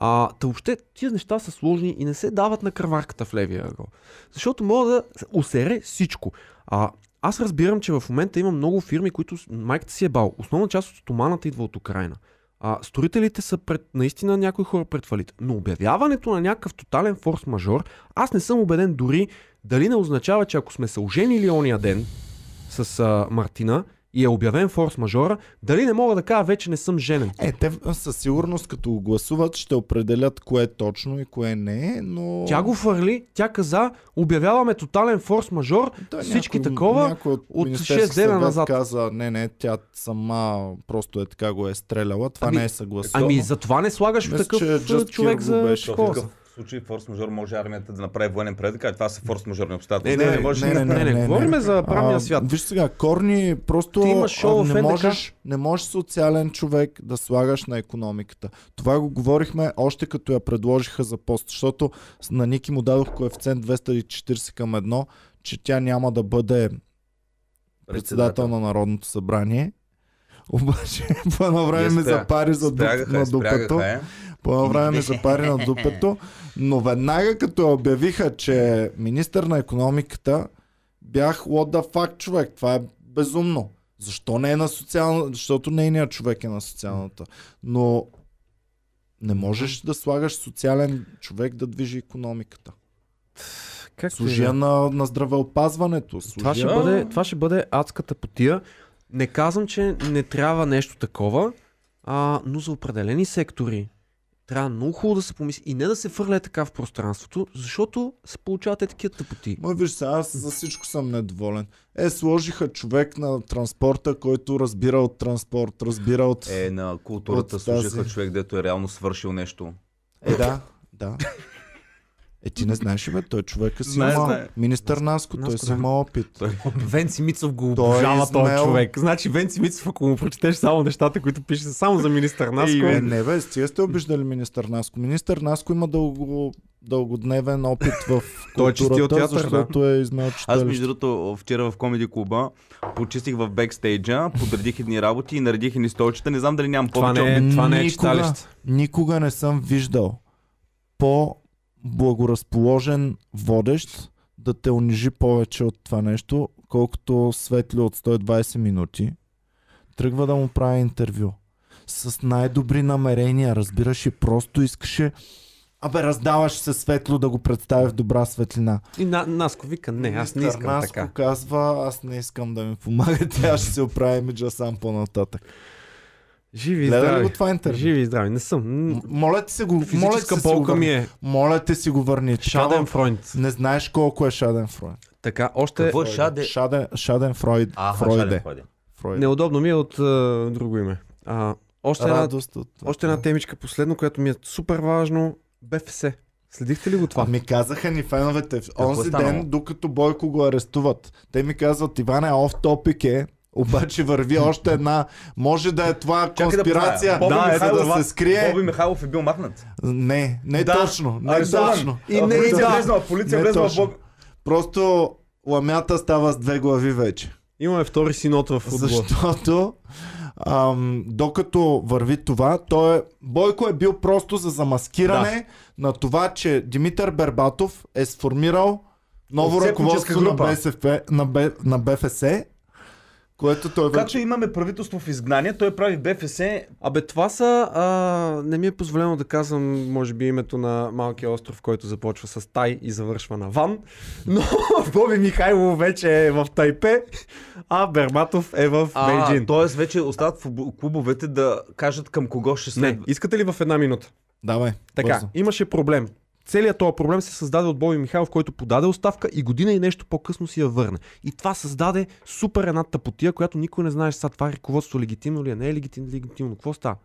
[SPEAKER 2] А, та въобще тия неща са сложни и не се дават на кръварката в левия ъгъл. Защото мога да усере всичко. А, аз разбирам, че в момента има много фирми, които майката си е бал. Основна част от стоманата идва от Украина. А, строителите са пред, наистина някои хора пред фалит. Но обявяването на някакъв тотален форс-мажор, аз не съм убеден дори дали не означава, че ако сме се оженили ония ден с а, Мартина и е обявен форс-мажора, дали не мога да кажа вече не съм женен.
[SPEAKER 1] Е, те със сигурност като гласуват ще определят кое е точно и кое не е, но...
[SPEAKER 2] Тя го фърли, тя каза, обявяваме тотален форс-мажор,
[SPEAKER 1] Той
[SPEAKER 2] всички
[SPEAKER 1] някой-
[SPEAKER 2] такова,
[SPEAKER 1] някой от,
[SPEAKER 2] от
[SPEAKER 1] Министерски
[SPEAKER 2] 6 дена назад.
[SPEAKER 1] каза, не, не, тя сама просто е така го е стреляла, това
[SPEAKER 2] Ами-
[SPEAKER 1] не е съгласувано.
[SPEAKER 2] Ами затова не слагаш
[SPEAKER 1] Мисля,
[SPEAKER 2] такъв
[SPEAKER 1] че
[SPEAKER 2] човек за
[SPEAKER 1] беше.
[SPEAKER 2] Такова.
[SPEAKER 3] Случай форс-мажор може армията да направи военен предък, а това са форс-мажорни
[SPEAKER 2] Не,
[SPEAKER 3] обстоятелства.
[SPEAKER 2] не, не,
[SPEAKER 3] може
[SPEAKER 2] не, не, не, говорим за правния
[SPEAKER 1] А,
[SPEAKER 2] свят.
[SPEAKER 1] Виж сега, Корни просто
[SPEAKER 2] Ти имаш шоу
[SPEAKER 1] не, можеш, не можеш социален човек да слагаш на економиката. Това го говорихме още като я предложиха за пост, защото на Ники му дадох коефициент 240 към 1, че тя няма да бъде председател на Народното събрание. Обаче [LAUGHS] по едно време ми запари за дуп, на дупето.
[SPEAKER 3] е.
[SPEAKER 1] По време ми запари на дупето. Но веднага като обявиха, че е министър на економиката, бях what the fuck, човек. Това е безумно. Защо не е на социална... Защото нейният човек е на социалната. Но не можеш да слагаш социален човек да движи економиката.
[SPEAKER 2] Как
[SPEAKER 1] Служия на, на здравеопазването.
[SPEAKER 2] това, ще
[SPEAKER 1] Служия...
[SPEAKER 2] бъде, това ще бъде адската потия. Не казвам, че не трябва нещо такова, а, но за определени сектори трябва много хубаво да се помисли и не да се фърля така в пространството, защото се получават е такива тъпоти.
[SPEAKER 1] Ма виж сега, аз за всичко съм недоволен. Е, сложиха човек на транспорта, който разбира от транспорт, разбира от...
[SPEAKER 3] Е, на културата
[SPEAKER 1] От тази-
[SPEAKER 3] служиха човек, дето е реално свършил нещо.
[SPEAKER 1] Е, да, да. Е, ти не знаеш ли, бе, той човека си
[SPEAKER 3] Знае,
[SPEAKER 1] има...
[SPEAKER 3] знае.
[SPEAKER 1] Министър Наско, той си
[SPEAKER 2] да.
[SPEAKER 1] има опит. [LAUGHS]
[SPEAKER 2] Венци Мицов го
[SPEAKER 1] Той е
[SPEAKER 2] обожава този човек. Значи Венци Мицов, ако му прочетеш само нещата, които пише само за министър Наско,
[SPEAKER 1] Е, не бе, стига сте обиждали министър Наско. Министър Наско има дълго, дългодневен опит в [LAUGHS]
[SPEAKER 2] Той е чистил
[SPEAKER 1] културата,
[SPEAKER 2] театър, да.
[SPEAKER 1] защото е измел
[SPEAKER 3] Аз между другото вчера в комеди клуба почистих в бекстейджа, подредих едни работи и наредих едни столчета. Не знам дали нямам
[SPEAKER 2] това
[SPEAKER 3] повече
[SPEAKER 2] не е, това не е
[SPEAKER 1] Никога.
[SPEAKER 2] читалище.
[SPEAKER 1] Никога не съм виждал по благоразположен водещ да те унижи повече от това нещо, колкото Светли от 120 минути тръгва да му прави интервю. С най-добри намерения, разбираш и просто искаше Абе, раздаваш се светло да го представи в добра светлина.
[SPEAKER 2] И на, Наско вика, не, аз не искам
[SPEAKER 1] Наско
[SPEAKER 2] така.
[SPEAKER 1] казва, аз не искам да ми помагате, аз ще се оправя имиджа сам по-нататък.
[SPEAKER 2] Живи и здрави.
[SPEAKER 1] го това интервю?
[SPEAKER 2] Живи и здрави. Не съм. М,
[SPEAKER 1] Моля ти се го, моля ти
[SPEAKER 2] болка ми е.
[SPEAKER 1] Моля те си го върни.
[SPEAKER 2] Шаден Фройнд.
[SPEAKER 1] Не знаеш колко е Шаден Фройд.
[SPEAKER 2] Така, още
[SPEAKER 3] Какво е шаде?
[SPEAKER 1] Шаден, Шаден Фройд.
[SPEAKER 3] А,
[SPEAKER 1] Фройде.
[SPEAKER 3] Фройде.
[SPEAKER 1] Фройд.
[SPEAKER 2] неудобно ми е от а, друго име. А, още, една,
[SPEAKER 1] Радост от...
[SPEAKER 2] още една темичка последно, което ми е супер важно. БФС. Следихте ли го това?
[SPEAKER 1] Ами казаха ни феновете,
[SPEAKER 3] е
[SPEAKER 1] онзи ден, докато Бойко го арестуват, те ми казват, Иване, оф топик е, Обаче върви още една. Може да е това
[SPEAKER 3] Чакай да
[SPEAKER 1] конспирация, да, за
[SPEAKER 3] Михайлов-
[SPEAKER 1] да се скрие.
[SPEAKER 3] Боби Михайлов е бил махнат.
[SPEAKER 1] Не, не
[SPEAKER 2] Да.
[SPEAKER 1] точно. Не
[SPEAKER 3] Арестуван.
[SPEAKER 1] точно.
[SPEAKER 2] И
[SPEAKER 3] А,
[SPEAKER 2] не-
[SPEAKER 3] полиция
[SPEAKER 2] да.
[SPEAKER 3] влезла, полиция
[SPEAKER 1] Не
[SPEAKER 3] влезла в. Боби.
[SPEAKER 1] Просто ламята става с две глави вече.
[SPEAKER 2] Имаме втори синот в футбола.
[SPEAKER 1] Защото ам, докато върви това, той е, Бойко е бил просто за замаскиране на това, че Димитър Бербатов е сформирал ново ръководство на. БСП, на, Б, на БФС, което той
[SPEAKER 3] Както
[SPEAKER 1] вече...
[SPEAKER 3] имаме правителство в изгнание, той прави БФС.
[SPEAKER 2] Абе, това са... А, не ми е позволено да казвам, може би, името на малкия остров, който започва с Тай и завършва на Ван. Но [LAUGHS] Боби Михайлов вече е в Тайпе, а Бербатов е в Бейджин.
[SPEAKER 3] Тоест вече остават футбол- клубовете да кажат към кого ще
[SPEAKER 2] Не,
[SPEAKER 3] следва.
[SPEAKER 2] искате ли в една минута?
[SPEAKER 1] Давай,
[SPEAKER 2] Така,
[SPEAKER 1] бързо.
[SPEAKER 2] имаше проблем. Целият този проблем се създаде от Боби Михайлов, който подаде оставка и година и нещо по-късно си я върне. И това създаде супер една тъпотия, която никой не знаеш сега това ръководство легитимно ли е, не е легитимно, легитимно. Какво става?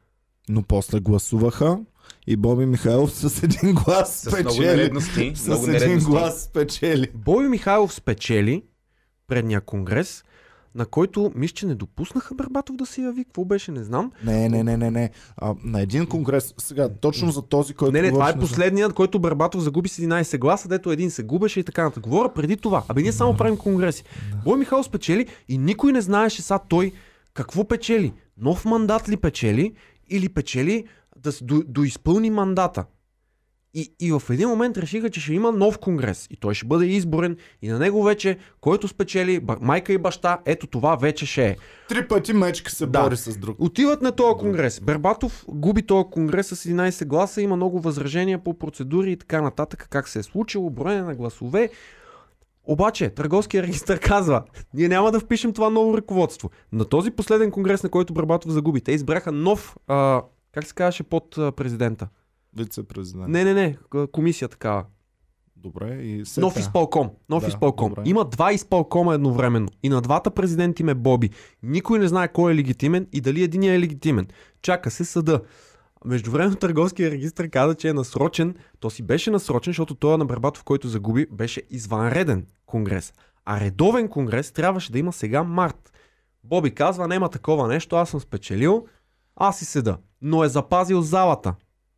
[SPEAKER 1] Но после гласуваха и Боби Михайлов с един глас
[SPEAKER 3] С много
[SPEAKER 1] спечели.
[SPEAKER 3] нередности.
[SPEAKER 1] С
[SPEAKER 3] много
[SPEAKER 1] един глас спечели.
[SPEAKER 2] Боби Михайлов спечели предния конгрес, на който мисля, че не допуснаха Барбатов да се яви. Какво беше, не знам.
[SPEAKER 1] Не, не, не, не, не. А, на един конгрес, сега, точно за този, който
[SPEAKER 2] не, не, това е последният, който Барбатов загуби с 11 гласа, дето един се губеше и така нататък. Говоря преди това. Абе, ние само правим конгреси. Бой Михайлов спечели и никой не знаеше сега той какво печели. Нов мандат ли печели или печели да до, доизпълни мандата. И, и в един момент решиха, че ще има нов конгрес. И той ще бъде изборен. И на него вече, който спечели, майка и баща, ето това вече ще е.
[SPEAKER 1] Три пъти мечка се
[SPEAKER 2] Да.
[SPEAKER 1] бори с друг.
[SPEAKER 2] Отиват на този конгрес. Бербатов губи този конгрес с 11 гласа, има много възражения по процедури и така нататък, как се е случило, броене на гласове. Обаче, търговския регистр казва, ние няма да впишем това ново ръководство. На този последен конгрес, на който Барбатов загуби, те избраха нов, а, как се казваше под президента?
[SPEAKER 1] Вице-президент.
[SPEAKER 2] Не, не, не, комисия такава.
[SPEAKER 1] Добре, и сега.
[SPEAKER 2] Нов изпълком. Нов
[SPEAKER 1] Да,
[SPEAKER 2] изпълком.
[SPEAKER 1] добре.
[SPEAKER 2] Има два изпълкома едновременно. И на двата президенти им е Боби. Никой не знае кой е легитимен и дали единия е легитимен. Чака се съда. Междувременно търговския регистр каза, че е насрочен. То си беше насрочен, защото той на Барбатов, който загуби, беше извънреден конгрес. А редовен конгрес трябваше да има сега март. Боби казва, няма такова нещо, аз съм спечелил, аз си седа. Но е запазил залата.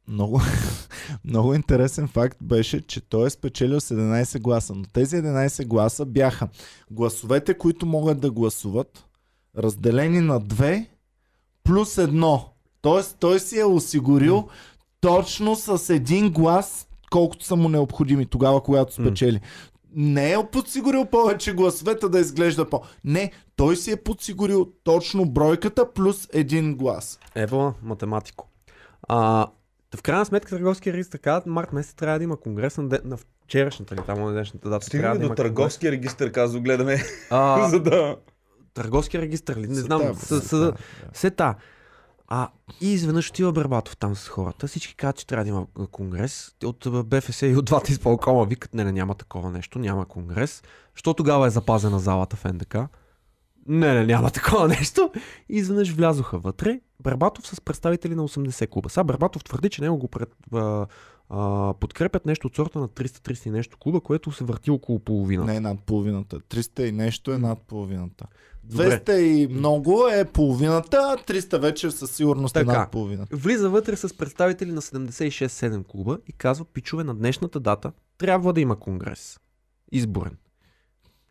[SPEAKER 1] Много, [LAUGHS] много интересен факт беше, че той е спечелил с 11 гласа. Но тези 11 гласа бяха гласовете, които могат да гласуват, разделени на две, плюс едно. Тоест, той си е осигурил точно с един глас, колкото са му необходими тогава, когато спечели. Не е подсигурил повече гласовете да изглежда по. Не, той си е подсигурил точно бройката плюс един глас.
[SPEAKER 2] Ево, математико. А, та в крайна сметка търговския регистр казват, март месец трябва да има конгрес на, де, на вчерашната или там на днешната дата.
[SPEAKER 3] Стигаме
[SPEAKER 2] да
[SPEAKER 3] до търговския регистр, казва, гледаме.
[SPEAKER 2] А, [LAUGHS]
[SPEAKER 3] за да...
[SPEAKER 2] търговския регистр ли? Не знам. Съ,
[SPEAKER 1] сета,
[SPEAKER 2] съда,
[SPEAKER 1] да.
[SPEAKER 2] сета. А, и изведнъж отива Бербатов там с хората. Всички казват, че трябва да има конгрес. От БФС и от двата изпълкома викат, не, не, няма такова нещо, няма конгрес. Що тогава е запазена залата в НДК? Не, не, няма такова нещо. И изведнъж влязоха вътре. Бербатов с представители на 80 клуба. Сега Бербатов твърди, че него го пред, а, а, подкрепят нещо от сорта на 300-300 и нещо клуба, което се върти около половина.
[SPEAKER 1] Не над половината. 300 и нещо е над половината.
[SPEAKER 2] Добре.
[SPEAKER 1] 200 и много е половината, 300 вече със сигурност е
[SPEAKER 2] Така.
[SPEAKER 1] над половината.
[SPEAKER 2] Влиза вътре с представители на 76-7 клуба и казва, пичове, на днешната дата трябва да има конгрес. Изборен.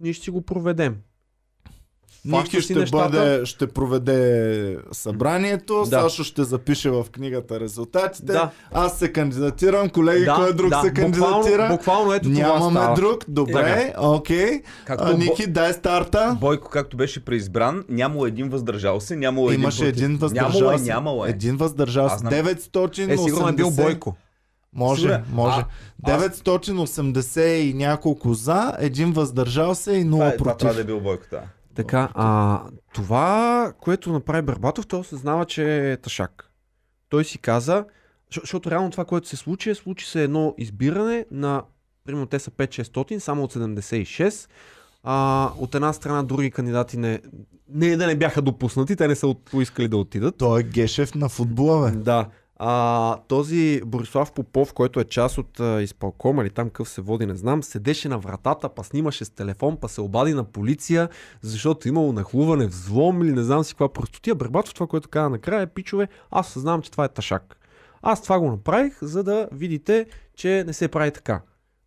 [SPEAKER 2] Ние ще си го проведем.
[SPEAKER 1] Ники
[SPEAKER 2] си
[SPEAKER 1] ще,
[SPEAKER 2] нещата.
[SPEAKER 1] бъде, ще проведе събранието,
[SPEAKER 2] Да.
[SPEAKER 1] Сашо ще запише в книгата резултатите.
[SPEAKER 2] Да.
[SPEAKER 1] Аз се кандидатирам, колеги, кой друг се кандидатира?
[SPEAKER 2] Буквално, буквално ето това
[SPEAKER 1] Нямаме
[SPEAKER 2] става.
[SPEAKER 1] друг, добре, окей.
[SPEAKER 3] Както
[SPEAKER 1] А, Ники, дай старта.
[SPEAKER 3] Бойко, както беше преизбран, нямало един въздържал се, нямало един
[SPEAKER 1] Имаше
[SPEAKER 3] против.
[SPEAKER 1] един въздържал
[SPEAKER 3] Нямало е,
[SPEAKER 1] се.
[SPEAKER 3] нямало е.
[SPEAKER 1] Един въздържал се.
[SPEAKER 3] Аз знам.
[SPEAKER 1] 980.
[SPEAKER 2] Е, сигурно е бил Бойко.
[SPEAKER 1] Може,
[SPEAKER 3] Сигурен.
[SPEAKER 1] може.
[SPEAKER 3] А, аз-
[SPEAKER 1] 980 и няколко за, един въздържал се и
[SPEAKER 3] Това,
[SPEAKER 1] 0
[SPEAKER 3] е, това
[SPEAKER 1] против.
[SPEAKER 3] трябва да е бил Бойко, да.
[SPEAKER 2] Така, а, това, което направи Барбатов, той осъзнава, че е тъшак. Той си каза, защо- защото реално това, което се случи, е случи се едно избиране на, примерно те са 5-600, само от 76. А, от една страна други кандидати не, не да не бяха допуснати, те не са поискали да отидат.
[SPEAKER 1] Той е Гешев на футбола, бе.
[SPEAKER 2] Да. А, този Борислав Попов, който е част от а, изпълкома или там къв се води, не знам, седеше на вратата, па снимаше с телефон, па се обади на полиция, защото имало нахлуване, взлом или не знам си каква простотия. Барбатов това, което каза накрая е, пичове, аз съзнавам, че това е ташак. Аз това го направих, за да видите, че не се прави така.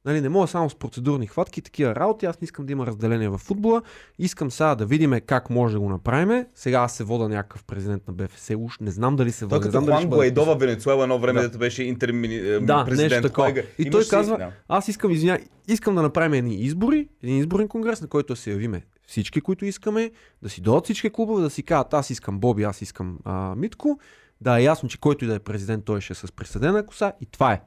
[SPEAKER 2] Нали, не мога само с процедурни хватки, такива работи. Аз не искам да има разделение в футбола. Искам сега да видим как може да го направим. Сега аз се вода някакъв президент на БФС. Уж не знам дали се вода.
[SPEAKER 3] като Хуан Гуайдо в Венецуела едно време,
[SPEAKER 2] Да.
[SPEAKER 3] дето беше интермини...
[SPEAKER 2] Да,
[SPEAKER 3] президент.
[SPEAKER 2] нещо такова.
[SPEAKER 3] Кой
[SPEAKER 2] И той
[SPEAKER 3] ли-
[SPEAKER 2] казва,
[SPEAKER 3] Да.
[SPEAKER 2] аз искам, извиня, искам да направим едни избори, един изборен конгрес, на който да се явиме всички, които искаме, да си дойдат всички клубове, да си кажат, аз искам Боби, аз искам а, Митко, да е ясно, че който и да е президент, той ще е с присъдена коса и това е.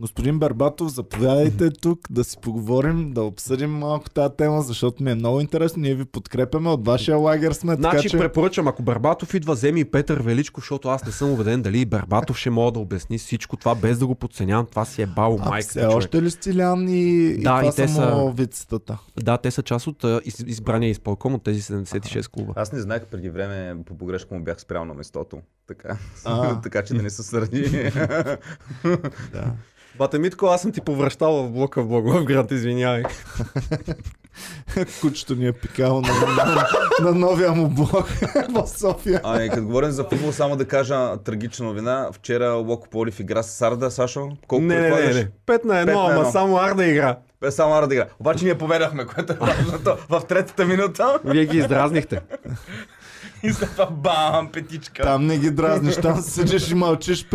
[SPEAKER 1] Господин Барбатов, заповядайте тук да си поговорим, да обсъдим малко тази тема, защото ми е много интересно. Ние ви подкрепяме, от вашия лагер сме, така
[SPEAKER 2] Значи
[SPEAKER 1] че...
[SPEAKER 2] препоръчам, ако Барбатов идва, вземи и Петър Величко, защото аз не съм убеден дали и Барбатов ще мога да обясни всичко това, без да го подценявам. Това си е бало
[SPEAKER 1] А
[SPEAKER 2] майка.
[SPEAKER 1] все още ли Стилян и, и
[SPEAKER 2] Да,
[SPEAKER 1] това
[SPEAKER 2] и те са-
[SPEAKER 1] вицетата?
[SPEAKER 2] Да, те са част от из, избрания изпълком от тези 76 клуба.
[SPEAKER 3] Аз не знаех преди време, по погрешка му бях спрял на местото. Така,
[SPEAKER 1] А. [LAUGHS]
[SPEAKER 3] така че да не се сърди. [LAUGHS]
[SPEAKER 1] Да.
[SPEAKER 2] Бате Митко, аз съм ти повръщал в блока в Благоевград, извинявай. [LAUGHS]
[SPEAKER 1] Кучето ни е пикало на, на, на новия му блок в София.
[SPEAKER 3] Ами, като говорим за футбол, само да кажа трагична новина. Вчера Локо Полив игра с Сарда, Сашо. Колко
[SPEAKER 2] не, не, не, не. 5 на 1,
[SPEAKER 3] Пет на
[SPEAKER 2] ама
[SPEAKER 3] едно.
[SPEAKER 2] само Арда игра.
[SPEAKER 3] Бе, само Ара да игра. Обаче ние поведахме, което е важното. В третата минута
[SPEAKER 2] Вие ги издразнихте.
[SPEAKER 3] И след това бам, петичка.
[SPEAKER 1] Там не ги дразниш, там [LAUGHS] седиш и мълчиш,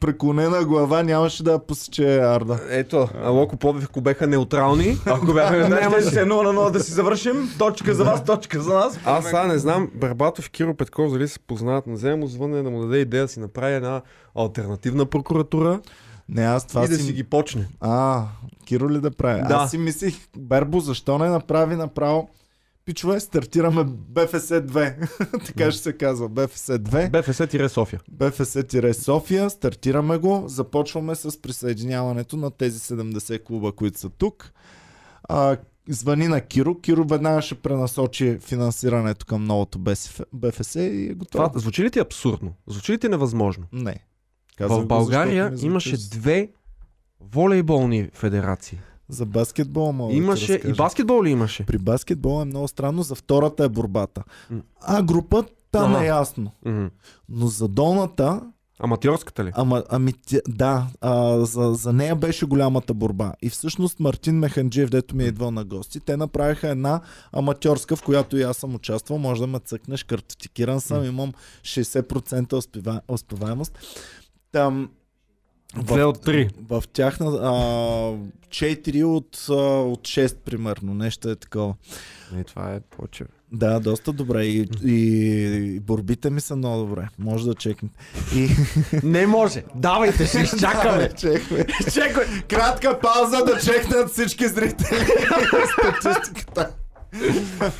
[SPEAKER 1] преклонена глава, нямаше да я посече Арда.
[SPEAKER 2] Ето, а Локо Пловдив, ако беха неутрални,
[SPEAKER 3] Ако бяхме на
[SPEAKER 2] Нямаше.
[SPEAKER 3] ще 0 на 0 да си завършим. Точка за вас, точка за нас.
[SPEAKER 2] Аз сега не знам, Барбатов и Киро Петков дали се познават, не взема му звънне да му даде идея да си направи една альтернативна прокуратура
[SPEAKER 1] Не, аз това
[SPEAKER 2] и да
[SPEAKER 1] си...
[SPEAKER 2] си ги почне.
[SPEAKER 1] А, Киро ли да прави?
[SPEAKER 2] Да.
[SPEAKER 1] Аз си мислих, Бербо, защо не направи направо Пичове, стартираме БФС 2. [LAUGHS] така ще се казва. БФС 2.
[SPEAKER 2] БФС-София.
[SPEAKER 1] БФС-София, стартираме го, започваме с присъединяването на тези 70 клуба, които са тук. А, звъни на Киро, Киро веднага ще пренасочи финансирането към новото БФС и е готово.
[SPEAKER 2] Това звучи ли ти абсурдно? Звучи ли ти невъзможно?
[SPEAKER 1] Не. Казах
[SPEAKER 2] В
[SPEAKER 1] го,
[SPEAKER 2] България
[SPEAKER 1] ми
[SPEAKER 2] имаше две волейболни федерации.
[SPEAKER 1] За баскетбол мога да
[SPEAKER 2] Имаше и
[SPEAKER 1] разкажа.
[SPEAKER 2] баскетбол ли имаше?
[SPEAKER 1] При баскетбол е много странно, за втората е борбата. А група там
[SPEAKER 2] Ага.
[SPEAKER 1] е ясно. Но за долната,
[SPEAKER 2] Аматьорската ли?
[SPEAKER 1] ама, ами, да, а, за, за нея беше голямата борба. И всъщност Мартин Механджиев, дето ми е идвал на гости, те направиха една аматьорска, в която и аз съм участвал. Може да ме цъкнеш, картотикиран съм, имам 60% успева, успеваемост. Там,
[SPEAKER 2] Две от три.
[SPEAKER 1] в тяхна а, 4 от, а, от 6 примерно, нещо е такова.
[SPEAKER 2] Не, това е повече.
[SPEAKER 1] Да, доста добре. И, и, и борбите ми са много добре. Може да чекнете. И... [LAUGHS]
[SPEAKER 2] Не може. Давайте, ще изчакаме.
[SPEAKER 1] Чекме.
[SPEAKER 2] Чекай.
[SPEAKER 1] Кратка пауза да чекнат всички зрители. [LAUGHS] Статистиката. [LAUGHS]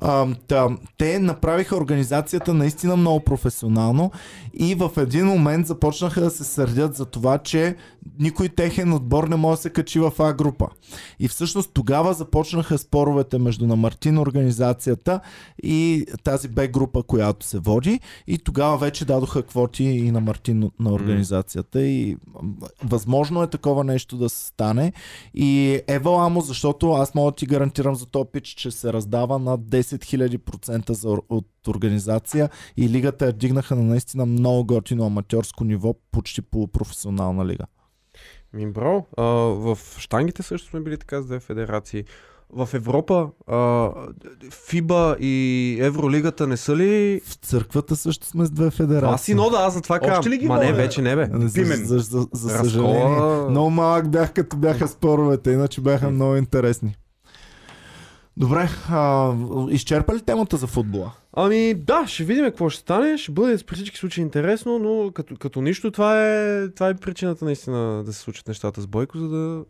[SPEAKER 1] А, та, те направиха организацията наистина много професионално и в един момент започнаха да се сърдят за това, че никой техен отбор не може да се качи в А група. И всъщност тогава започнаха споровете между на Мартин организацията и тази Б група, която се води. И тогава вече дадоха квоти и на Мартин на организацията. И възможно е такова нещо да стане. И Ева Ламо, защото аз мога да ти гарантирам за този пич, че се раздава на 10 000% за, от организация и лигата я дигнаха на наистина много готино аматьорско ниво, почти полупрофесионална лига.
[SPEAKER 2] Ми, бро, а, в Штангите също сме били така с две федерации. В Европа а, ФИБА и Евролигата не са ли...
[SPEAKER 1] В църквата също сме с две федерации.
[SPEAKER 2] Аз си нода, аз за това
[SPEAKER 3] Още
[SPEAKER 2] казвам.
[SPEAKER 3] ли ги
[SPEAKER 2] Ма не, вече не бе.
[SPEAKER 1] За,
[SPEAKER 3] Пимен.
[SPEAKER 1] за, за, за
[SPEAKER 2] Разкола-
[SPEAKER 1] съжаление. Много малък бях, като бяха споровете, иначе бяха много интересни. Добре, а, изчерпа ли темата за футбола?
[SPEAKER 2] Ами да, ще видим какво ще стане. Ще бъде при всички случаи интересно, но като, като нищо това е, това е причината наистина да се случат нещата с Бойко, за да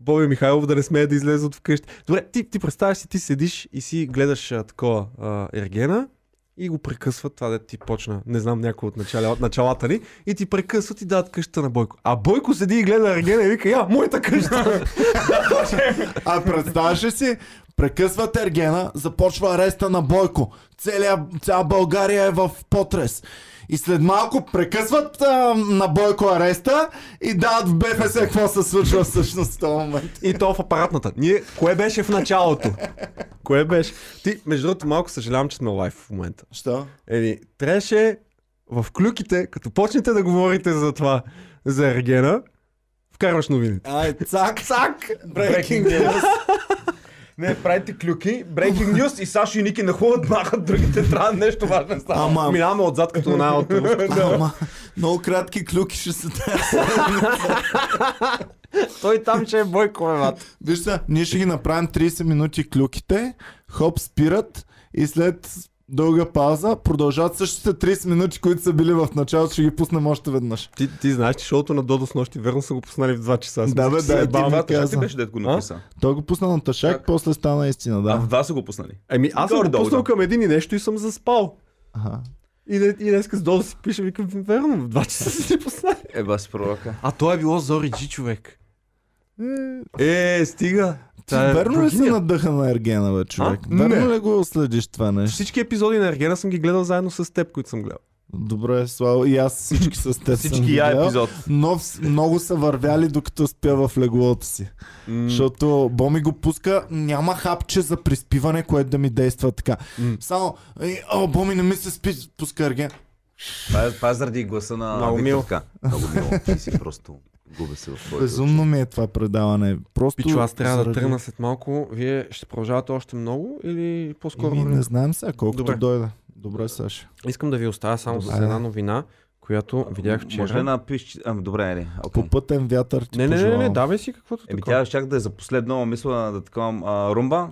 [SPEAKER 2] Боби Михайлов да не смее да излезе от вкъщи. Добре, ти, ти представяш си, ти седиш и си гледаш а, такова а, Ергена и го прекъсват, това да ти почна, не знам, някой от начала, от началата ни, и ти прекъсват и дадат къщата на Бойко. А Бойко седи и гледа Ергена и вика, я, моята къща! [LAUGHS]
[SPEAKER 1] А представяш ли си, прекъсват Ергена, започва ареста на Бойко. Целия, цяла България е в потрес. И след малко прекъсват а, на Бойко ареста и дават в БФС какво се случва всъщност в този момент.
[SPEAKER 2] И то в апаратната. Ние, кое беше в началото? кое беше? Ти, между другото, малко съжалявам, че сме лайв в момента.
[SPEAKER 1] Що?
[SPEAKER 2] Еми, трябваше в клюките, като почнете да говорите за това, за Ергена, вкарваш новините.
[SPEAKER 1] Ай, цак, цак!
[SPEAKER 3] Breaking news. Не, правите клюки, breaking news и Сашо и Ники нахуват, махат, другите трябва нещо важно да става.
[SPEAKER 1] Ама,
[SPEAKER 2] Минаваме отзад като на от [LAUGHS]
[SPEAKER 1] ама, много кратки клюки ще се
[SPEAKER 2] Той там, че е Бойко, мат.
[SPEAKER 1] Виж се, ние ще ги направим 30 минути клюките, хоп, спират и след дълга пауза продължават същите 30 минути, които са били в началото, ще ги пуснем още веднъж.
[SPEAKER 2] Ти, ти знаеш, че шоуто на Додо с нощи, верно са го пуснали в 2 часа. Аз
[SPEAKER 1] Да, бе, да,
[SPEAKER 2] ебавам.
[SPEAKER 1] два-
[SPEAKER 3] ти беше дед го написа.
[SPEAKER 1] Той го пусна на тъшак,
[SPEAKER 3] Как?
[SPEAKER 1] после стана истина,
[SPEAKER 3] А
[SPEAKER 1] да.
[SPEAKER 3] в два са го пуснали.
[SPEAKER 2] Еми, аз съм го пуснал към един и нещо и съм заспал.
[SPEAKER 1] Ага.
[SPEAKER 2] И, не, и днес с Додо си пише, викам, верно, в 2 часа си пуснали.
[SPEAKER 3] Е, бас пророка.
[SPEAKER 2] А то е било Зори Джи, човек. Е, стига.
[SPEAKER 1] Ти
[SPEAKER 2] Та е
[SPEAKER 1] верно ли си
[SPEAKER 2] богиня.
[SPEAKER 1] надъха на Ергена, бе, човек?
[SPEAKER 2] А?
[SPEAKER 1] Верно
[SPEAKER 2] Не.
[SPEAKER 1] ли го следиш това нещо?
[SPEAKER 2] Всички епизоди на Ергена съм ги гледал заедно с теб, които съм гледал.
[SPEAKER 1] Добре, слава. И аз всички с теб съм
[SPEAKER 3] Всички я
[SPEAKER 1] гледал.
[SPEAKER 3] епизод.
[SPEAKER 1] Но вс- много са вървяли докато спя в леглото си. Защото Боми го пуска, няма хапче за приспиване, което да ми действа така.
[SPEAKER 2] М.
[SPEAKER 1] Само, «Ей, о, Боми не ми се спи, пуска Ерген.
[SPEAKER 3] Това е, това е заради гласа на
[SPEAKER 2] Много.
[SPEAKER 3] Ка. Много мило. Ти си просто губя се в твоите
[SPEAKER 1] Безумно ми е това предаване. Просто
[SPEAKER 2] Пичо, аз трябва да
[SPEAKER 1] заради-
[SPEAKER 2] тръгна след малко. Вие ще продължавате още много или по-скоро?
[SPEAKER 1] Еми, не знаем сега, колкото
[SPEAKER 2] Добре.
[SPEAKER 1] дойде. Добре, Саша.
[SPEAKER 2] Искам да ви оставя само с една новина, която видях вчера.
[SPEAKER 3] Може ли напиш... Ами, добре, ели. окей.
[SPEAKER 1] По пътен вятър ти
[SPEAKER 2] Не, не, не, не, давай си каквото
[SPEAKER 3] Еми,
[SPEAKER 2] такова.
[SPEAKER 3] тя да е за последно, мисля да такова. А, Румба,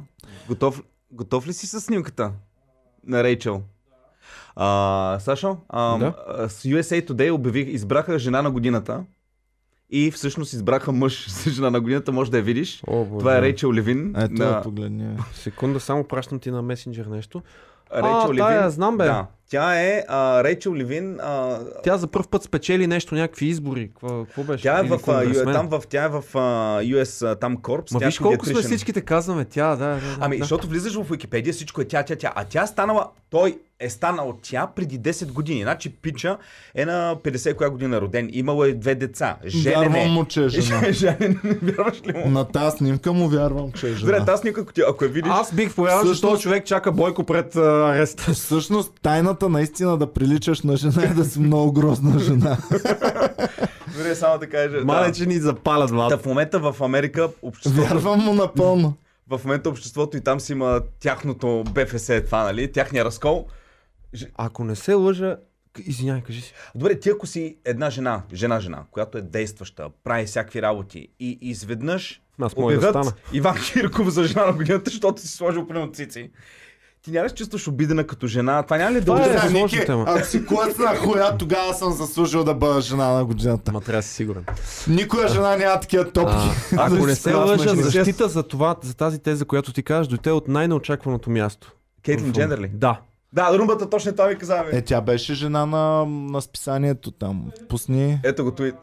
[SPEAKER 3] готов, готов ли си с снимката на Рейчел? А, Сашо, а,
[SPEAKER 2] Да.
[SPEAKER 3] с USA Today обявих, избраха жена на годината и всъщност избраха мъж [LAUGHS] с жена на годината, може да я видиш.
[SPEAKER 2] О, боже.
[SPEAKER 3] Това е Рейчел Левин.
[SPEAKER 1] Ето,
[SPEAKER 3] на...
[SPEAKER 1] да. погледни.
[SPEAKER 2] Секунда, само пращам ти на месенджер нещо.
[SPEAKER 3] Рейчел
[SPEAKER 2] а, тая, я знам, бе.
[SPEAKER 3] Да. Тя е а, Рейчел Левин. А,
[SPEAKER 2] Тя за първ път спечели нещо, някакви избори. Какво, какво беше?
[SPEAKER 3] тя е в, а, там в, тя е в а, US там Корпс.
[SPEAKER 2] Ма
[SPEAKER 3] е
[SPEAKER 2] виж колко сме
[SPEAKER 3] педиатричен.
[SPEAKER 2] всичките казваме. Тя, да, да, да.
[SPEAKER 3] Ами,
[SPEAKER 2] да.
[SPEAKER 3] защото влизаш в Википедия, всичко е тя, тя, тя. А тя е станала, той е станал тя преди 10 години. Значи Пича е на 50 коя година роден. Имало е две деца. Женен
[SPEAKER 1] Вярвам
[SPEAKER 3] е.
[SPEAKER 1] му, че е жена. [LAUGHS]
[SPEAKER 3] Женен, вярваш ли му?
[SPEAKER 1] На тази снимка му вярвам, че е
[SPEAKER 3] Добре,
[SPEAKER 1] жена.
[SPEAKER 3] тази снимка, ако ти- ако я видиш,
[SPEAKER 2] Аз бих повярвал, че
[SPEAKER 1] Всъщност-
[SPEAKER 2] този човек чака Бойко пред ареста.
[SPEAKER 1] Всъщност, тайната наистина да приличаш на жена е да си много грозна жена.
[SPEAKER 3] добре, само да кажа.
[SPEAKER 2] Мале,
[SPEAKER 3] да.
[SPEAKER 2] че ни запалят,
[SPEAKER 3] Та
[SPEAKER 2] влад.
[SPEAKER 3] в момента в Америка обществото,
[SPEAKER 1] Вярвам му напълно.
[SPEAKER 3] в момента обществото и там си има тяхното БФС това, нали? Тяхния разкол.
[SPEAKER 2] Ако не се лъжа, извинявай, кажи си.
[SPEAKER 3] Добре, ти ако си една жена, жена-жена, която е действаща, прави всякакви работи и изведнъж
[SPEAKER 2] Аз мога да
[SPEAKER 3] обявят
[SPEAKER 2] стана.
[SPEAKER 3] Иван Кирков за жена на годината, защото си сложил примерно цици. Ти няма ли се чувстваш обидена като жена? Това няма ли да
[SPEAKER 2] Това е сложна тема.
[SPEAKER 1] Ако си клъцна хуя, тогава съм заслужил да бъда жена на годината.
[SPEAKER 2] Ма трябва да си сигурен.
[SPEAKER 1] Никоя жена няма такива топки.
[SPEAKER 2] А, [LAUGHS] ако не се лъжа, защита за това, за тази теза, която ти кажеш, дойде от най-неочакваното място.
[SPEAKER 3] Кейтлин Джендър ли?
[SPEAKER 2] Да.
[SPEAKER 3] Да, румбата точно това ми каза. бе.
[SPEAKER 1] Е, тя беше жена на, на списанието там. Пусни.
[SPEAKER 3] Ето го твит.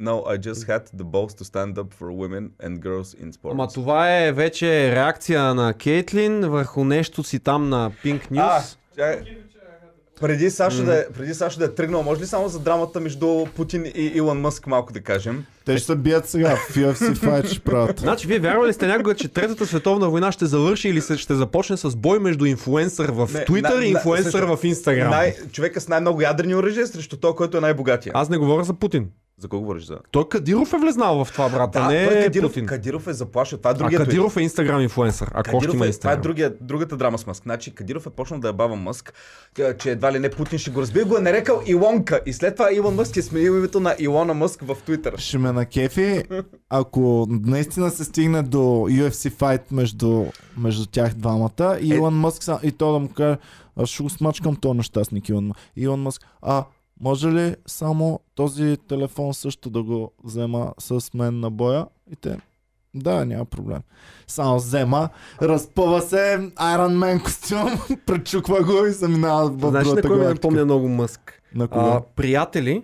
[SPEAKER 3] No, I just had the balls to stand up for women and girls in sports.
[SPEAKER 2] Ама това е вече реакция на Кейтлин върху нещо си там на Pink
[SPEAKER 3] А,
[SPEAKER 2] News.
[SPEAKER 3] чакай. преди Сашо, да, е- преди Сашо да е тръгнал, може ли само за драмата между Путин и Илон Мъск малко да кажем?
[SPEAKER 1] Те ще се бият сега. В UFC fight ще правят.
[SPEAKER 2] Значи, вие вярвали ли сте някога, че Третата световна война ще завърши или се- ще започне с бой между инфлуенсър в
[SPEAKER 3] Не,
[SPEAKER 2] Twitter
[SPEAKER 3] на-
[SPEAKER 2] и
[SPEAKER 3] на- също-
[SPEAKER 2] в Instagram?
[SPEAKER 3] Най- човека с най-много ядрени оръжия срещу то, който е най-богатия.
[SPEAKER 2] Аз не говоря за Путин.
[SPEAKER 3] За кого говориш за?
[SPEAKER 2] Той Кадиров е влезнал в това, брат, а не е
[SPEAKER 3] Кадиров,
[SPEAKER 2] Путин.
[SPEAKER 3] Кадиров е заплашил. Това е
[SPEAKER 2] А
[SPEAKER 3] другия
[SPEAKER 2] Кадиров е Instagram инфлуенсър, ако още
[SPEAKER 3] Кадиров
[SPEAKER 2] има
[SPEAKER 3] е, това е другия, другата драма с Мъск. Значи Кадиров е почнал да я бава Мъск, че едва ли не Путин ще го разбие, го е нарекал Илонка. И след това Илон Мъск е сменил името на Илона Мъск в Твитър.
[SPEAKER 1] Ще ме накефи, ако наистина се стигне до UFC fight между, между тях двамата и
[SPEAKER 3] Е-
[SPEAKER 1] Илон Мъск са- и то да му каже, аз ще го смачкам то нещастник Илон, Мъск. Илон Мъск. А може ли само този телефон също да го взема с мен на боя? И те, да, няма проблем. Само взема, разпъва се, Iron Man костюм, [LAUGHS] пречуква го и заминава в
[SPEAKER 2] Знаеш на
[SPEAKER 1] другата
[SPEAKER 2] кой ми
[SPEAKER 1] галактика.
[SPEAKER 2] напомня много Мъск?
[SPEAKER 1] На кога?
[SPEAKER 2] А, приятели,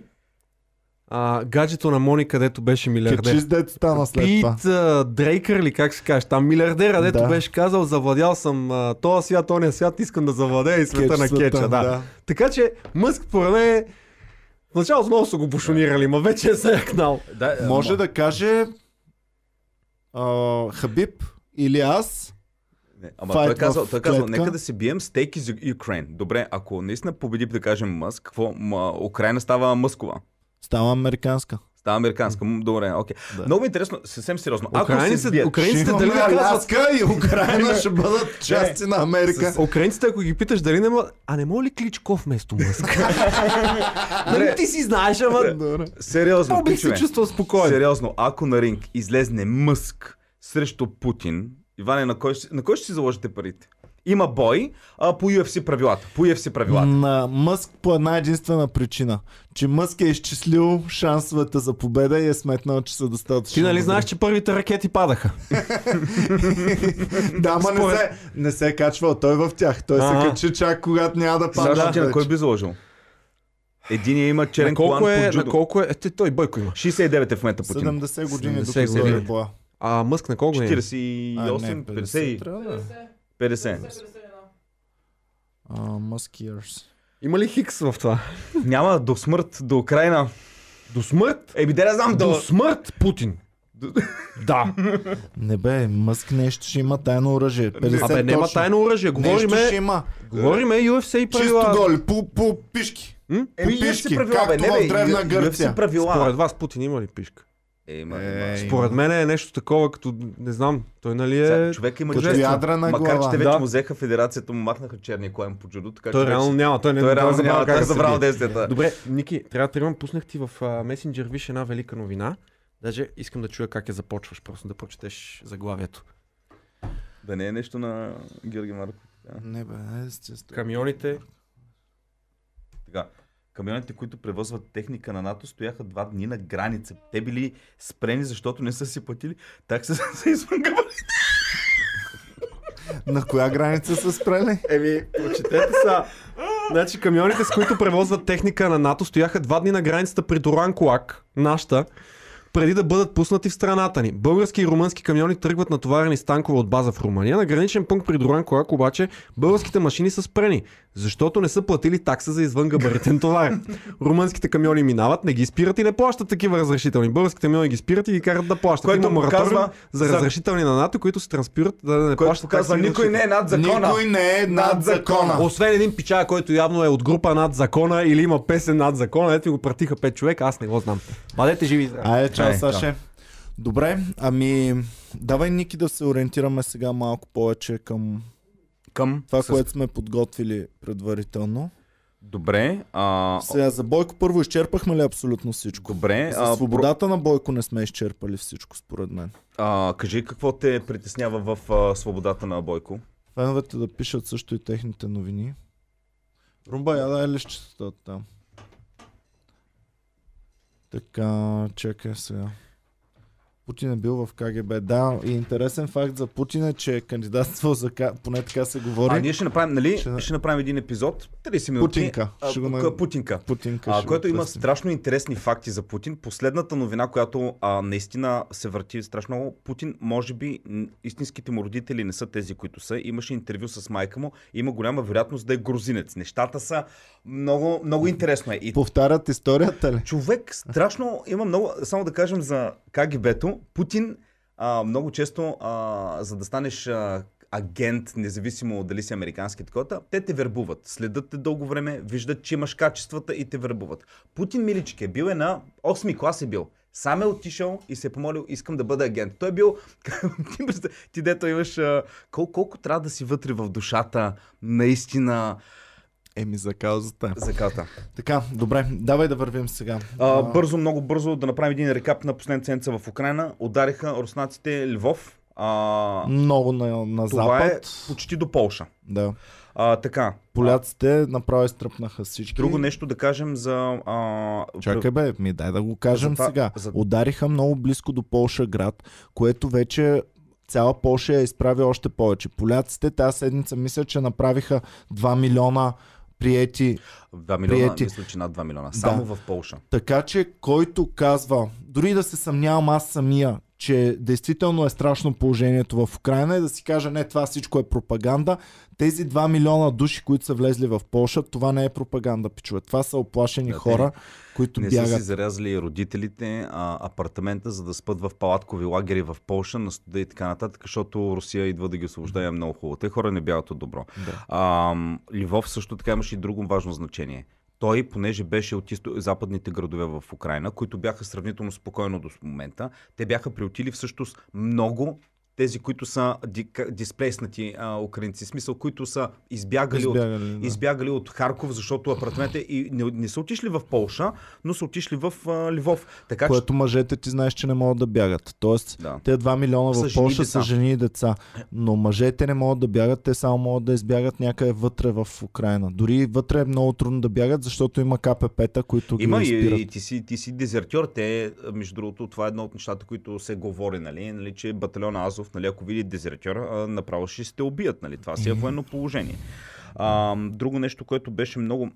[SPEAKER 2] а, гаджето на Мони, където беше милиардер.
[SPEAKER 1] Кечис дето стана след
[SPEAKER 2] Пит
[SPEAKER 1] това.
[SPEAKER 2] а, Дрейкър ли, как се каже, там милиардера, дето
[SPEAKER 1] Да.
[SPEAKER 2] беше казал, завладял съм а, този свят, ония свят, искам да завладея и света
[SPEAKER 1] Кетч
[SPEAKER 2] на
[SPEAKER 1] света,
[SPEAKER 2] кетча. Да. Така че Мъск, мен, в началото много са го бушонирали, ма вече е се якнал.
[SPEAKER 3] Да, е,
[SPEAKER 1] Може да каже а, Хабиб или аз.
[SPEAKER 3] Не, ама
[SPEAKER 1] Файт
[SPEAKER 3] той казал, той казал,
[SPEAKER 1] клетка.
[SPEAKER 3] нека да се бием с Take is Ukraine. Добре, ако наистина победи, да кажем Мъск, какво? Ма, Украина става мъскова.
[SPEAKER 1] Става американска.
[SPEAKER 3] Става американска. Добре, окей.
[SPEAKER 1] Да.
[SPEAKER 3] Много е интересно, съвсем сериозно. Ако се
[SPEAKER 2] Украинците,
[SPEAKER 3] сбият,
[SPEAKER 2] украинците дали.
[SPEAKER 1] Аляска и Украина ще бъдат части на Америка.
[SPEAKER 2] Украинците, ако ги питаш дали не могат... А не мога ли Кличков вместо Мъск? [LAUGHS] нали ти си знаеш, ама...
[SPEAKER 3] Сериозно,
[SPEAKER 2] Много бих се чувствал спокоен.
[SPEAKER 3] сериозно, ако на ринг излезне Мъск срещу Путин, Иване, на кой, на кой ще си заложите парите? Има бой а, по UFC правилата. По UFC правилата.
[SPEAKER 1] На Мъск по една единствена причина. Че Мъск е изчислил шансовете за победа и е сметнал, че са достатъчно.
[SPEAKER 2] Ти нали знаеш, че първите ракети падаха? [LAUGHS]
[SPEAKER 1] Да, ама не
[SPEAKER 2] Според-
[SPEAKER 1] се, не се е качвал той в тях. Той
[SPEAKER 2] Ага.
[SPEAKER 1] се качи чак когато няма да падне.
[SPEAKER 3] Знаеш ли ти на кой би заложил? Единия има черен
[SPEAKER 2] На колко
[SPEAKER 3] колан
[SPEAKER 2] е,
[SPEAKER 3] по
[SPEAKER 2] на
[SPEAKER 3] джудо.
[SPEAKER 2] колко е, те- той Бойко има.
[SPEAKER 3] 69 е в момента Путин.
[SPEAKER 1] 70 години
[SPEAKER 2] 70
[SPEAKER 1] докато се
[SPEAKER 2] години.
[SPEAKER 1] е боя.
[SPEAKER 2] А Мъск на колко е?
[SPEAKER 3] 48,
[SPEAKER 1] А, не,
[SPEAKER 3] 50,
[SPEAKER 1] трябва да е.
[SPEAKER 3] 50.
[SPEAKER 1] А, Musk years.
[SPEAKER 2] Има ли хикс в това?
[SPEAKER 3] Няма до смърт, до Украина.
[SPEAKER 2] До смърт?
[SPEAKER 3] Еби, да не знам,
[SPEAKER 2] До
[SPEAKER 3] до...
[SPEAKER 2] смърт Путин. Да. [LAUGHS]
[SPEAKER 1] Не бе, Мъск нещо ще има тайно оръжие. 50
[SPEAKER 2] Абе, няма тайно оръжие.
[SPEAKER 1] Нещо ще
[SPEAKER 2] Говориме,
[SPEAKER 1] има.
[SPEAKER 2] говориме UFC и
[SPEAKER 1] Чисто
[SPEAKER 2] правила.
[SPEAKER 1] голи, по, по пишки.
[SPEAKER 2] М?
[SPEAKER 3] Еми,
[SPEAKER 1] По пишки,
[SPEAKER 3] правила, бе,
[SPEAKER 1] както
[SPEAKER 3] не,
[SPEAKER 1] в
[SPEAKER 3] бе,
[SPEAKER 1] Древна
[SPEAKER 3] UFC
[SPEAKER 1] Гърция.
[SPEAKER 3] правила.
[SPEAKER 2] Според вас Путин има ли пишка?
[SPEAKER 3] Е, има,
[SPEAKER 1] Е,
[SPEAKER 3] има.
[SPEAKER 2] Според мен е нещо такова, като не знам. Той нали
[SPEAKER 3] Сега,
[SPEAKER 2] е...
[SPEAKER 3] човек има
[SPEAKER 1] Като
[SPEAKER 3] чест.
[SPEAKER 1] ядрена
[SPEAKER 3] Макар, че
[SPEAKER 1] глава.
[SPEAKER 3] те вече
[SPEAKER 2] Да.
[SPEAKER 3] му взеха федерацията, му махнаха черния коем по джудо, така
[SPEAKER 2] Той
[SPEAKER 3] че
[SPEAKER 2] реално
[SPEAKER 3] вече-
[SPEAKER 2] няма. Той не
[SPEAKER 3] Той реално няма,
[SPEAKER 2] как
[SPEAKER 3] той е
[SPEAKER 2] да се
[SPEAKER 3] забрал действията.
[SPEAKER 2] Добре, Ники, трябва да имам пуснах ти в а, месенджер, виж една велика новина. Даже искам да чуя как я започваш, просто да прочетеш заглавието.
[SPEAKER 3] Да не е нещо на Георги Марков.
[SPEAKER 1] Не бе, естествено.
[SPEAKER 2] Камионите
[SPEAKER 3] Така. Камионите, които превозват техника на НАТО, стояха два дни на граница. Те били спрени, защото не са си платили такса [LAUGHS] за извън.
[SPEAKER 1] На коя граница са спрели?
[SPEAKER 2] Еми, прочетете са. Значи камионите, с които превозват техника на НАТО, стояха два дни на границата при Доран Колак, нашата, преди да бъдат пуснати в страната ни. Български и румънски камиони тръгват натоварени с танкове от база в Румъния. На граничен пункт при Доран Колак обаче българските машини са спрени, защото не са платили такса за извън габаритен товар. Румънските камиони минават, не ги спират и не плащат такива разрешителни. Българските камиони ги спират и ги карат да плащат.
[SPEAKER 3] Което
[SPEAKER 2] Има мораториум за
[SPEAKER 3] за-
[SPEAKER 2] разрешителни на НАТО, които се транспират да не
[SPEAKER 3] Който
[SPEAKER 2] плащат за
[SPEAKER 3] никой не е над закона.
[SPEAKER 1] Никой не е над закона.
[SPEAKER 2] освен един пича, който явно е от група над закона или има песен над закона, ето го пратиха 5 човека, аз не го знам. Бъдете живи.
[SPEAKER 1] Айде, чао,
[SPEAKER 3] Ай,
[SPEAKER 1] Саше. Добре, ами давай Ники да се ориентираме сега малко повече към
[SPEAKER 3] Към.
[SPEAKER 1] това,
[SPEAKER 3] с-
[SPEAKER 1] което сме подготвили предварително.
[SPEAKER 3] Добре. А...
[SPEAKER 1] Сега за Бойко първо изчерпахме ли абсолютно всичко?
[SPEAKER 3] Добре.
[SPEAKER 1] За
[SPEAKER 3] А,
[SPEAKER 1] свободата на Бойко не сме изчерпали всичко, според мен.
[SPEAKER 3] а, кажи какво те притеснява в а, свободата на Бойко?
[SPEAKER 1] Феновете да пишат също и техните новини. Румба, я дай лището там. Така, чакай сега. Путин е бил в КГБ. Да, и интересен факт за Путин е, че е кандидатствал за... К... Поне така се говори.
[SPEAKER 3] А ние ще направим, нали?
[SPEAKER 1] Ще-
[SPEAKER 3] Ще, направим един епизод. 30 минути.
[SPEAKER 1] Путинка.
[SPEAKER 3] А,
[SPEAKER 1] Ще го
[SPEAKER 3] Путинка.
[SPEAKER 1] Путинка
[SPEAKER 3] А, което има страшно интересни факти за Путин. Последната новина, която а, наистина се върти страшно много. Путин, може би, истинските му родители не са тези, които са. Имаше интервю с майка му. Има голяма вероятност да е грузинец. Нещата са много, много интересно. Е. И
[SPEAKER 1] Повтарят историята ли?
[SPEAKER 3] човек, страшно има много. Само да кажем за КГБ-то. Путин а, много често, а, за да станеш а, агент, независимо дали си американски такова, те те вербуват. Следят те дълго време, виждат, че имаш качествата и те вербуват. Путин Милички е бил е на 8 клас е бил. Сам е отишъл и се е помолил, искам да бъда агент. Той е бил, [LAUGHS] ти, дето имаш, кол, колко трябва да си вътре в душата, наистина,
[SPEAKER 1] Еми за каузата.
[SPEAKER 3] за ката.
[SPEAKER 1] Така, добре, давай да вървим сега.
[SPEAKER 3] А, бързо, много бързо да направим един рекап на последната седмица в Украина. Удариха руснаците Львов. А,
[SPEAKER 1] Много на, на
[SPEAKER 3] това е
[SPEAKER 1] запад.
[SPEAKER 3] почти до Полша.
[SPEAKER 1] Да.
[SPEAKER 3] А, така.
[SPEAKER 1] Поляците направо изтръпнаха всички.
[SPEAKER 3] Друго нещо да кажем за... А,
[SPEAKER 1] Чакай бе, ми дай да го кажем
[SPEAKER 3] За
[SPEAKER 1] сега.
[SPEAKER 3] за-
[SPEAKER 1] Удариха много близко до Полша град, което вече цяла Полша я изправи още повече. Поляците тази седмица мисля, че направиха 2 милиона приети.
[SPEAKER 3] 2 милиона,
[SPEAKER 1] Приети.
[SPEAKER 3] мисля, че над 2 милиона. Само
[SPEAKER 1] Да.
[SPEAKER 3] в Полша.
[SPEAKER 1] Така че който казва, дори да се съмнявам аз самия, че действително е страшно положението в Украина и да си каже, не, това всичко е пропаганда. Тези 2 милиона души, които са влезли в Полша, това не е пропаганда, пичове. Това са оплашени
[SPEAKER 3] Да,
[SPEAKER 1] хора, които
[SPEAKER 3] Не са
[SPEAKER 1] бягат.
[SPEAKER 3] си зарязали родителите а, апартамента, за да спът в палаткови лагери в Полша, на студа и така нататък, защото Русия идва да ги освобожда и е много хубаво. Те хора не бягат от добро.
[SPEAKER 1] Да.
[SPEAKER 3] А, Ливов също така имаше и друго важно значение. Той, понеже беше от изто... западните градове в Украина, които бяха сравнително спокойно до момента, те бяха приотили всъщност много тези, които са ди... дисплейснати а, украинци, смисъл, които са избягали, от
[SPEAKER 1] Избягали, да.
[SPEAKER 3] избягали от Харков, защото апартаментите и не, не са отишли в Полша, но са отишли в а, Ливов. Така че
[SPEAKER 1] Което мъжете ти знаеш, че не могат да бягат. Тоест,
[SPEAKER 3] Да.
[SPEAKER 1] те 2 милиона в
[SPEAKER 3] и деца.
[SPEAKER 1] са жени и деца. Но мъжете не могат да бягат, те само могат да избягат някъде вътре в Украина. Дори вътре е много трудно да бягат, защото има КПП-та, които
[SPEAKER 3] Има
[SPEAKER 1] ги
[SPEAKER 3] и,
[SPEAKER 1] спират.
[SPEAKER 3] и ти, си, ти си дезертьор. Те, между другото, това е едно от нещата, които се говори, нали, нали че батальон Азов, нали, ако види дезертьор, а, направо ще се убият. Нали, това си е военно положение. А, друго нещо, което беше много...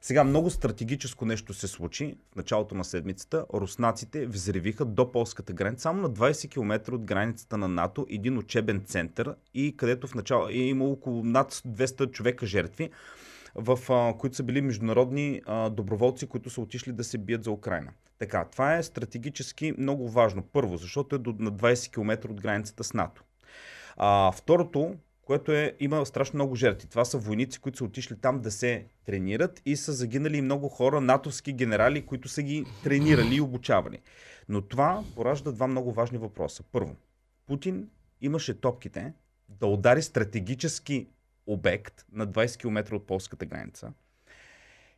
[SPEAKER 3] Сега много стратегическо нещо се случи в началото на седмицата. Руснаците взривиха до полската граница, само на 20 км от границата на НАТО, един учебен център и където в начало е имало около над 200 човека жертви в, а, които са били международни а, доброволци, които са отишли да се бият за Украина. Така, това е стратегически много важно. Първо, защото е до, на 20 км от границата с НАТО. А, второто, което е, има страшно много жертви. Това са войници, които са отишли там да се тренират и са загинали много хора, натовски генерали, които са ги тренирали и обучавали. Но това поражда два много важни въпроса. Първо, Путин имаше топките да удари стратегически обект на 20 км от полската граница.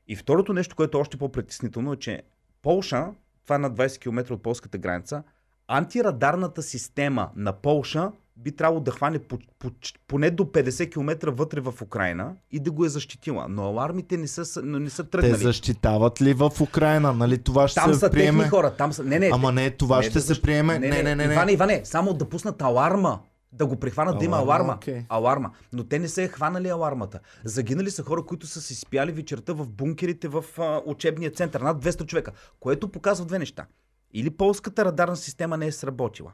[SPEAKER 3] И второто нещо, което е още по-притеснително е, че Полша, това е на 20 км от полската граница, антирадарната система на Полша би трябвало да хване по, по, поне до 50 км вътре в Украина и да го е защитила. Но алармите не са, но не са
[SPEAKER 1] Те
[SPEAKER 3] тръгнали.
[SPEAKER 1] защитават ли в Украина? Нали това ще
[SPEAKER 3] Там
[SPEAKER 1] се
[SPEAKER 3] са
[SPEAKER 1] приеме?
[SPEAKER 3] техни хора. Там са... Не, не,
[SPEAKER 1] Ама не, това
[SPEAKER 3] не
[SPEAKER 1] ще
[SPEAKER 3] да
[SPEAKER 1] се
[SPEAKER 3] защ-
[SPEAKER 1] приеме. Не, не, не. не.
[SPEAKER 3] Иване, Иване, само да пуснат аларма. Да го прихванат да има
[SPEAKER 1] Аларма,
[SPEAKER 3] аларма.
[SPEAKER 1] окей.
[SPEAKER 3] Аларма. Но те не се е хванали алармата. Загинали са хора, които са си спяли вечерта в бункерите в а, учебния център. Над 200 човека. Което показва две неща. Или полската радарна система не е сработила.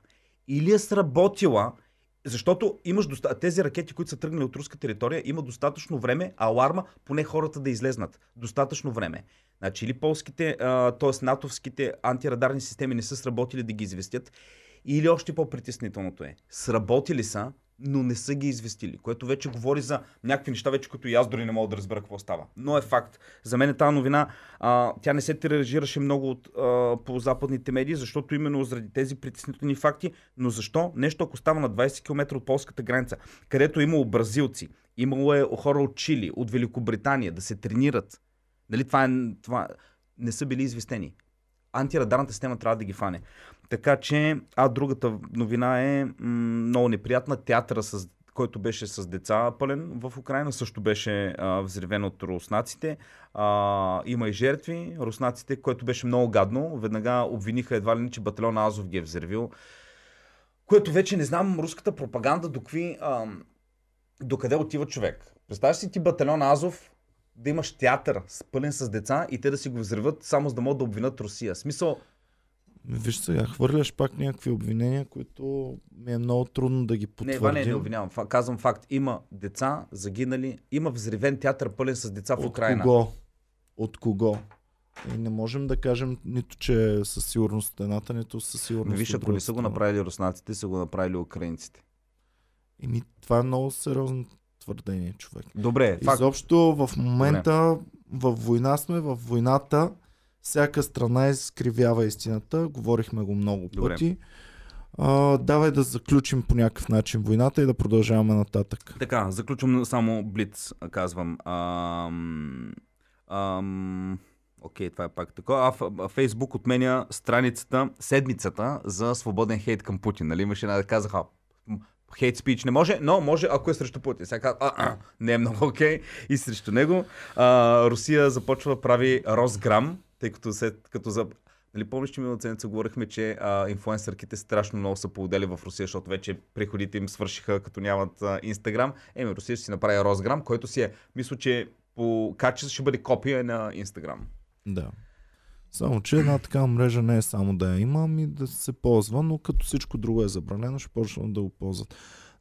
[SPEAKER 3] Или е сработила, защото имаш доста... тези ракети, които са тръгнали от руска територия, има достатъчно време, аларма, поне хората да излезнат. Достатъчно време. Значи или полските, т.е. натовските антирадарни системи не са сработили да ги известят, или още по-притеснителното е. Сработили са, но не са ги известили, което вече говори за някакви неща, вече които и аз дори не мога да разбера какво става. Но е факт. За мен тази новина, а, тя не се тиражираше много от, а, по западните медии, защото именно заради тези притеснителни факти, но защо? Нещо ако става на 20 км от полската граница, където е имало бразилци, имало е хора от Чили, от Великобритания да се тренират. Нали, това, е, това не са били известени. Антирадарната система трябва да ги фане. Така че, а другата новина е много неприятна. Театъра, с, който беше с деца пълен в Украина, също беше а, взривен от руснаците. А, има и жертви. Руснаците, което беше много гадно, веднага обвиниха едва ли не, че батальон Азов ги е взривил. Което вече не знам руската пропаганда до а, до къде отива човек. Представяш си ти батальон Азов да имаш театър пълен с деца и те да си го взриват само за да могат да обвинат Русия. Смисъл,
[SPEAKER 1] Виж сега, хвърляш пак някакви обвинения, които ми е много трудно да ги
[SPEAKER 3] Не,
[SPEAKER 1] потвърдим.
[SPEAKER 3] Иване, не обвинявам. Фа- Казвам факт. Има деца загинали. Има взривен театър пълен с деца в
[SPEAKER 1] От
[SPEAKER 3] Украина.
[SPEAKER 1] кого? От кого? И не можем да кажем нито, че е със сигурност от едната, нито със сигурност
[SPEAKER 3] Ами виж,
[SPEAKER 1] от
[SPEAKER 3] ако не са го направили руснаците, са го направили украинците.
[SPEAKER 1] Еми, това е много сериозно твърдение, човек.
[SPEAKER 3] Добре, факт.
[SPEAKER 1] Изобщо в момента в война сме, в войната всяка страна изкривява истината. Говорихме го много
[SPEAKER 3] Добре.
[SPEAKER 1] пъти. А, давай да заключим по някакъв начин войната и да продължаваме нататък.
[SPEAKER 3] Така, заключвам само Блиц, казвам. Ам, ам, окей, това е пак такова. А, Фейсбук отменя страницата, седмицата за свободен хейт към Путин. Нали имаше една да казаха, хейт спич не може, но може ако е срещу Путин. Сега казва, а, не е много [LAUGHS] окей и срещу него. А, Русия започва прави Росграм, тъй като след като за... Нали, помниш, че миналата седмица говорихме, че а, инфлуенсърките страшно много са поудели в Русия, защото вече приходите им свършиха, като нямат а, Инстаграм. Еми, Русия ще си направи Росграм, който си е, мисля, че по качество ще бъде копия на Инстаграм.
[SPEAKER 1] Да. Само, че една такава мрежа не е само да я има, ами да се ползва, но като всичко друго е забранено, ще почнат да го ползват.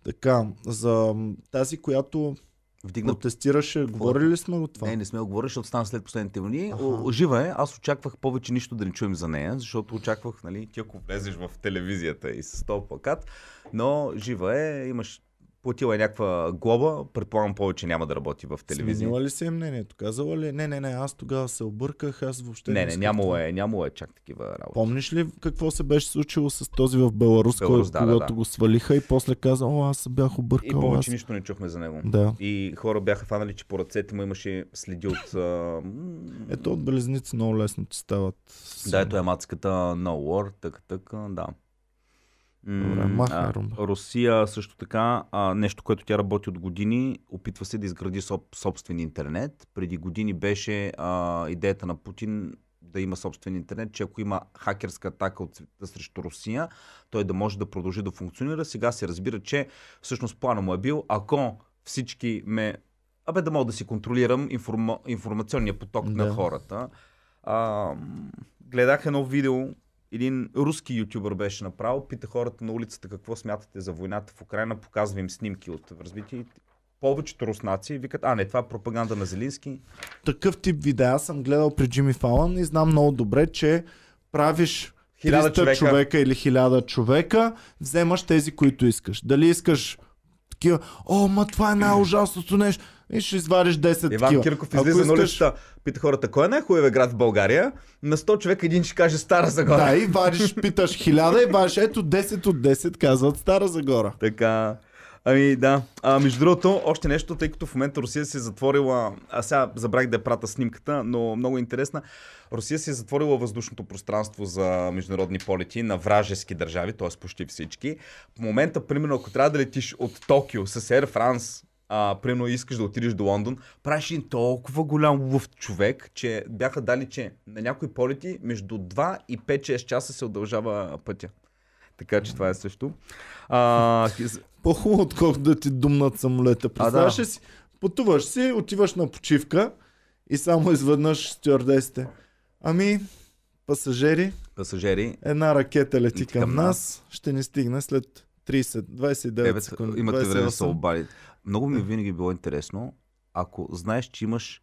[SPEAKER 1] Така, за тази, която
[SPEAKER 3] Вдигна
[SPEAKER 1] протестираше, говорили ли сме го това?
[SPEAKER 3] Не, не сме го говорили, защото стана след последните. О, Жива е, аз очаквах повече нищо да не чуем за нея, защото очаквах, нали, ти ако влезеш в телевизията и с този плакат, но жива е, имаш платила е някаква глоба, предполагам повече няма да работи в телевизия.
[SPEAKER 1] Сменила ли се е мнението? Казала ли? Не, не, не, аз тогава се обърках, аз въобще
[SPEAKER 3] Не, не,
[SPEAKER 1] исках
[SPEAKER 3] нямало е, нямало е чак такива работи.
[SPEAKER 1] Помниш ли какво се беше случило с този в Беларус,
[SPEAKER 3] Беларус, да,
[SPEAKER 1] когато
[SPEAKER 3] да.
[SPEAKER 1] го свалиха и после каза, о, аз бях
[SPEAKER 3] И
[SPEAKER 1] объркал.
[SPEAKER 3] повече
[SPEAKER 1] аз...
[SPEAKER 3] нищо не чухме за него.
[SPEAKER 1] Да.
[SPEAKER 3] И хора бяха фанали, че по ръцете му имаше следи от... а,
[SPEAKER 1] Ето от белезници много лесно ти стават.
[SPEAKER 3] Да, ето е мацката No War, така, така, да.
[SPEAKER 1] Добре, махай,
[SPEAKER 3] а,
[SPEAKER 1] Румба.
[SPEAKER 3] Русия също така, а, нещо, което тя работи от години, опитва се да изгради соб, собствен интернет. Преди години беше а, идеята на Путин да има собствен интернет, че ако има хакерска атака от света срещу Русия, той да може да продължи да функционира. Сега се разбира, че всъщност плана му е бил, ако всички ме... Абе да мога да си контролирам информа... информационния поток
[SPEAKER 1] Да.
[SPEAKER 3] на хората. А, гледах едно видео, един руски ютубър беше направил, пита хората на улицата какво смятате за войната в Украина, показва им снимки от развитие. Повечето руснаци викат, а не, това е пропаганда на Зелински.
[SPEAKER 1] Такъв тип видеа съм гледал при Джимми Фалън и знам много добре, че правиш 300
[SPEAKER 3] Хиляда
[SPEAKER 1] човека.
[SPEAKER 3] човека.
[SPEAKER 1] човека или 1000 човека, вземаш тези, които искаш. Дали искаш такива, о, ма това е най-ужасното нещо. И ще извадиш 10
[SPEAKER 3] Иван
[SPEAKER 1] такива.
[SPEAKER 3] Кирков излиза на
[SPEAKER 1] искаш-
[SPEAKER 3] улицата, пита хората, кой е най-хубавия град в България? На 100 човека един ще каже Стара Загора.
[SPEAKER 1] Да, и вадиш, [LAUGHS] питаш 1000 и вадиш, ето 10 от 10 казват Стара Загора.
[SPEAKER 3] Така. Ами да. А, между другото, още нещо, тъй като в момента Русия се е затворила. А сега забравих да я прата снимката, но много интересна. Русия се е затворила въздушното пространство за международни полети на вражески държави, т.е. почти всички. В момента, примерно, ако трябва да летиш от Токио с Air France, а, примерно искаш да отидеш до Лондон, правиш един толкова голям луфт човек, че бяха дали, че на някои полети между 2 и 5-6 часа се удължава пътя. Така че това е също. А,
[SPEAKER 1] По-хубаво, отколкото да ти думнат самолета. Представяш
[SPEAKER 3] да.
[SPEAKER 1] си? Пътуваш си, отиваш на почивка и само изведнъж стюардесите. Ами, пасажери,
[SPEAKER 3] пасажери.
[SPEAKER 1] една ракета лети
[SPEAKER 3] към
[SPEAKER 1] към нас, ще ни стигне след 30, 29
[SPEAKER 3] Ебе,
[SPEAKER 1] секунди.
[SPEAKER 3] имате време да се
[SPEAKER 1] 28.
[SPEAKER 3] обадите. Много ми винаги е било интересно, ако знаеш, че имаш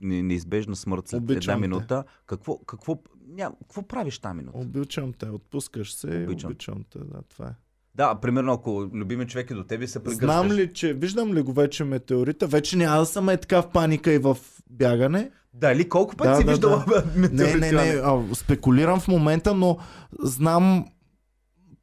[SPEAKER 3] неизбежна смърт след
[SPEAKER 1] Обичам
[SPEAKER 3] една
[SPEAKER 1] те.
[SPEAKER 3] минута, какво, какво, ням, какво правиш тази минута?
[SPEAKER 1] Обичам те, отпускаш се
[SPEAKER 3] Обичам.
[SPEAKER 1] обичам те, да, това е.
[SPEAKER 3] Да, примерно ако любимият човек е до тебе, се прегръщаш.
[SPEAKER 1] Знам ли, че виждам ли го вече метеорита, вече няма да съм е така в паника и в бягане.
[SPEAKER 3] Дали колко пъти
[SPEAKER 1] Да,
[SPEAKER 3] си
[SPEAKER 1] да,
[SPEAKER 3] виждал [LAUGHS]
[SPEAKER 1] Не, не, не, а, спекулирам в момента, но знам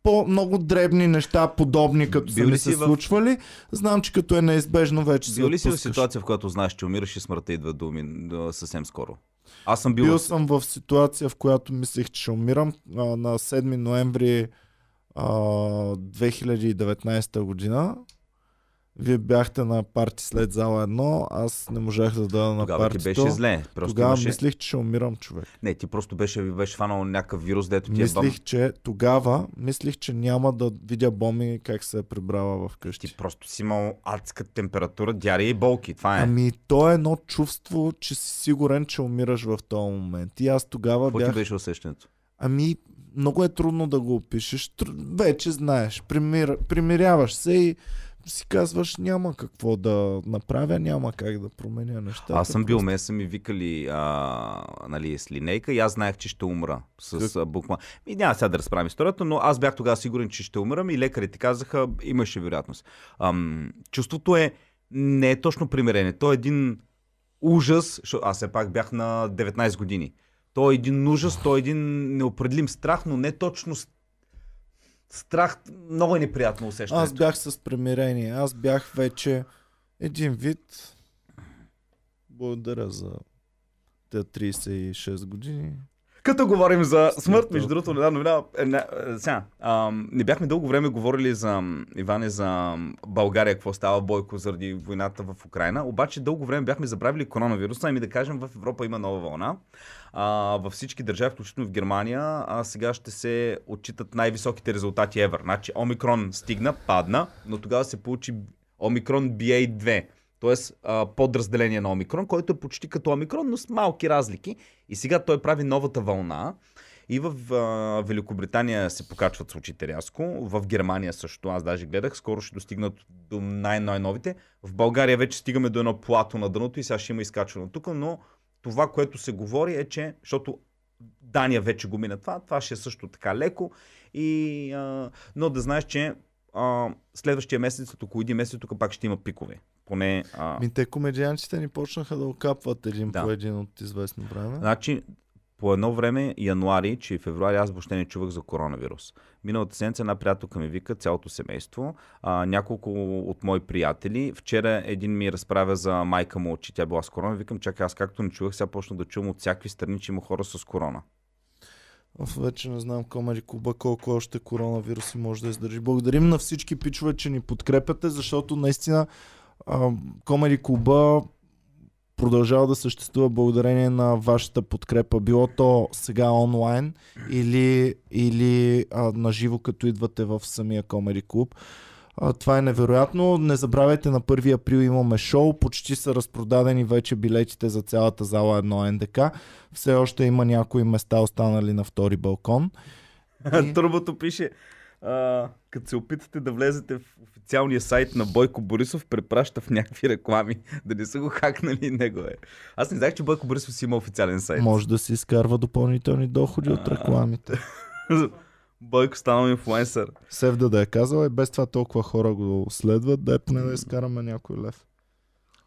[SPEAKER 1] по-много дребни неща, подобни като са ми се
[SPEAKER 3] в-
[SPEAKER 1] случвали. Знам, че като е неизбежно вече се
[SPEAKER 3] Бил ли си в ситуация, в която знаеш, че умираш и смъртта идва до ми, съвсем скоро? Аз съм бил,
[SPEAKER 1] Бил съм в ситуация, в която мислех, че ще умирам а, на 7 ноември а, 2019 година. Вие бяхте на парти след зала едно, аз не можах да дойда на
[SPEAKER 3] Тогава ти
[SPEAKER 1] партито.
[SPEAKER 3] беше зле. Просто
[SPEAKER 1] Тогава
[SPEAKER 3] имаше...
[SPEAKER 1] мислих, че ще умирам човек.
[SPEAKER 3] Не, ти просто беше, беше фанал някакъв вирус, дето ти е.
[SPEAKER 1] Мислих, че тогава, мислих, че няма да видя Боми как се е прибрала в къщи.
[SPEAKER 3] Ти просто си имал адска температура, диария и болки. Това е.
[SPEAKER 1] Ами, то е едно чувство, че си сигурен, че умираш в този момент. И аз тогава
[SPEAKER 3] Какво ти
[SPEAKER 1] бях...
[SPEAKER 3] беше усещането?
[SPEAKER 1] Ами, много е трудно да го опишеш. Вече знаеш, примир... примиряваш се и си казваш, няма какво да направя, няма как да променя нещата.
[SPEAKER 3] Аз съм бил, ме са ми викали а, нали, с линейка и аз знаех, че ще умра с а, буква. И няма сега да разправим историята, но аз бях тогава сигурен, че ще умрам и лекарите казаха, имаше вероятност. Ам, чувството е не е точно примирение, то е един ужас, защото аз все пак бях на 19 години. То е един ужас, то е един неопределим страх, но не точно с- страх, много е неприятно усещането.
[SPEAKER 1] Аз бях с примирение. Аз бях вече един вид. Благодаря за те 36 години.
[SPEAKER 3] Като говорим за смърт, между другото, една новина. е, не, е, сега, ам, не бяхме дълго време говорили за Иване, за България, какво става Бойко заради войната в Украина. Обаче дълго време бяхме забравили коронавируса. Ами да кажем, в Европа има нова вълна. А, във всички държави, включително в Германия, а сега ще се отчитат най-високите резултати ever. Значи Омикрон стигна, падна, но тогава се получи Омикрон BA2. А, подразделение на Омикрон, който е почти като Омикрон, но с малки разлики. И сега той прави новата вълна. И в а, Великобритания се покачват случаите рязко, в Германия също, аз даже гледах, скоро ще достигнат до най-най-новите. В България вече стигаме до едно плато на дъното и сега ще има изкачване тук, но това, което се говори е, че, защото Дания вече го мина това, това ще е също така леко, и, а, но да знаеш, че а, следващия месец, след около един месец, тук пак ще има пикове. Поне. А...
[SPEAKER 1] Ми те комедианците ни почнаха да окапват един
[SPEAKER 3] Да.
[SPEAKER 1] по един от известно време.
[SPEAKER 3] Значи, по едно време, януари, че и февруари, аз въобще не чувах за коронавирус. Миналата седмица една приятелка ми вика, цялото семейство, а, няколко от мои приятели. Вчера един ми разправя за майка му, че тя била с корона. Викам, чакай, аз както не чувах, сега почна да чувам от всякакви страни, че има хора с корона.
[SPEAKER 1] Оф, вече не знам Комери Куба колко още коронавируси може да издържи. Благодарим на всички пичове, че ни подкрепяте, защото наистина Комери Куба продължава да съществува благодарение на вашата подкрепа. Било то сега онлайн или, или а, на живо, като идвате в самия Комери Клуб. А, това е невероятно. Не забравяйте, на 1 април имаме шоу. Почти са разпродадени вече билетите за цялата зала 1 НДК. Все още има някои места останали на втори балкон. [LAUGHS] И-
[SPEAKER 3] Турбото пише, а, като се опитате да влезете в официалния сайт на Бойко Борисов, препраща в някакви реклами, [LAUGHS] да не са го хакнали него е. Аз не знаех, че Бойко Борисов си има официален сайт.
[SPEAKER 1] Може да си изкарва допълнителни доходи от рекламите. [LAUGHS]
[SPEAKER 3] Бойко станал инфлуенсър.
[SPEAKER 1] Севда да е казал, е без това толкова хора го следват, да е поне да изкараме някой лев.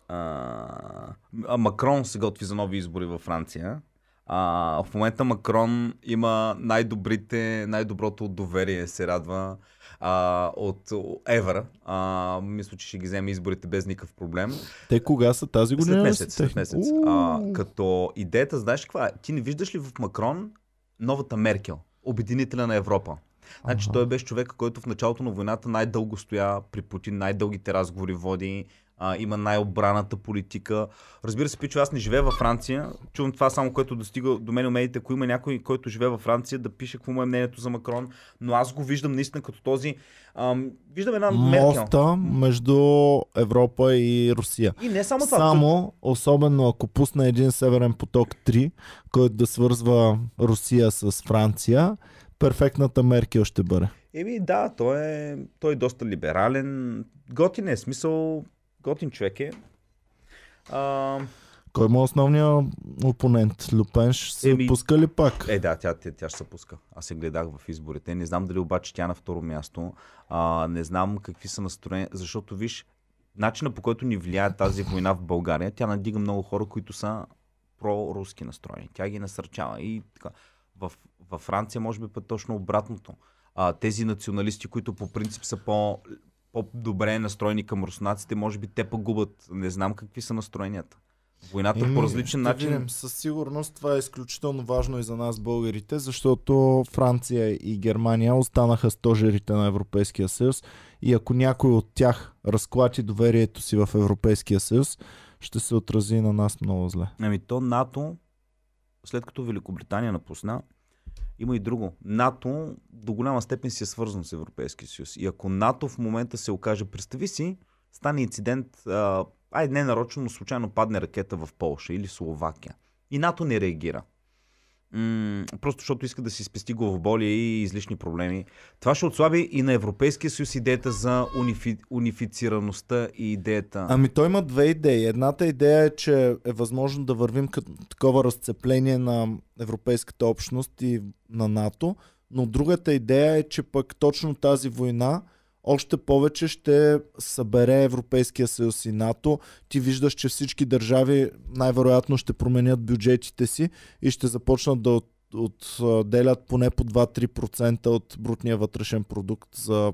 [SPEAKER 3] А, а Макрон се готви за нови избори във Франция. А, в момента Макрон има най-добрите, най-доброто доверие, се радва а, от Евра. А, мисля, че ще ги вземе изборите без никакъв проблем.
[SPEAKER 1] Те кога са тази година?
[SPEAKER 3] След месец, след месец. А, като идеята, знаеш каква е? Ти не виждаш ли в Макрон новата Меркел, обединителя на Европа? Значи
[SPEAKER 1] Аха.
[SPEAKER 3] той беше човека, който в началото на войната най-дълго стоя при Путин, най-дългите разговори води, а, има най-обраната политика. Разбира се, пичо, аз не живея във Франция. Чувам това само, което достига до мен у медиите. Ако има някой, който живее във Франция, да пише какво му е мнението за Макрон. Но аз го виждам наистина като този... Ам, виждам една Меркел.
[SPEAKER 1] Моста между Европа и Русия.
[SPEAKER 3] И не само това.
[SPEAKER 1] Само, особено ако пусне един Северен поток 3, който да свързва Русия с Франция, перфектната Меркел ще бъде.
[SPEAKER 3] Еми да, той е, той е доста либерален. Готин е, смисъл, готин човек е. А,
[SPEAKER 1] Кой му е основният опонент? Люпен ще се
[SPEAKER 3] Еми-
[SPEAKER 1] пуска ли пак?
[SPEAKER 3] е, да, тя, тя, тя ще се пуска. Аз се гледах в изборите. Не знам дали обаче тя е на второ място. А, не знам какви са настроения, защото виж, начина по който ни влияе тази война в България, тя надига много хора, които са проруски настроени. Тя ги насърчава. И така. В, във Франция може би път точно обратното. А, тези националисти, които по принцип са по, по-добре настроени към руснаците, може би те пък губят. Не знам какви са настроенията. Войната
[SPEAKER 1] Еми,
[SPEAKER 3] по различен начин.
[SPEAKER 1] Видим. Със сигурност това е изключително важно и за нас българите, защото Франция и Германия останаха стожерите на Европейския съюз и ако някой от тях разклати доверието си в Европейския съюз, ще се отрази на нас много зле.
[SPEAKER 3] Ами то НАТО, след като Великобритания напусна, има и друго. НАТО до голяма степен си е свързан с Европейския съюз. И ако НАТО в момента се окаже, представи си, стане инцидент, а, ай не нарочно, но случайно падне ракета в Полша или Словакия. И НАТО не реагира. М- просто защото иска да си спести главоболие и излишни проблеми. Това ще отслаби и на Европейския съюз идеята за унифи... унифицираността и идеята.
[SPEAKER 1] Ами той има две идеи. Едната идея е, че е възможно да вървим като такова разцепление на Европейската общност и на НАТО, но другата идея е, че пък точно тази война още повече ще събере Европейския съюз и НАТО. Ти виждаш, че всички държави най-вероятно ще променят бюджетите си и ще започнат да от, отделят поне по 2-3% от брутния вътрешен продукт за,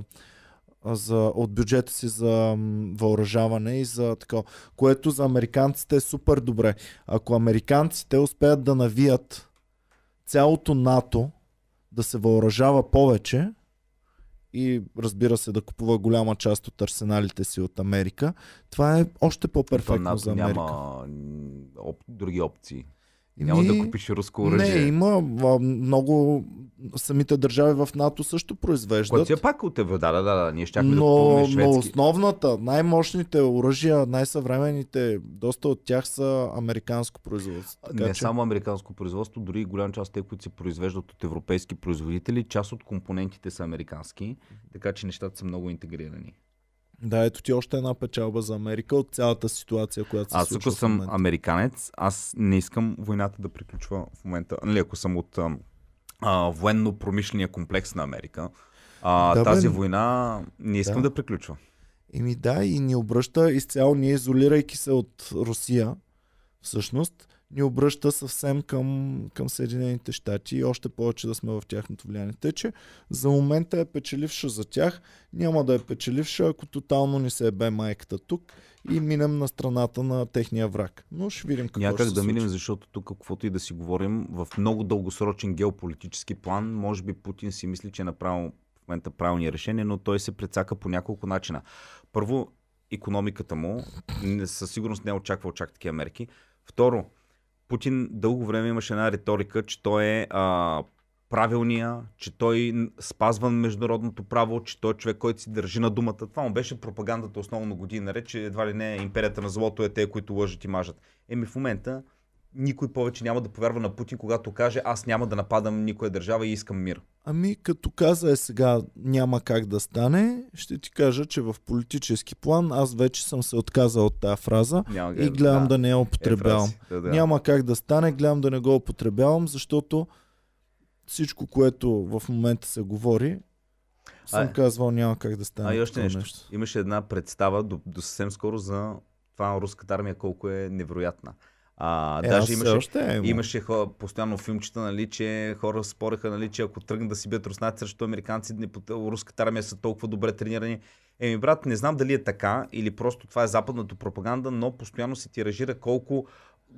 [SPEAKER 1] за, от бюджета си за въоръжаване и за така, което за американците е супер добре. Ако американците успеят да навият цялото НАТО да се въоръжава повече и разбира се да купува голяма част от арсеналите си от Америка, това е още по-перфектно за Америка.
[SPEAKER 3] няма оп, други опции. Няма
[SPEAKER 1] Еми,
[SPEAKER 3] да купиш руско оръжие.
[SPEAKER 1] Не, има а, много самите държави в НАТО също произвеждат.
[SPEAKER 3] Което си е пак от Евро, да, да, да, да. Ние щяхме да
[SPEAKER 1] Но, но
[SPEAKER 3] шведски.
[SPEAKER 1] основната, най-мощните оръжия, най-съвременните, доста от тях са американско производство. Така,
[SPEAKER 3] не
[SPEAKER 1] че,
[SPEAKER 3] само американско производство, дори и голям част от те, които се произвеждат от европейски производители, част от компонентите са американски, така че нещата са много интегрирани.
[SPEAKER 1] Да, ето ти още една печалба за Америка от цялата ситуация, която се
[SPEAKER 3] Аз
[SPEAKER 1] случва
[SPEAKER 3] ако
[SPEAKER 1] в
[SPEAKER 3] съм американец, аз не искам войната да приключва в момента. Нали, ако съм от а, военно-промишления комплекс на Америка, а,
[SPEAKER 1] Да, бе,
[SPEAKER 3] тази
[SPEAKER 1] но-
[SPEAKER 3] война не искам
[SPEAKER 1] Да.
[SPEAKER 3] да, приключва.
[SPEAKER 1] Еми да, и ни обръща изцяло, ние изолирайки се от Русия, всъщност, ни обръща съвсем към, към Съединените щати и още повече да сме в тяхното влияние. Тъй, че за момента е печеливша за тях, няма да е печеливша, ако тотално ни се ебе майката тук и минем на страната на техния враг. Но ще видим какво
[SPEAKER 3] Някак
[SPEAKER 1] ще
[SPEAKER 3] да
[SPEAKER 1] се
[SPEAKER 3] минем, защото тук, каквото и да си говорим, в много дългосрочен геополитически план, може би Путин си мисли, че е направил в момента правилни решения, но той се прецака по няколко начина. Първо, економиката му със сигурност не е очаквал чак такива мерки. Второ, Путин дълго време имаше една риторика, че той е а, правилния, че той спазва международното право, че той е човек, който си държи на думата. Това му беше пропагандата основно години наред, че едва ли не империята на злото е те, които лъжат и мажат. Еми в момента никой повече няма да повярва на Путин, когато каже аз няма да нападам никоя държава и искам мир.
[SPEAKER 1] Ами, като каза е сега няма как да стане, ще ти кажа, че в политически план аз вече съм се отказал от тази фраза
[SPEAKER 3] Няма
[SPEAKER 1] и гледам да, не я употребявам.
[SPEAKER 3] Е, да, да.
[SPEAKER 1] Няма как да стане, гледам да не го употребявам, защото всичко, което в момента се говори, съм
[SPEAKER 3] А,
[SPEAKER 1] казвал няма как да стане.
[SPEAKER 3] А и още
[SPEAKER 1] такова
[SPEAKER 3] нещо. Имаше една представа до, до съвсем скоро за това руската армия колко е невероятна. А,
[SPEAKER 1] Е,
[SPEAKER 3] даже имаше,
[SPEAKER 1] още е.
[SPEAKER 3] Имаше хора, постоянно филмчета, нали, че хора спореха, нали, че ако тръгнат да си бият руснаци срещу американци, не, руската армия са толкова добре тренирани. Еми, брат, не знам дали е така или просто това е западната пропаганда, но постоянно се тиражира колко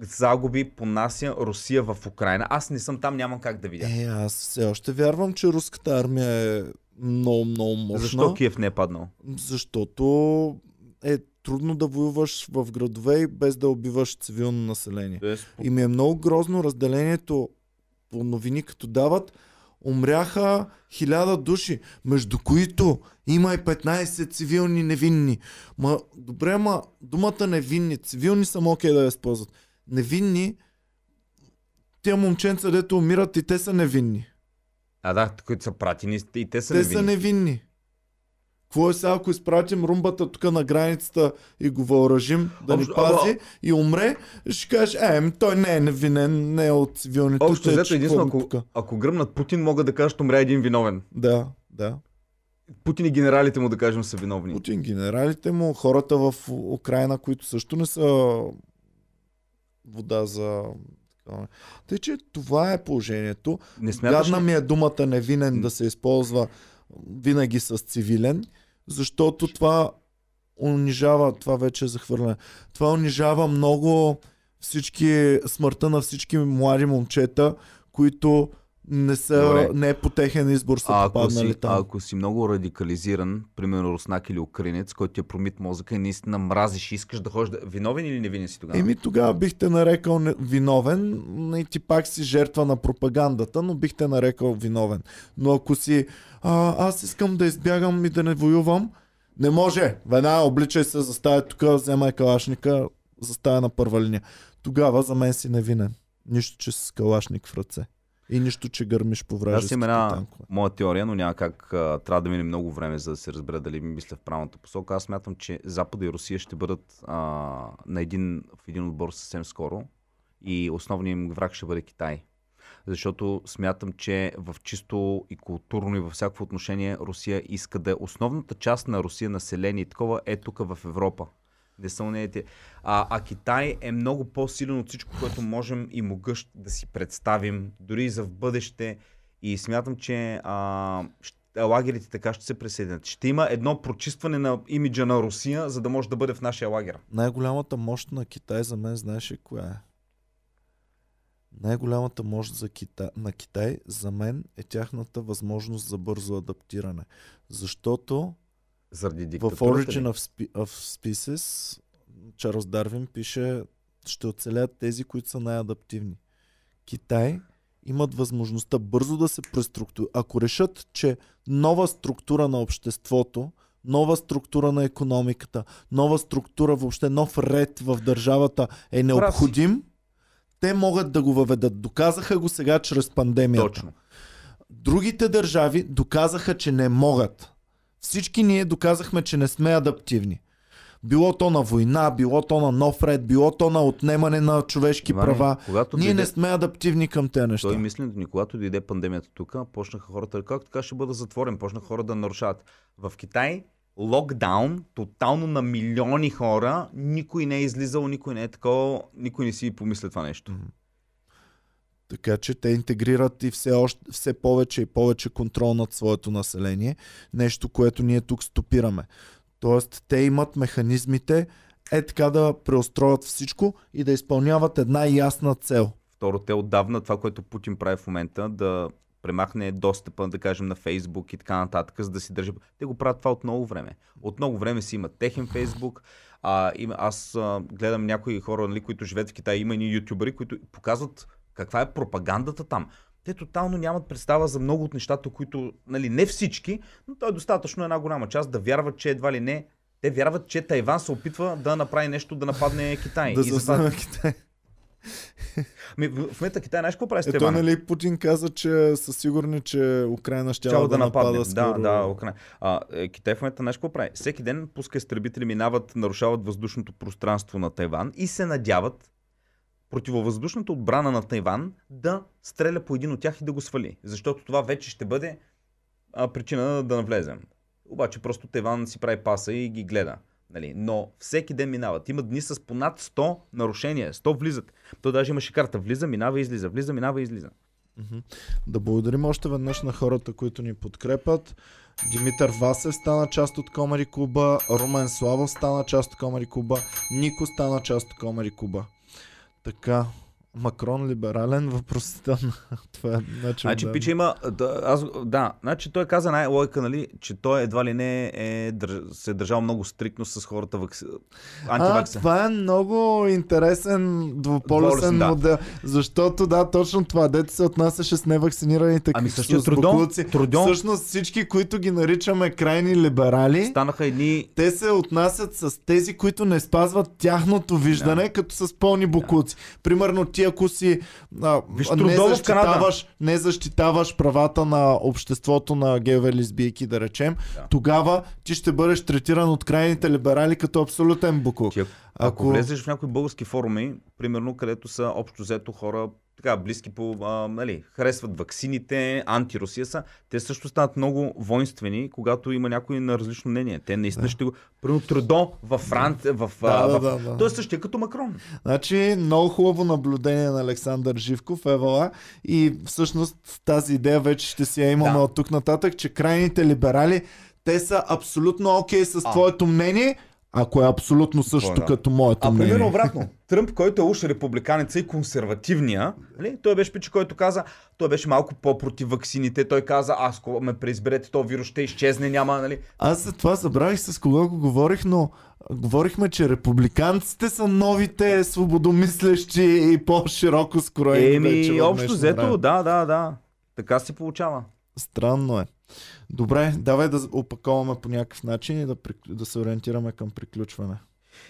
[SPEAKER 3] загуби понася Русия в Украина. Аз не съм там, нямам как да видя.
[SPEAKER 1] Е, аз все още вярвам, че руската армия е много, много мощна.
[SPEAKER 3] Защо Киев не е паднал?
[SPEAKER 1] Защото е трудно да воюваш в градове без да убиваш цивилно население. И ми е много грозно разделението по новини, като дават. Умряха хиляда души, между които има и 15 цивилни невинни. Ма, добре, ма думата невинни, цивилни са окей да я използват. Невинни, тия момченца, дето умират и те са невинни.
[SPEAKER 3] А да, които са пратени и те са
[SPEAKER 1] те
[SPEAKER 3] невинни.
[SPEAKER 1] са невинни. Какво е сега, ако изпратим румбата тук на границата и го въоръжим да ни пази
[SPEAKER 3] ама-
[SPEAKER 1] и умре, ще кажеш, е, ами той не е невинен, не е от цивилните.
[SPEAKER 3] Общо
[SPEAKER 1] тъй,
[SPEAKER 3] взето, единствено, ако,
[SPEAKER 1] тука?
[SPEAKER 3] ако гръмнат Путин, могат да кажат, умря един виновен.
[SPEAKER 1] Да, да.
[SPEAKER 3] Путин и генералите му, да кажем, са виновни.
[SPEAKER 1] Путин, генералите му, хората в Украина, които също не са вода за... Тъй, че това е положението.
[SPEAKER 3] Не смяташ
[SPEAKER 1] Гадна ми е думата невинен да се използва винаги с цивилен, защото това унижава, това вече е захвърляне, това унижава много всички, смъртта на всички млади момчета, които не, са,
[SPEAKER 3] Добре.
[SPEAKER 1] не е по техен избор са
[SPEAKER 3] А ако,
[SPEAKER 1] попаднали
[SPEAKER 3] си,
[SPEAKER 1] там.
[SPEAKER 3] ако си много радикализиран, примерно руснак или украинец, който ти е промит мозъка и наистина мразиш и искаш да ходиш да... Виновен или невинен си тогава?
[SPEAKER 1] Еми тогава бих те нарекал не- виновен и ти пак си жертва на пропагандата, но бих те нарекал виновен. Но ако си а, аз искам да избягам и да не воювам, не може. Веднага обличай се, заставя тук, вземай калашника, заставя на първа линия. Тогава за мен си невинен. Нищо, че с калашник в ръце. И нищо, че гърмиш по
[SPEAKER 3] Аз
[SPEAKER 1] вражеските
[SPEAKER 3] имам една моя теория, но няма как. а, Трябва да мине много време, за да се разбере дали ми мисля в правилната посока. Аз смятам, че Запада и Русия ще бъдат а, на един, в един отбор съвсем скоро и основният им враг ще бъде Китай. Защото смятам, че в чисто и културно и във всяко отношение Русия иска да е основната част на Русия население и такова е тук в Европа. Не са онеите. А, а Китай е много по-силен от всичко, което можем и могъщ да си представим, дори и за в бъдеще. И смятам, че а, лагерите така ще се присъединят. Ще има едно прочистване на имиджа на Русия, за да може да бъде в нашия лагер.
[SPEAKER 1] Най-голямата мощ на Китай за мен, знаеш ли коя е? Най-голямата мощ за Китай, на Китай за мен е тяхната възможност за бързо адаптиране. Защото
[SPEAKER 3] Заради
[SPEAKER 1] в
[SPEAKER 3] диктатурата.
[SPEAKER 1] Origin
[SPEAKER 3] ли?
[SPEAKER 1] of, Spe- of Species Чарлз Дарвин пише ще оцелят тези, които са най-адаптивни. Китай имат възможността бързо да се преструктурират. Ако решат, че нова структура на обществото, нова структура на економиката, нова структура, въобще нов ред в държавата е необходим, те могат да го въведат. Доказаха го сега чрез пандемията.
[SPEAKER 3] Точно.
[SPEAKER 1] Другите държави доказаха, че не могат. Всички ние доказахме, че не сме адаптивни. Било то на война, било то на нов ред, било то на отнемане на човешки
[SPEAKER 3] Иване,
[SPEAKER 1] права.
[SPEAKER 3] Когато
[SPEAKER 1] Ние
[SPEAKER 3] дойде,
[SPEAKER 1] не сме адаптивни към тези неща.
[SPEAKER 3] той мисленето ни, когато дойде пандемията тук, почнаха хората, как така ще бъда затворен, почнаха хора да нарушават. В Китай локдаун, тотално на милиони хора, никой не е излизал, никой не е такова, никой не си помисля това нещо.
[SPEAKER 1] Така че те интегрират и все, още, все повече и повече контрол над своето население. Нещо, което ние тук стопираме. Тоест, те имат механизмите е така да преустроят всичко и да изпълняват една ясна цел.
[SPEAKER 3] Второ, те отдавна това, което Путин прави в момента, да премахне достъпа, да кажем, на Фейсбук и така нататък, за да си държи. Те го правят това от много време. От много време си имат техен Фейсбук. А, има, аз а, гледам някои хора, нали, които живеят в Китай, има и ютубери, които показват каква е пропагандата там. Те тотално нямат представа за много от нещата, които, нали, не всички, но той е достатъчно една голяма част да вярват, че едва ли не те вярват, че Тайван се опитва да направи нещо, да нападне [LAUGHS] Китай.
[SPEAKER 1] да вземе Китай.
[SPEAKER 3] Ми, в момента Китай, знаеш какво прави с
[SPEAKER 1] Ето,
[SPEAKER 3] Тайван?
[SPEAKER 1] нали, Путин каза, че са сигурни, че Украина ще да,
[SPEAKER 3] да
[SPEAKER 1] напада
[SPEAKER 3] нападне. Да,
[SPEAKER 1] скоро.
[SPEAKER 3] да, Украина. А, е, Китай в момента знаеш какво прави? Всеки ден пуска изтребители, минават, нарушават въздушното пространство на Тайван и се надяват противовъздушната отбрана на Тайван да стреля по един от тях и да го свали. Защото това вече ще бъде а, причина да навлезем. Обаче просто Тайван си прави паса и ги гледа. Нали? Но всеки ден минават. Има дни с по над 100 нарушения. 100 влизат. То даже имаше карта. Влиза, минава излиза. Влиза, минава излиза.
[SPEAKER 1] Да благодарим още веднъж на хората, които ни подкрепят. Димитър Васев стана част от Комари Куба, Румен Славов стана част от Комари Куба, Нико стана част от Комари Куба. Така, Макрон либерален въпросителен. [LAUGHS] Това е начин
[SPEAKER 3] Значи,
[SPEAKER 1] да...
[SPEAKER 3] пича има. Да, аз, да, значи той каза най-логика, нали, че той едва ли не е, държ, се е държал много стрикно с хората вакци...
[SPEAKER 1] А,
[SPEAKER 3] антивакса.
[SPEAKER 1] това е много интересен двуполюсен
[SPEAKER 3] да.
[SPEAKER 1] модел, защото да, точно това, дете се отнасяше с невакцинираните
[SPEAKER 3] Ами
[SPEAKER 1] с-
[SPEAKER 3] същия
[SPEAKER 1] с
[SPEAKER 3] Трудон. Трудон
[SPEAKER 1] Всъщност всички, които ги наричаме крайни либерали,
[SPEAKER 3] станаха едни...
[SPEAKER 1] те се отнасят с тези, които не спазват тяхното виждане,
[SPEAKER 3] Да.
[SPEAKER 1] като с пълни букуци. Примерно ти ако си а,
[SPEAKER 3] Виж
[SPEAKER 1] не, защитаваш, не защитаваш правата на обществото на геове лесбийки, да речем,
[SPEAKER 3] Да.
[SPEAKER 1] тогава ти ще бъдеш третиран от крайните либерали като абсолютен букук.
[SPEAKER 3] Ти, ако, ако влезеш в някои български форуми, примерно, където са общо взето хора, така, близки по, а, нали, харесват ваксините, антирусия са, те също стават много воинствени, когато има някой на различно мнение. Те наистина ще го... Примерно Трудо във Франция, в... а,
[SPEAKER 1] Да,
[SPEAKER 3] в...
[SPEAKER 1] да, да, да.
[SPEAKER 3] Той е същия като Макрон.
[SPEAKER 1] Значи, много хубаво наблюдение на Александър Живков, Евала. И всъщност тази идея вече ще си я имаме
[SPEAKER 3] Да.
[SPEAKER 1] от тук нататък, че крайните либерали, те са абсолютно окей с
[SPEAKER 3] А.
[SPEAKER 1] твоето мнение, ако е абсолютно същото
[SPEAKER 3] да.
[SPEAKER 1] като моето
[SPEAKER 3] А
[SPEAKER 1] мнение.
[SPEAKER 3] примерно обратно. Тръмп, който е уж републиканеца и консервативния, нали? той беше пича, който каза, той беше малко по-против ваксините. Той каза, аз ако ме преизберете, то вирус ще изчезне, няма, нали?
[SPEAKER 1] Аз за това забравих с кого го говорих, но говорихме, че републиканците са новите свободомислещи и по-широко скроени.
[SPEAKER 3] Еми, общо взето, да, да, да. Така се получава.
[SPEAKER 1] Странно е. Добре, давай да опаковаме по някакъв начин и да, да се ориентираме към приключване.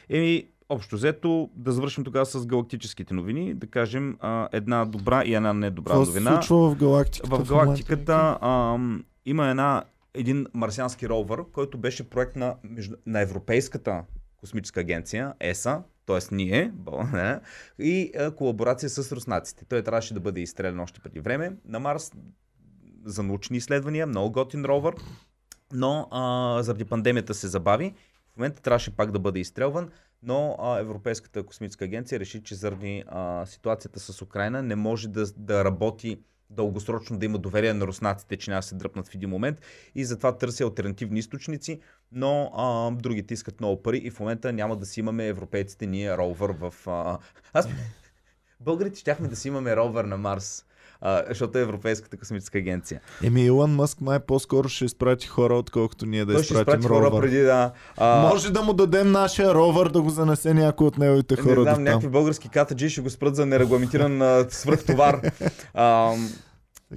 [SPEAKER 3] Еми, общо взето, да завършим тогава с галактическите новини, да кажем а, една добра и една недобра
[SPEAKER 1] Какво се
[SPEAKER 3] новина.
[SPEAKER 1] случва в галактиката?
[SPEAKER 3] В галактиката ам, има една, един марсиански ровър, който беше проект на, на Европейската космическа агенция, ЕСА, т.е. ние, [LAUGHS] и а, колаборация с руснаците. Той трябваше да бъде изстрелян още преди време на Марс за научни изследвания, много готин ровър, но а, заради пандемията се забави. В момента трябваше пак да бъде изстрелван, но а, Европейската космическа агенция реши, че заради а, ситуацията с Украина не може да, да работи дългосрочно, да има доверие на руснаците, че няма се дръпнат в един момент и затова търси альтернативни източници, но а, другите искат много пари и в момента няма да си имаме европейците ние ровър в... А... Аз... [LAUGHS] Българите щяхме да си имаме ровър на Марс. А, защото е Европейската космическа агенция.
[SPEAKER 1] Еми, Илон Мъск май по-скоро ще изпрати хора, отколкото ние да
[SPEAKER 3] Той ще
[SPEAKER 1] изпратим
[SPEAKER 3] изпрати хора
[SPEAKER 1] ровър.
[SPEAKER 3] преди да... А,
[SPEAKER 1] Може да му дадем нашия ровър да го занесе някой от неговите хора
[SPEAKER 3] не знам, някакви български катаджи ще го спрат за нерегламентиран свръхтовар. [LAUGHS] А,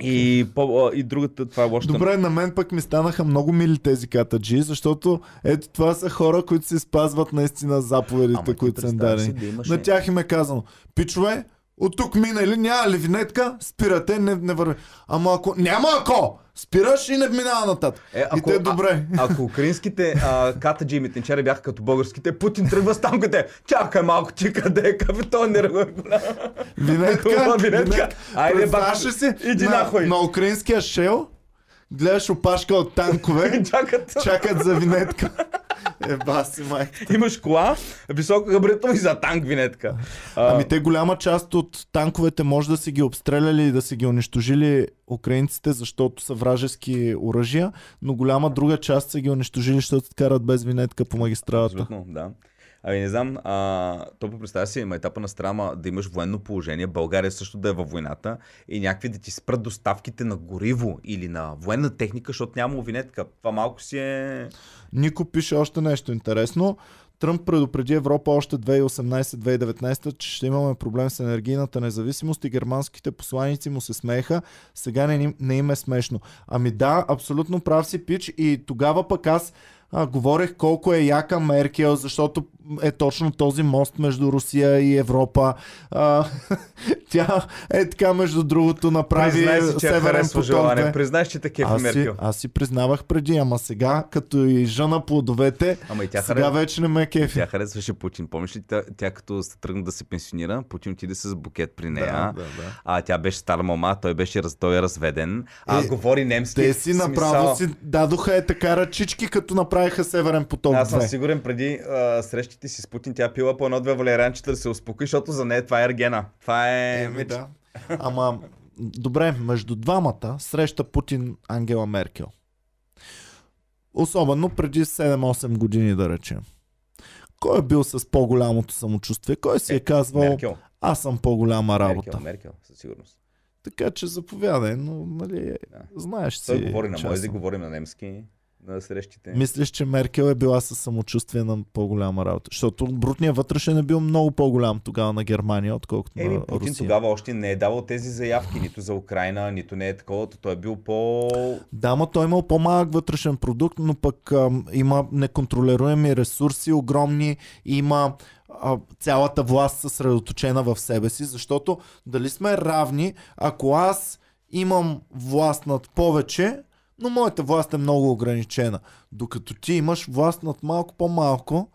[SPEAKER 3] и, по, и другата, това е лошата.
[SPEAKER 1] Добре, на мен пък ми станаха много мили тези катаджи, защото ето това са хора, които си спазват наистина заповедите,
[SPEAKER 3] Ама
[SPEAKER 1] които са дадени.
[SPEAKER 3] да имаш-
[SPEAKER 1] На тях им е казано, пичове, от тук минали, няма ли винетка, спирате, не, не върви. Ама ако, няма ако, спираш и не минава нататък.
[SPEAKER 3] Е,
[SPEAKER 1] и те добре.
[SPEAKER 3] А, ако украинските а, катаджи и митничари бяха като българските, Путин тръгва с танките. Чакай малко, ти къде е капитан не
[SPEAKER 1] Винетка,
[SPEAKER 3] винетка.
[SPEAKER 1] винетка.
[SPEAKER 3] Айде,
[SPEAKER 1] ли си?
[SPEAKER 3] иди
[SPEAKER 1] на,
[SPEAKER 3] нахуй.
[SPEAKER 1] на украинския шел, гледаш опашка от танкове, [LAUGHS]
[SPEAKER 3] Чакат.
[SPEAKER 1] чакат за винетка. Е, баси, майка.
[SPEAKER 3] Имаш кола, високо габаритно и за танк винетка. А,
[SPEAKER 1] Ами те голяма част от танковете може да си ги обстреляли и да си ги унищожили украинците, защото са вражески оръжия, но голяма друга част са ги унищожили, защото се карат без винетка по магистралата.
[SPEAKER 3] Абсолютно, да. Ами не знам, а, то представя си, има етапа на страна да имаш военно положение, България също да е във войната и някакви да ти спрат доставките на гориво или на военна техника, защото няма винетка. Това малко си е...
[SPEAKER 1] Нико пише още нещо интересно. Тръмп предупреди Европа още 2018-2019, че ще имаме проблем с енергийната независимост и германските посланици му се смееха. Сега не, не им е смешно. Ами да, абсолютно прав си пич и тогава пък аз а, говорех колко е яка Меркел, защото е точно този мост между Русия и Европа. А, [LAUGHS] тя е така, между другото, направи
[SPEAKER 3] Признай си, че
[SPEAKER 1] Северен поток.
[SPEAKER 3] желание. Признай, че такива
[SPEAKER 1] Аз
[SPEAKER 3] Меркел.
[SPEAKER 1] аз си признавах преди, ама сега, като и жена плодовете,
[SPEAKER 3] Ама и тя
[SPEAKER 1] сега
[SPEAKER 3] харесва.
[SPEAKER 1] вече не ме кефи.
[SPEAKER 3] Тя харесваше Путин. Помниш ли, тя, тя като се тръгна да се пенсионира, Путин отиде с букет при нея.
[SPEAKER 1] Да, да, да.
[SPEAKER 3] А тя беше стара мама, той беше раз, той е разведен. А
[SPEAKER 1] Е,
[SPEAKER 3] говори немски.
[SPEAKER 1] Те си
[SPEAKER 3] в
[SPEAKER 1] направо
[SPEAKER 3] смисъл-
[SPEAKER 1] си дадоха е така ръчички, като направиха Северен поток
[SPEAKER 3] Аз съм
[SPEAKER 1] 2.
[SPEAKER 3] сигурен преди а, срещите си с Путин, тя пила по едно-две валеранчета да се успокои, защото за нея това е ергена. Това е...
[SPEAKER 1] Еми, да. Ама, добре, между двамата среща Путин Ангела Меркел. Особено преди 7-8 години, да речем. Кой е бил с по-голямото самочувствие? Кой си е казвал,
[SPEAKER 3] Меркел.
[SPEAKER 1] аз съм по-голяма работа?
[SPEAKER 3] Меркел, Меркел, със сигурност.
[SPEAKER 1] Така че заповядай, но нали,
[SPEAKER 3] Да.
[SPEAKER 1] знаеш си.
[SPEAKER 3] Той говори на мой език, говорим на немски на срещите.
[SPEAKER 1] Мислиш, че Меркел е била със самочувствие на по-голяма работа? Защото брутният вътрешен е бил много по-голям тогава на Германия, отколкото
[SPEAKER 3] Еми,
[SPEAKER 1] на
[SPEAKER 3] Путин
[SPEAKER 1] Русия.
[SPEAKER 3] тогава още не е давал тези заявки, нито за Украина, нито не е такова. Той е бил по...
[SPEAKER 1] Да, но той е имал по-малък вътрешен продукт, но пък ам, има неконтролируеми ресурси, огромни, има цялата власт съсредоточена в себе си, защото дали сме равни, ако аз имам власт над повече, но моята власт е много ограничена. Докато ти имаш власт над малко по-малко,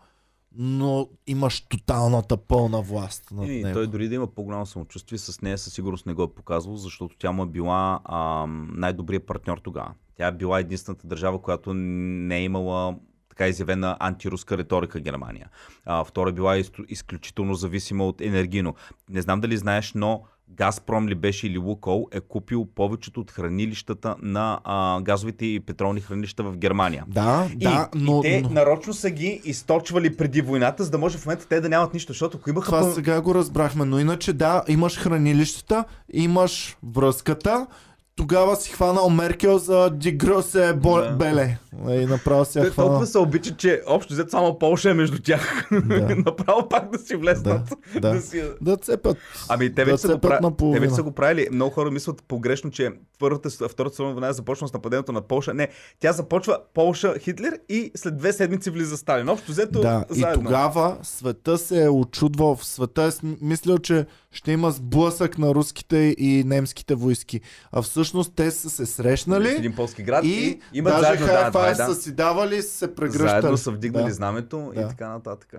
[SPEAKER 1] но имаш тоталната пълна власт над него.
[SPEAKER 3] той дори да има по-голямо самочувствие, с нея със сигурност не го е показвал, защото тя му е била ам, най-добрият партньор тогава. Тя е била единствената държава, която не е имала така изявена антируска риторика Германия. А, втора е била изключително зависима от енергийно. Не знам дали знаеш, но Газпром ли беше или Лукол е купил повечето от хранилищата на а, газовите и петролни хранилища в Германия.
[SPEAKER 1] Да,
[SPEAKER 3] И,
[SPEAKER 1] да, но,
[SPEAKER 3] и те
[SPEAKER 1] но
[SPEAKER 3] нарочно са ги източвали преди войната, за да може в момента те да нямат нищо, защото ако имаха...
[SPEAKER 1] това
[SPEAKER 3] пъл-
[SPEAKER 1] сега го разбрахме, но иначе да, имаш хранилищата, имаш връзката, тогава си хванал Меркел за Дигросе бо...
[SPEAKER 3] Да.
[SPEAKER 1] Беле. И направо си
[SPEAKER 3] Те
[SPEAKER 1] хванал.
[SPEAKER 3] толкова се обичат, че общо взето само Полша е между тях.
[SPEAKER 1] Да. [LAUGHS]
[SPEAKER 3] Направо пак да си влезнат.
[SPEAKER 1] Да, да.
[SPEAKER 3] да си...
[SPEAKER 1] Да цепят.
[SPEAKER 3] Ами те
[SPEAKER 1] Да
[SPEAKER 3] вече, са го пра... те вече са го правили. Много хора мислят погрешно, че Първата, Втората световна война е започна с нападението на Полша. Не, тя започва Полша Хитлер и след две седмици влиза Сталин. Общо взето
[SPEAKER 1] Да,
[SPEAKER 3] заедно.
[SPEAKER 1] и тогава света се е очудвал. В света е мислил, че ще има сблъсък на руските и немските войски. А всъщност те са се
[SPEAKER 3] в
[SPEAKER 1] срещнали
[SPEAKER 3] един полски град
[SPEAKER 1] и,
[SPEAKER 3] и, имат
[SPEAKER 1] даже
[SPEAKER 3] заедно, да, това е,
[SPEAKER 1] са
[SPEAKER 3] да.
[SPEAKER 1] си давали, се прегръщали.
[SPEAKER 3] Заедно са вдигнали
[SPEAKER 1] Да.
[SPEAKER 3] знамето
[SPEAKER 1] Да.
[SPEAKER 3] и така нататък.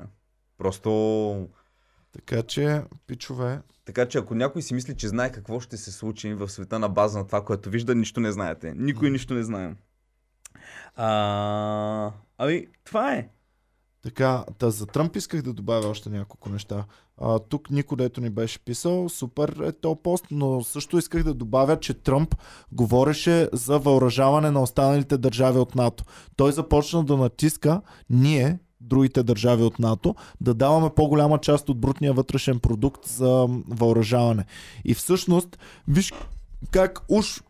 [SPEAKER 3] Просто
[SPEAKER 1] Така че, пичове,
[SPEAKER 3] Така че ако някой си мисли, че знае какво ще се случи в света на база на това, което вижда, нищо не знаете. Никой нищо не знае. А, ами, това е.
[SPEAKER 1] Така, та за Тръмп исках да добавя още няколко неща. А, тук никой дето ни беше писал, супер е то пост, но също исках да добавя, че Тръмп говореше за въоръжаване на останалите държави от НАТО. Той започна да натиска ние, другите държави от НАТО, да даваме по-голяма част от брутния вътрешен продукт за въоръжаване. И всъщност, виж как уж,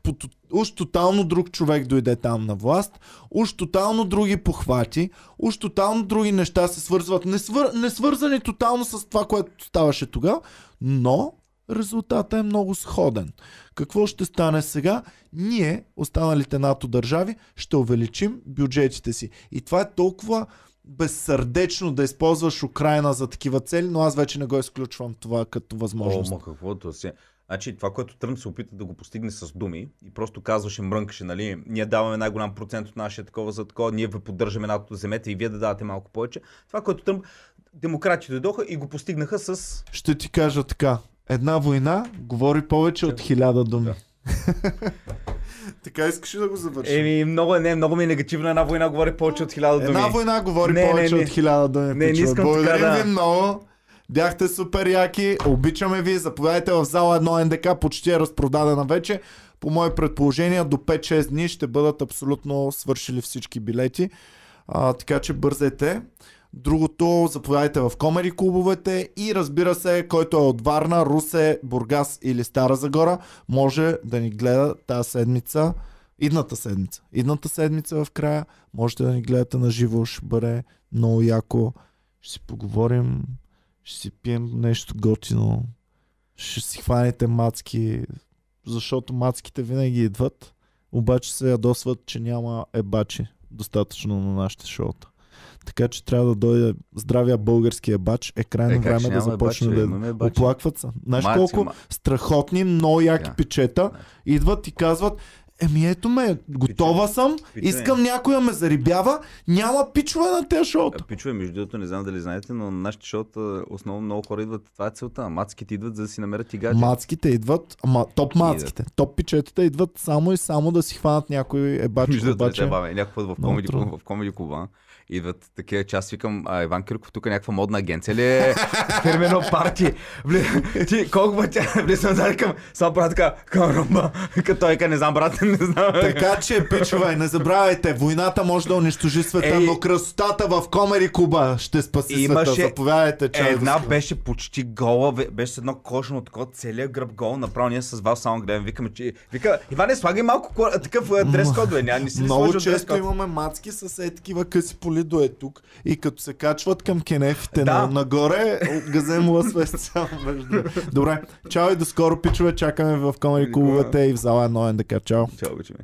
[SPEAKER 1] уж тотално друг човек дойде там на власт, уж тотално други похвати, уж тотално други неща се свързват, не, свър, не свързани тотално с това, което ставаше тогава, но резултатът е много сходен. Какво ще стане сега? Ние, останалите НАТО държави, ще увеличим бюджетите си. И това е толкова безсърдечно да използваш Украина за такива цели, но аз вече не го изключвам това като възможност.
[SPEAKER 3] О, ма каквото си. Значи това, което Тръмп се опита да го постигне с думи и просто казваше, мрънкаше, нали, ние даваме най-голям процент от нашия такова за такова, ние ви поддържаме НАТО, вземете и вие да давате малко повече. Това, което Тръмп, демократите дойдоха и го постигнаха с...
[SPEAKER 1] Ще ти кажа така. Една война говори повече от хиляда думи. [LAUGHS] така искаш ли да го завършим?
[SPEAKER 3] Еми, много, не, много ми е негативна една война, говори повече от хиляда думи.
[SPEAKER 1] Една война говори
[SPEAKER 3] Не, не,
[SPEAKER 1] повече
[SPEAKER 3] не.
[SPEAKER 1] от хиляда думи.
[SPEAKER 3] Не, не искам така
[SPEAKER 1] Благодарим
[SPEAKER 3] да-
[SPEAKER 1] ви много. Бяхте супер яки. Обичаме ви. Заповядайте в зала 1 НДК. Почти е разпродадена вече. По мои предположения до 5-6 дни ще бъдат абсолютно свършили всички билети. А, така че бързайте. Другото, заповядайте в комери клубовете и разбира се, който е от Варна, Русе, Бургас или Стара Загора, може да ни гледа тази седмица, идната седмица. Идната седмица в края, можете да ни гледате на живо, ще бъде много яко. Ще си поговорим, ще си пием нещо готино, ще си хванете мацки, защото мацките винаги идват, обаче се ядосват, че няма ебачи достатъчно на нашите шоута. Така че трябва да дойде здравия български ебач. Е крайно
[SPEAKER 3] Е,
[SPEAKER 1] време да започне
[SPEAKER 3] ебачи,
[SPEAKER 1] да
[SPEAKER 3] ебачи.
[SPEAKER 1] оплакват се. Знаеш
[SPEAKER 3] Маци,
[SPEAKER 1] колко
[SPEAKER 3] ма-
[SPEAKER 1] страхотни, много яки
[SPEAKER 3] Да.
[SPEAKER 1] пичета идват и казват Еми ето ме, готова съм, искам някой да ме зарибява, няма пичове на тези шоута.
[SPEAKER 3] А, Пичове, между другото, не знам дали знаете, но на нашите шоута основно много хора идват. Това е целта. Мацките идват за да си намерят и гадже.
[SPEAKER 1] Мацките идват, ама топ мацките, топ пичетата идват само и само да си хванат някой ебач,
[SPEAKER 3] Между другото. Някой път в комеди клуба идват такива, че аз викам, а, Иван Кирков, тук е някаква модна агенция ли е? [LAUGHS] Фирмено парти. Вли- Ти колко пъти [LAUGHS] влизам за викам, само правя така, към ромба. [LAUGHS] Като той не знам, брат, не знам.
[SPEAKER 1] Така че, пичове, не забравяйте, войната може да унищожи света,
[SPEAKER 3] Ей.
[SPEAKER 1] но красотата в Комери Куба ще спаси
[SPEAKER 3] Имаше
[SPEAKER 1] света. Заповядайте, чай
[SPEAKER 3] Една беше почти гола, бе- беше с едно кожено такова, целият гръб гол, направо ние с вас само гледам, викаме, че... Вика, Иване, слагай малко ко- такъв а, дрес код, бе, няма, не си
[SPEAKER 1] Много често имаме мацки с е такива къси поли до е тук и като се качват към кенефите
[SPEAKER 3] Да.
[SPEAKER 1] на, нагоре, газем лъсвест само между. Добре, чао и до скоро, пичове, чакаме в комери клубовете и в зала 1 НДК. Чао!
[SPEAKER 3] Чао, обичаме.